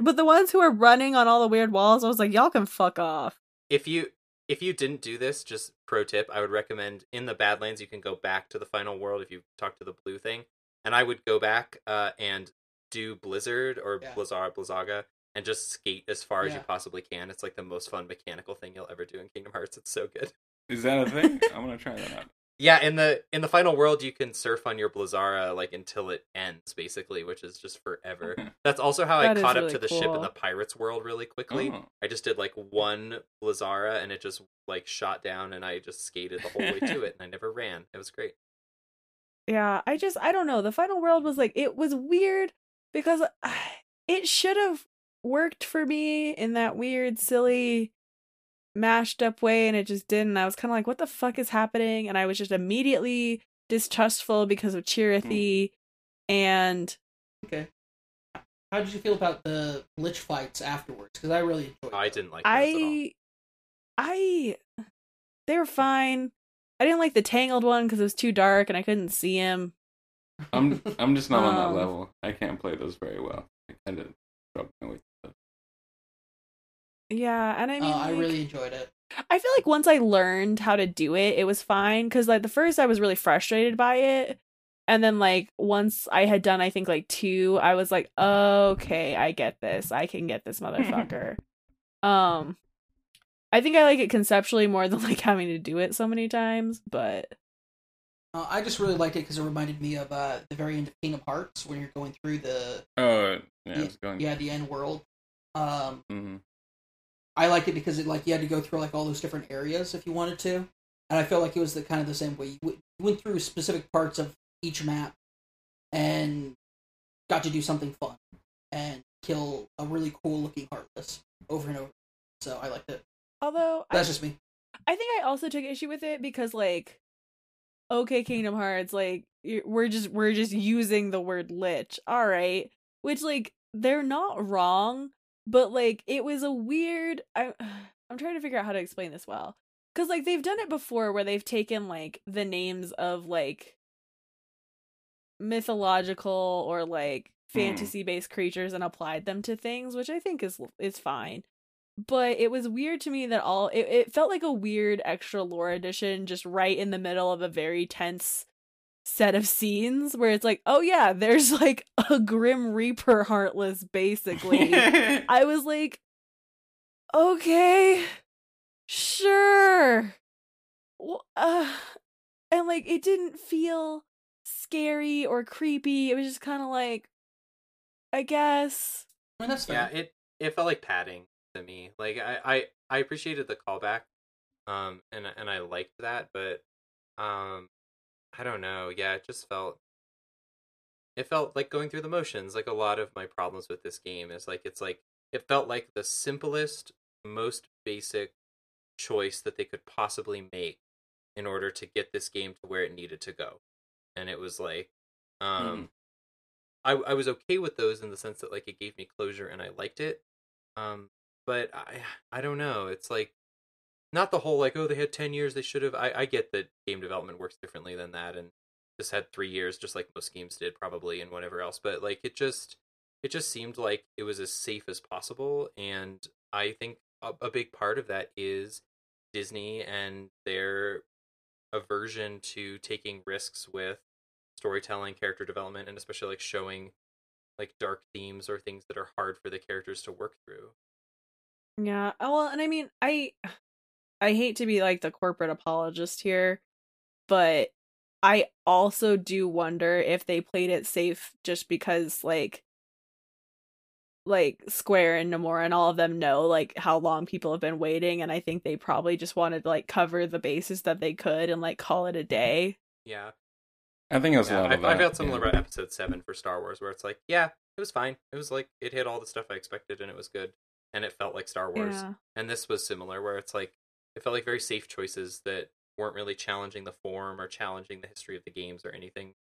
but the ones who are running on all the weird walls, I was like, y'all can fuck off. If you if you didn't do this, just pro tip, I would recommend in the Badlands you can go back to the final world if you talk to the blue thing, and I would go back uh, and do Blizzard or Yeah. Blizzard Blizzaga and just skate as far as you possibly can. It's like the most fun mechanical thing you'll ever do in Kingdom Hearts. It's so good. Is that a thing? I'm gonna try that out. Yeah, in the in the final world, you can surf on your Blizzara like until it ends, basically, which is just forever. That's also how I That is caught up really to the ship in the pirates world really quickly. Oh. I just did like one Blizzara and it just like shot down, and I just skated the whole way to it, and I never ran. It was great. Yeah, I just I don't know. The final world was like it was weird because uh, it should have worked for me in that weird, silly, mashed up way, and it just didn't. I was kind of like, what the fuck is happening? And I was just immediately distrustful because of Chirithy, and okay. How did you feel about the lich fights afterwards? Because I really enjoyed. I didn't like those at all. I, I, they were fine. I didn't like the tangled one because it was too dark and I couldn't see him. I'm I'm just not on Um, that level. I can't play those very well. I kind of struggling with them. Yeah, and I I, mean, uh, I like, really enjoyed it. I feel like once I learned how to do it, it was fine. Cause like the first I was really frustrated by it. And then like once I had done I think like two, I was like, okay, I get this. I can get this motherfucker. um I think I like it conceptually more than like having to do it so many times, but Uh, I just really liked it because it reminded me of uh, the very end of Kingdom Hearts when you're going through the Oh, yeah, Yeah, going. yeah the end world. Um, hmm I liked it because it like you had to go through like all those different areas if you wanted to, and I felt like it was the kind of the same way. You, w- you went through specific parts of each map and got to do something fun and kill a really cool looking heartless over and over. So I liked it. although I That's just me. I think I also took issue with it because like okay Kingdom Hearts like we're just we're just using the word lich. All right. Which like they're not wrong, but like it was a weird I I'm trying to figure out how to explain this well. Cuz like they've done it before where they've taken like the names of like mythological or like Hmm. fantasy based creatures and applied them to things, which I think is is fine but it was weird to me that all it, it felt like a weird extra lore addition just right in the middle of a very tense set of scenes where it's like oh yeah there's like a grim reaper heartless basically. I was like okay sure. Wh- uh, and like it didn't feel scary or creepy. It was just kind of like i guess. I mean that's Yeah, it it felt like padding to me. Like I I, I appreciated the callback, um, and and I liked that, but um, I don't know. Yeah, it just felt. It felt like going through the motions. Like a lot of my problems with this game is like it's like it felt like the simplest, most basic choice that they could possibly make in order to get this game to where it needed to go, and it was like, um. I I was okay with those in the sense that like it gave me closure and I liked it. Um but I I don't know. It's like not the whole like oh they had 10 years they should have I I get that game development works differently than that and this had 3 years just like most games did probably and whatever else but like it just it just seemed like it was as safe as possible and I think a, a big part of that is Disney and their aversion to taking risks with storytelling, character development, and especially like showing like dark themes or things that are hard for the characters to work through. Yeah. oh, Well, and I mean, I I hate to be like the corporate apologist here, but I also do wonder if they played it safe just because like like Square and Nomura and all of them know like how long people have been waiting and I think they probably just wanted to like cover the bases that they could and like call it a day. Yeah, I think it was a lot I, of I that. felt similar yeah. about Episode Seven for Star Wars, where it's like, yeah, it was fine. It was like it hit all the stuff I expected, and it was good, and it felt like Star Wars. Yeah. And this was similar, where it's like it felt like very safe choices that weren't really challenging the form or challenging the history of the games or anything.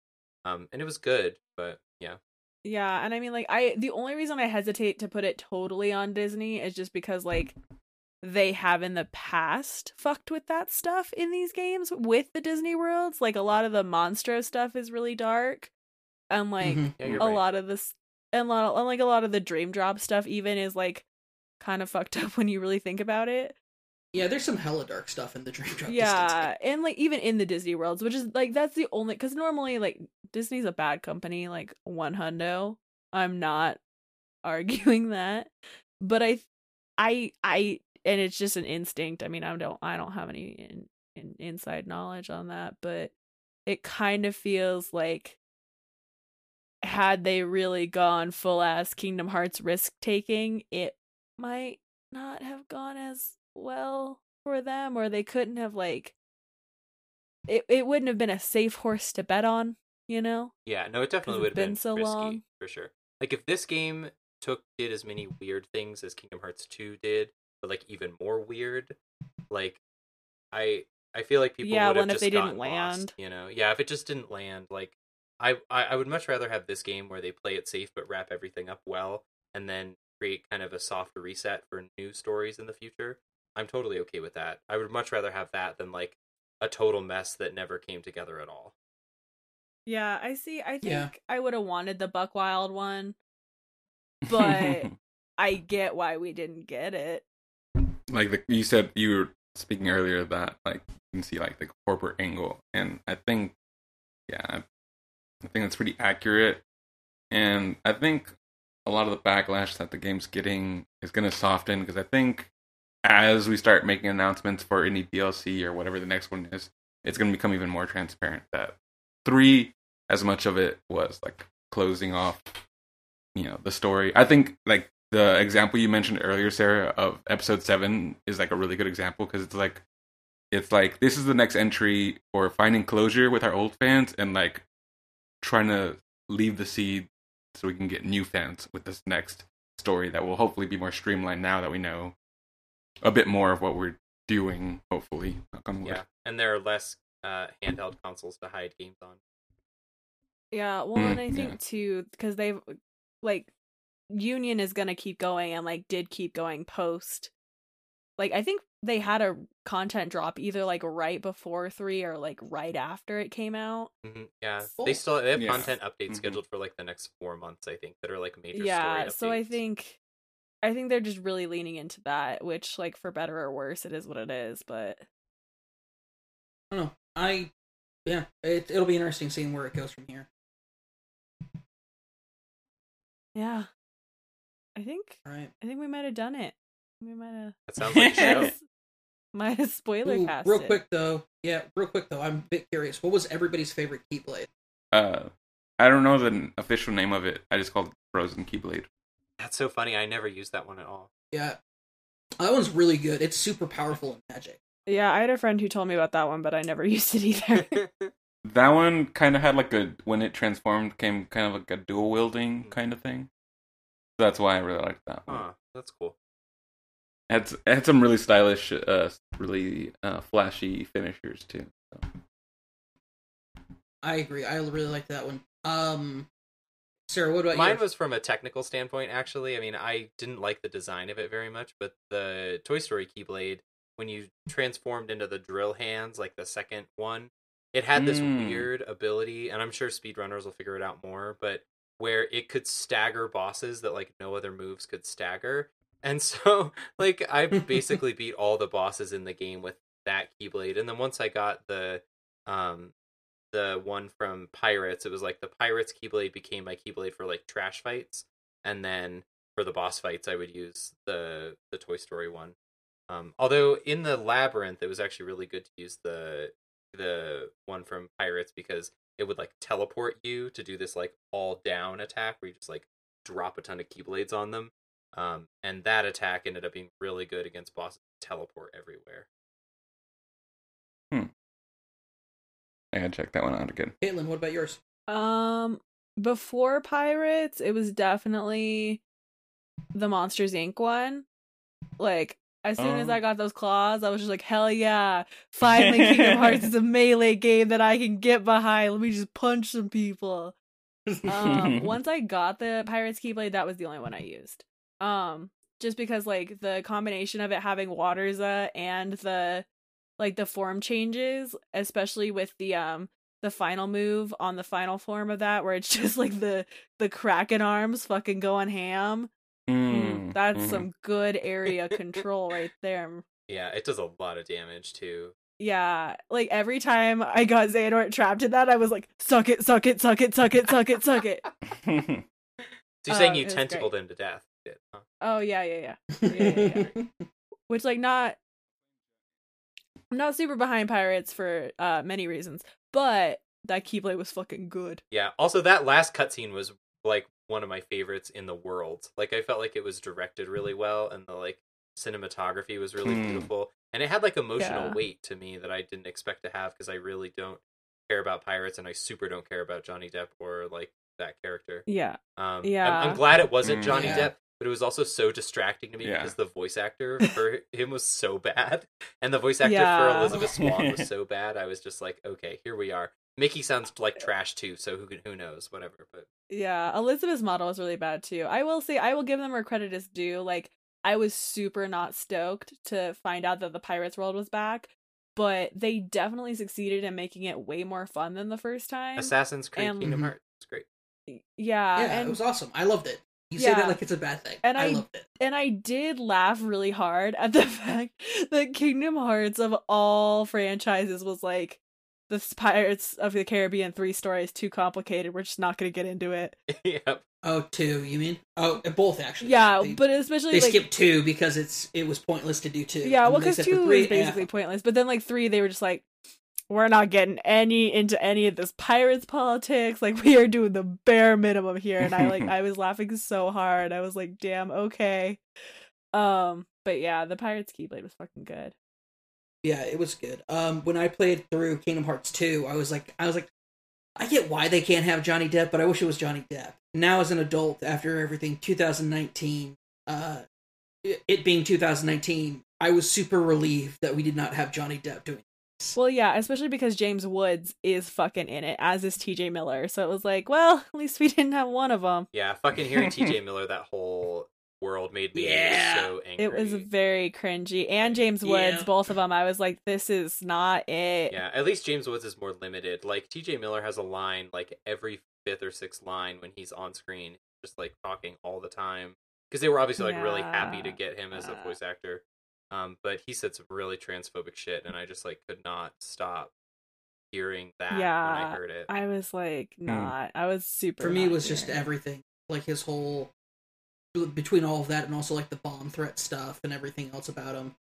Um, and it was good, but yeah, Yeah, and I mean like I the only reason I hesitate to put it totally on Disney is just because like they have in the past fucked with that stuff in these games with the Disney worlds. Like a lot of the Monstro stuff is really dark. And like Mhm. yeah, a right. lot of this and a lot and like a lot of the Dream Drop stuff even is like kind of fucked up when you really think about it. Yeah, there's some hella dark stuff in the Dream Drop. Yeah, and like even in the Disney worlds, which is like that's the only because normally like Disney's a bad company, like one hundo. I'm not arguing that, but I, I, I, and it's just an instinct. I mean, I don't, I don't have any in, in, inside knowledge on that, but it kind of feels like had they really gone full ass Kingdom Hearts risk taking, it might not have gone as well for them, or they couldn't have like it. It wouldn't have been a safe horse to bet on, you know. Yeah, no, it definitely would have been been, so risky long. for sure. Like if this game took did as many weird things as Kingdom Hearts 2 did, but like even more weird, like I I feel like people Yeah, would have and if just they didn't lost, land. you know. Yeah, if it just didn't land, like I, I I would much rather have this game where they play it safe but wrap everything up well and then create kind of a soft reset for new stories in the future. I'm totally okay with that. I would much rather have that than like a total mess that never came together at all. Yeah, I see. I think Yeah. I would have wanted the Buck Wild one, but I get why we didn't get it. like the, you said you were speaking earlier that like you can see like the corporate angle and i think yeah i I think that's pretty accurate and i think a lot of the backlash that the game's getting is going to soften because i think as we start making announcements for any dlc or whatever the next one is it's going to become even more transparent that three as much of it was like closing off you know the story. I think like the example you mentioned earlier sarah of episode 7 is like a really good example because it's like it's like this is the next entry for finding closure with our old fans and like trying to leave the seed so we can get new fans with this next story that will hopefully be more streamlined now that we know a bit more of what we're doing hopefully knock on wood. Yeah, and there are less uh, handheld consoles to hide games on. Yeah, well, Mm, and I think yeah. too because they've like Union is gonna keep going and like did keep going post. Like I think they had a content drop either like right before three or like right after it came out. hmm Yeah, Cool. they still they have Yeah. content updates Mhm. scheduled for like the next four months. I think that are like major. yeah, story so I think I think they're just really leaning into that, which like for better or worse, it is what it is. But I don't know. I yeah, it it'll be interesting seeing where it goes from here. yeah, I think All right. I think we might have done it. We might have. that sounds like a show. Might have spoiler Ooh, cast real it. quick though, yeah, real quick though, I'm a bit curious. What was everybody's favorite Keyblade? uh i don't know the official name of it i just called it frozen keyblade That's so funny. I never used that one at all. Yeah, that one's really good. It's super powerful in Magic. Yeah, I had a friend who told me about that one, but I never used it either. that one kind of had like a when it transformed came kind of like a dual wielding kind of thing that's why i really liked that one huh, that's cool. It had, it had some really stylish uh really uh flashy finishers too so. I agree. I really like that one. Um, Sarah, what about Mine was from a technical standpoint, actually. I mean, I didn't like the design of it very much, but the Toy Story Keyblade, when you transformed into the drill hands, like the second one, it had this Mm. weird ability, and I'm sure speedrunners will figure it out more, but where it could stagger bosses that like no other moves could stagger. And so, like, I basically beat all the bosses in the game with that Keyblade. And then once I got the um the one from Pirates, it was like the Pirates Keyblade became my Keyblade for like trash fights, and then for the boss fights, I would use the the Toy Story one. Um, although in the labyrinth, it was actually really good to use the the one from Pirates because it would like teleport you to do this like all down attack where you just like drop a ton of Keyblades on them. Um, and that attack ended up being really good against bosses. Teleport everywhere. I gotta check that one out again Caitlin, what about yours? Um, before Pirates, it was definitely the Monsters Inc. one. Like, as soon as Oh. I got those claws, I was just like, hell yeah! Finally, Kingdom Hearts is a melee game that I can get behind. Let me just punch some people. Um, once I got the Pirates Keyblade, that was the only one I used. Um, just because like the combination of it having Waterza and the like the form changes, especially with the um the final move on the final form of that, where it's just like the the Kraken arms fucking going ham. Mm, Mm, that's mhm. some good area control right there. Yeah, it does a lot of damage too. Yeah, like every time I got Xehanort trapped in that, I was like, suck it, suck it, suck it, suck it, suck it, suck it. So you're saying Uh, you tentacled him to death? huh? Oh yeah, yeah, yeah. yeah, yeah. Which like not I'm not super behind pirates for uh many reasons, but that Keyblade was fucking good. Yeah. Also, that last cutscene was like one of my favorites in the world. Like, I felt like it was directed really well, and the like cinematography was really Hmm. beautiful, and it had like emotional Yeah. weight to me that I didn't expect to have because I really don't care about pirates, and I super don't care about Johnny Depp or like that character. Yeah. Um, I'm, Yeah. I'm glad it wasn't Mm. Johnny Yeah. Depp, but it was also so distracting to me Yeah. because the voice actor for him was so bad, and the voice actor for Elizabeth Swann was so bad. I was just like, okay, here we are. Mickey sounds like trash too, so who can, who knows, whatever. But Yeah. Elizabeth's model was really bad too. I will say I will give them where credit is due. Like I was super not stoked to find out that the Pirates World was back. but they definitely succeeded in making it way more fun than the first time. Assassin's Creed and- Kingdom Mhm. Hearts. It's great. yeah, yeah, and it was awesome. I loved it. You say that like it's a bad thing. And I, I- loved it. and I did laugh really hard at the fact that Kingdom Hearts of all franchises was like the Pirates of the Caribbean three stories too complicated. We're just not going to get into it. yep. Oh, two, you mean? Oh, uh, both actually. Yeah, They, but especially they like skipped two because it's it was pointless to do two. yeah, well, because two three, is basically eh, pointless. But then like three, they were just like, we're not getting any into any of this pirates politics. Like we are doing the bare minimum here. And I like I was laughing so hard. I was like, damn, okay. Um, but yeah, the Pirates Keyblade was fucking good. Yeah, it was good. Um, when I played through Kingdom Hearts two, I was like, I was like, I get why they can't have Johnny Depp, but I wish it was Johnny Depp. Now, as an adult, after everything, 2019, uh, it being 2019, I was super relieved that we did not have Johnny Depp doing. This. Well, yeah, especially because James Woods is fucking in it, as is T.J. Miller. So it was like, well, at least we didn't have one of them. Yeah, fucking hearing TJ Miller that whole world made me Yeah. so angry. It was very cringy. And James Woods, Yeah. both of them, I was like, this is not it. Yeah, at least James Woods is more limited. Like TJ Miller has a line like every fifth or sixth line when he's on screen, just like talking all the time. Because they were obviously like really happy to get him as a voice actor. Um, but he said some really transphobic shit, and I just like could not stop hearing that when Yeah, I heard it. I was like, not. I was super. For me, it was just hearing it. everything, like his whole between all of that and also like the bomb threat stuff and everything else about him.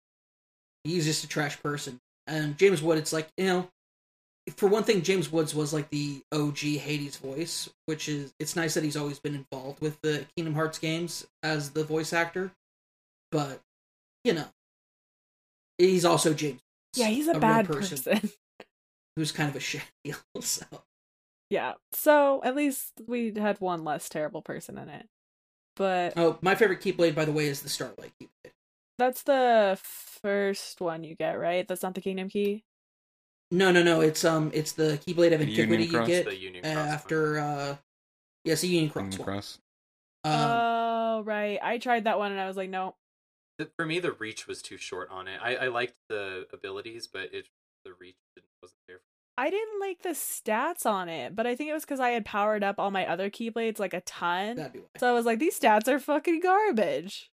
He's just a trash person. And James Wood, it's like you know, for one thing, James Woods was like the OG Hades voice, which is it's nice that he's always been involved with the Kingdom Hearts games as the voice actor, but you know, he's also James. Yeah, he's a, real bad person. who's kind of a shit deal. So yeah. So at least we had one less terrible person in it. But oh, my favorite Keyblade, by the way, is the Starlight Keyblade. that's the first one you get, right? That's not the Kingdom Key. No, no, no. It's um, it's the Keyblade of The Union Antiquity you get the Union Cross one. after uh, yes, the Union Cross Kingdom one. Cross. Um, oh, right. I tried that one and I was like, no. The- for me, the reach was too short on it. I, I liked the abilities, but it the reach wasn't there. For me. I didn't like the stats on it, but I think it was because I had powered up all my other Keyblades like a ton. that'd be why. So I was like, these stats are fucking garbage.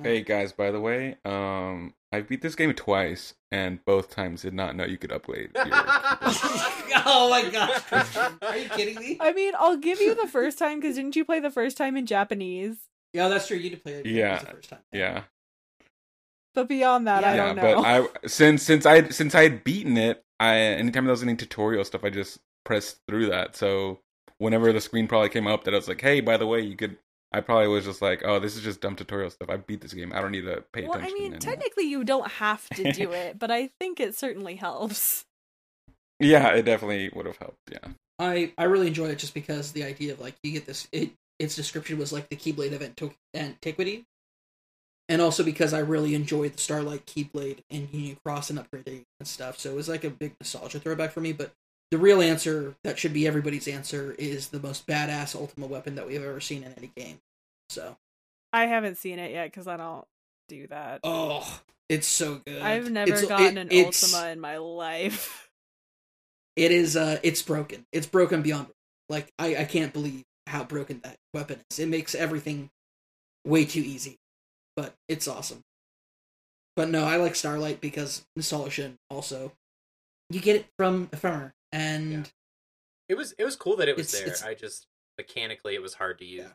Hey guys, by the way, um, I beat this game twice, and both times did not know you could upgrade. Your oh my gosh! Christian. Are you kidding me? I mean, I'll give you the first time because didn't you play the first time in Japanese? Yeah, that's true. You did play it. Yeah, the first time. yeah, But beyond that, I don't know. But I since since I since I had beaten it, I anytime there was any tutorial stuff, I just pressed through that. So whenever the screen probably came up that I was like, hey, by the way, you could. I probably was just like, oh, this is just dumb tutorial stuff. I beat this game. I don't need to pay attention." well, I mean, and- technically, you don't have to do it, but I think it certainly helps. yeah, it definitely would have helped. Yeah. I I really enjoy it just because the idea of like you get this. It its description was like the Keyblade of Antiqu- Antiquity, and also because I really enjoyed the Starlight Keyblade and Union Cross and upgrading and stuff. So it was like a big nostalgia throwback for me. But the real answer that should be everybody's answer is the most badass Ultima weapon that we have ever seen in any game. So I haven't seen it yet because I don't do that. oh, it's so good. I've never It's- gotten it- an Ultima in my life. It is uh it's broken. It's broken beyond like I I can't believe how broken that weapon is. It makes everything way too easy. But it's awesome. But no, I like Starlight because nostalgia and also you get it from Ephemer and Yeah. It was it was cool that it was It's- there. it's- I just mechanically it was hard to use. Yeah.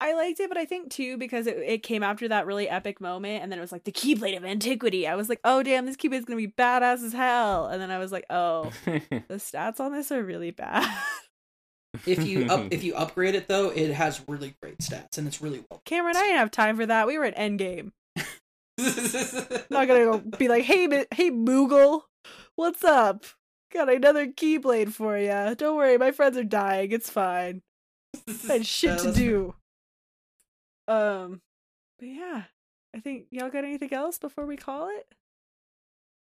I liked it, but I think too because it, it came after that really epic moment, and then it was like the Keyblade of Antiquity. I was like, oh damn, this Keyblade's gonna be badass as hell. And then I was like, oh, the stats on this are really bad. if you up if you upgrade it though, it has really great stats and it's really well. Cameron, I didn't have time for that. We were at Endgame. not gonna go be like, hey, hey, Moogle, what's up? Got another Keyblade for you. Don't worry, my friends are dying. It's fine. I had shit to do. Um, but yeah, I think y'all got anything else before we call it?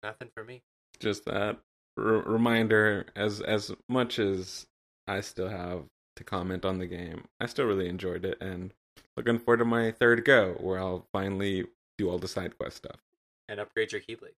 Nothing for me. just that r- reminder as as much as i still have to comment on the game i still really enjoyed it and looking forward to my third go where i'll finally do all the side quest stuff And upgrade your Keyblade.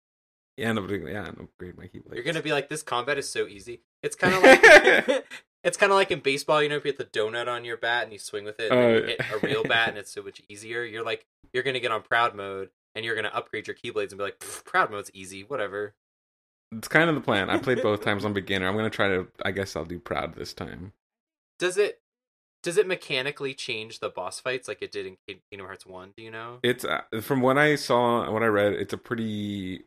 Yeah, and upgrade, yeah, and upgrade my keyblade. You're gonna be like, this combat is so easy. It's kind of like it's kind of like in baseball. You know, if you hit the donut on your bat and you swing with it, and Oh, you uh, hit a real bat, and it's so much easier. You're like, you're gonna get on proud mode, and you're gonna upgrade your keyblades and be like, proud mode's easy, whatever. It's kind of the plan. I played both times on beginner. I'm gonna try to. I guess I'll do proud this time. Does it? Does it mechanically change the boss fights like it did in Kingdom Hearts One? Do you know? It's uh, from what I saw, what I read. It's a pretty.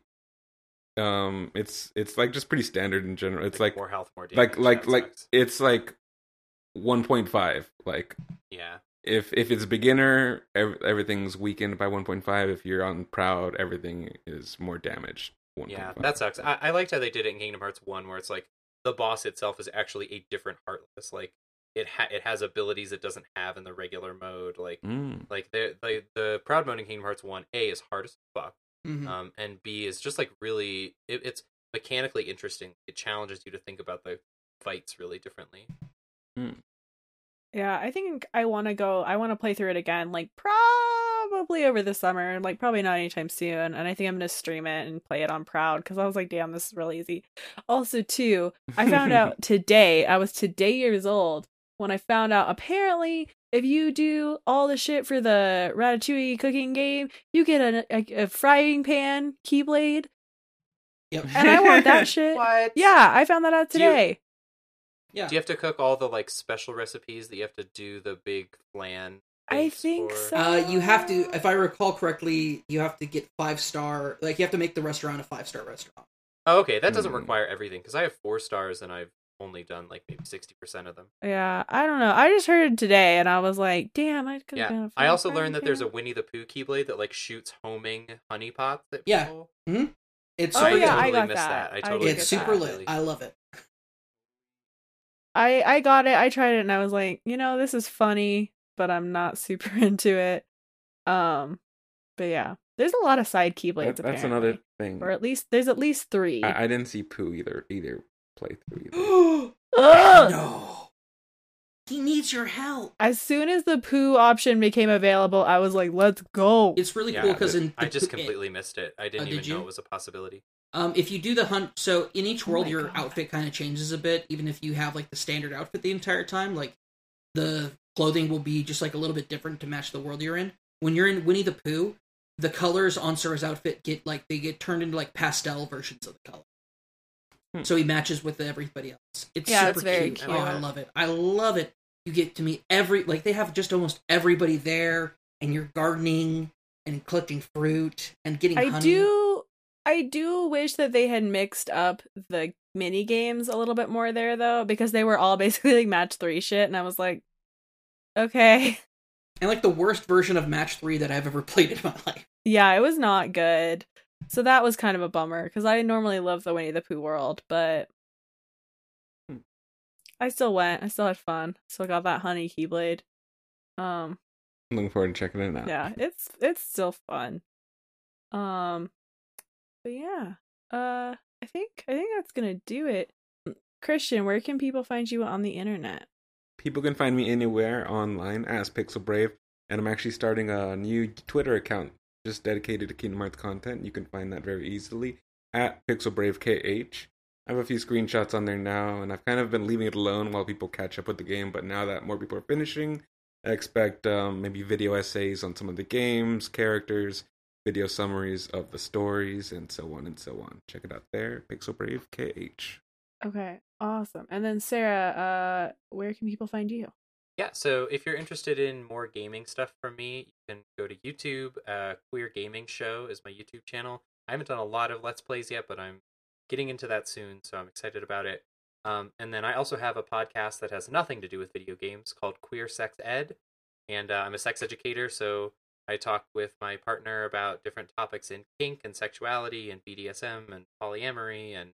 Um, it's it's like just pretty standard in general. It's like more health, more damage. like like like sucks. it's like 1.5. Like yeah. if if it's beginner, ev- everything's weakened by 1.5. If you're on proud, everything is more damaged. 1.5. Yeah, that sucks. I, I liked how they did it in Kingdom Hearts One, where it's like the boss itself is actually a different Heartless. Like it ha- it has abilities it doesn't have in the regular mode. Like Mm. like the the the proud mode in Kingdom Hearts One, A is hard as fuck, Mhm. um, and B is just like really it, it's mechanically interesting. It challenges you to think about the fights really differently. Yeah, I think I want to go. I want to play through it again, like probably over the summer, like probably not anytime soon. And I think I'm gonna stream it and play it on Proud because I was like, damn, this is really easy. Also, too, I found out today. I was today years old when I found out. Apparently, if you do all the shit for the Ratatouille cooking game, you get a, a, a frying pan keyblade, Yep. and I want that shit. What? Yeah, I found that out Do you- today. yeah. Do you have to cook all the like special recipes that you have to do the big flan? I think for? so. Uh, you have to, if I recall correctly, you have to get five star. Like you have to make the restaurant a five star restaurant. Oh, okay, that doesn't Hmm. require everything because I have four stars and I've only done like maybe sixty percent of them. Yeah, I don't know. I just heard it today, and I was like, "Damn!" I could. Yeah, I also learned that there's a Winnie the Pooh keyblade that like shoots homing honey pots at Yeah. people. It's Oh, I super yeah, lit. I totally got missed that. that. I I totally It's get super that. lit. I love it. I I got it. I tried it, and I was like, you know, this is funny, but I'm not super into it. Um, but yeah, there's a lot of side keyblades. That- that's another thing. or at least there's at least three. I, I didn't see Pooh either either playthrough either. Ugh! no. He needs your help. As soon as the Pooh option became available, I was like, "Let's go!" It's really Yeah, cool because in I just Pooh- completely missed it. I didn't Oh, even did know it was a possibility. Um, if you do the hunt, so in each Oh world, my your God. outfit kind of changes a bit. Even if you have like the standard outfit the entire time, like the clothing will be just like a little bit different to match the world you're in. When you're in Winnie the Pooh, the colors on Sora's outfit get like they get turned into like pastel versions of the color, Hmm. so he matches with everybody else. It's Yeah, super it's very cute. cute. Oh, I love it. I love it. You get to meet every like they have just almost everybody there, and you're gardening and collecting fruit and getting. I honey. do I do wish that they had mixed up the mini games a little bit more there though, because they were all basically like match three shit, and I was like, okay. and like the worst version of match three that I've ever played in my life. Yeah, it was not good. So that was kind of a bummer because I normally love the Winnie the Pooh world, but Hmm. I still went. I still had fun. Still got that honey keyblade. Um, I'm looking forward to checking it out. yeah, it's it's still fun. Um, but yeah, uh, I think I think that's gonna do it. Christian, where can people find you on the internet? People can find me anywhere online as Pixel Brave, and I'm actually starting a new Twitter account just dedicated to Kingdom Hearts content. You can find that very easily at Pixel Brave KH. I have a few screenshots on there now, and I've kind of been leaving it alone while people catch up with the game. But now that more people are finishing, I expect um, maybe video essays on some of the games, characters, video summaries of the stories, and so on and so on. Check it out there, Pixel Brave KH. Okay, awesome. And then Sarah, uh, where can people find you? Yeah, so if you're interested in more gaming stuff from me, you can go to YouTube. Uh, Queer Gaming Show is my YouTube channel. I haven't done a lot of Let's Plays yet, but I'm getting into that soon, so I'm excited about it. Um, and then I also have a podcast that has nothing to do with video games called Queer Sex Ed. And uh, I'm a sex educator, so I talk with my partner about different topics in kink and sexuality and BDSM and polyamory and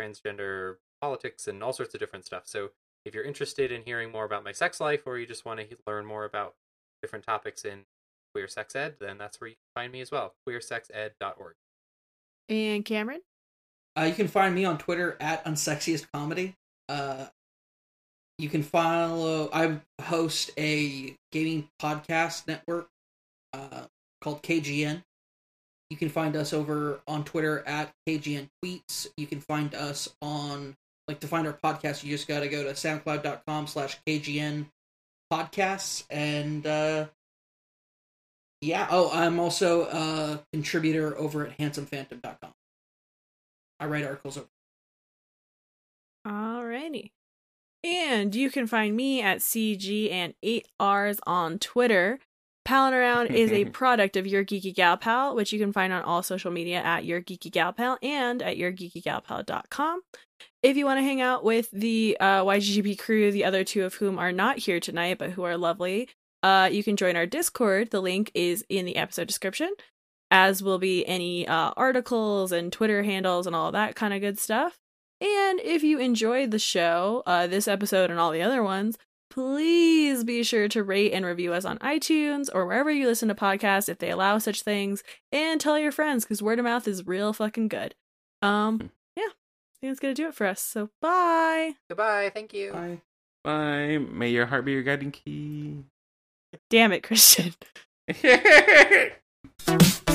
transgender politics and all sorts of different stuff. So if you're interested in hearing more about my sex life or you just want to learn more about different topics in queer sex ed, then that's where you can find me as well. queersexed.org. And Cameron? Uh, you can find me on Twitter at unsexiest comedy. Uh, you can follow. I host a gaming podcast network uh, called KGN. You can find us over on Twitter at KGN Tweets. You can find us on like to find our podcast. You just got to go to SoundCloud.com slash KGN Podcasts and uh, yeah. Oh, I'm also a contributor over at HandsomePhantom.com. I write articles over. Alrighty. And you can find me at CG and 8Rs on Twitter. Palin Around is a product of Your Geeky Gal Pal, which you can find on all social media at Your Geeky Gal Pal and at YourGeekyGalPal.com. If you want to hang out with the uh, YGGP crew, the other two of whom are not here tonight, but who are lovely, uh, you can join our Discord. The link is in the episode description, as will be any uh, articles and Twitter handles and all that kind of good stuff. And if you enjoyed the show, uh, this episode and all the other ones, please be sure to rate and review us on iTunes or wherever you listen to podcasts if they allow such things, and tell your friends because word of mouth is real fucking good. Um, yeah, I think that's gonna do it for us. So bye. Goodbye. Thank you. Bye. Bye. May your heart be your guiding key. Damn it, Christian.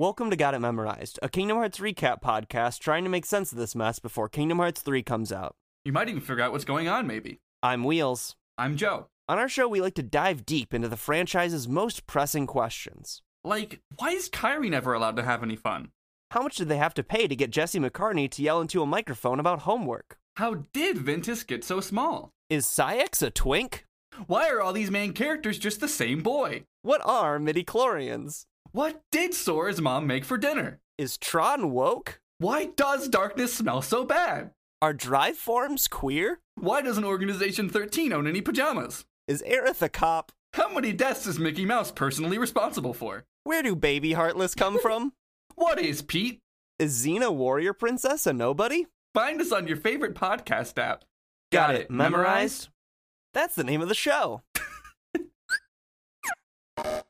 Welcome to Got It Memorized, a Kingdom Hearts recap podcast trying to make sense of this mess before Kingdom Hearts 3 comes out. You might even figure out what's going on, maybe. I'm Wheels. I'm Joe. On our show, we like to dive deep into the franchise's most pressing questions. Like, why is Kairi never allowed to have any fun? How much did they have to pay to get Jesse McCartney to yell into a microphone about homework? How did Ventus get so small? Is Saïx a twink? Why are all these main characters just the same boy? What are midi-chlorians? What did Sora's mom make for dinner? Is Tron woke? Why does darkness smell so bad? Are drive forms queer? Why doesn't Organization 13 own any pajamas? Is Aerith a cop? How many deaths is Mickey Mouse personally responsible for? Where do baby Heartless come from? What is Pete? Is Xena Warrior Princess a nobody? Find us on your favorite podcast app. Got it memorized? That's the name of the show.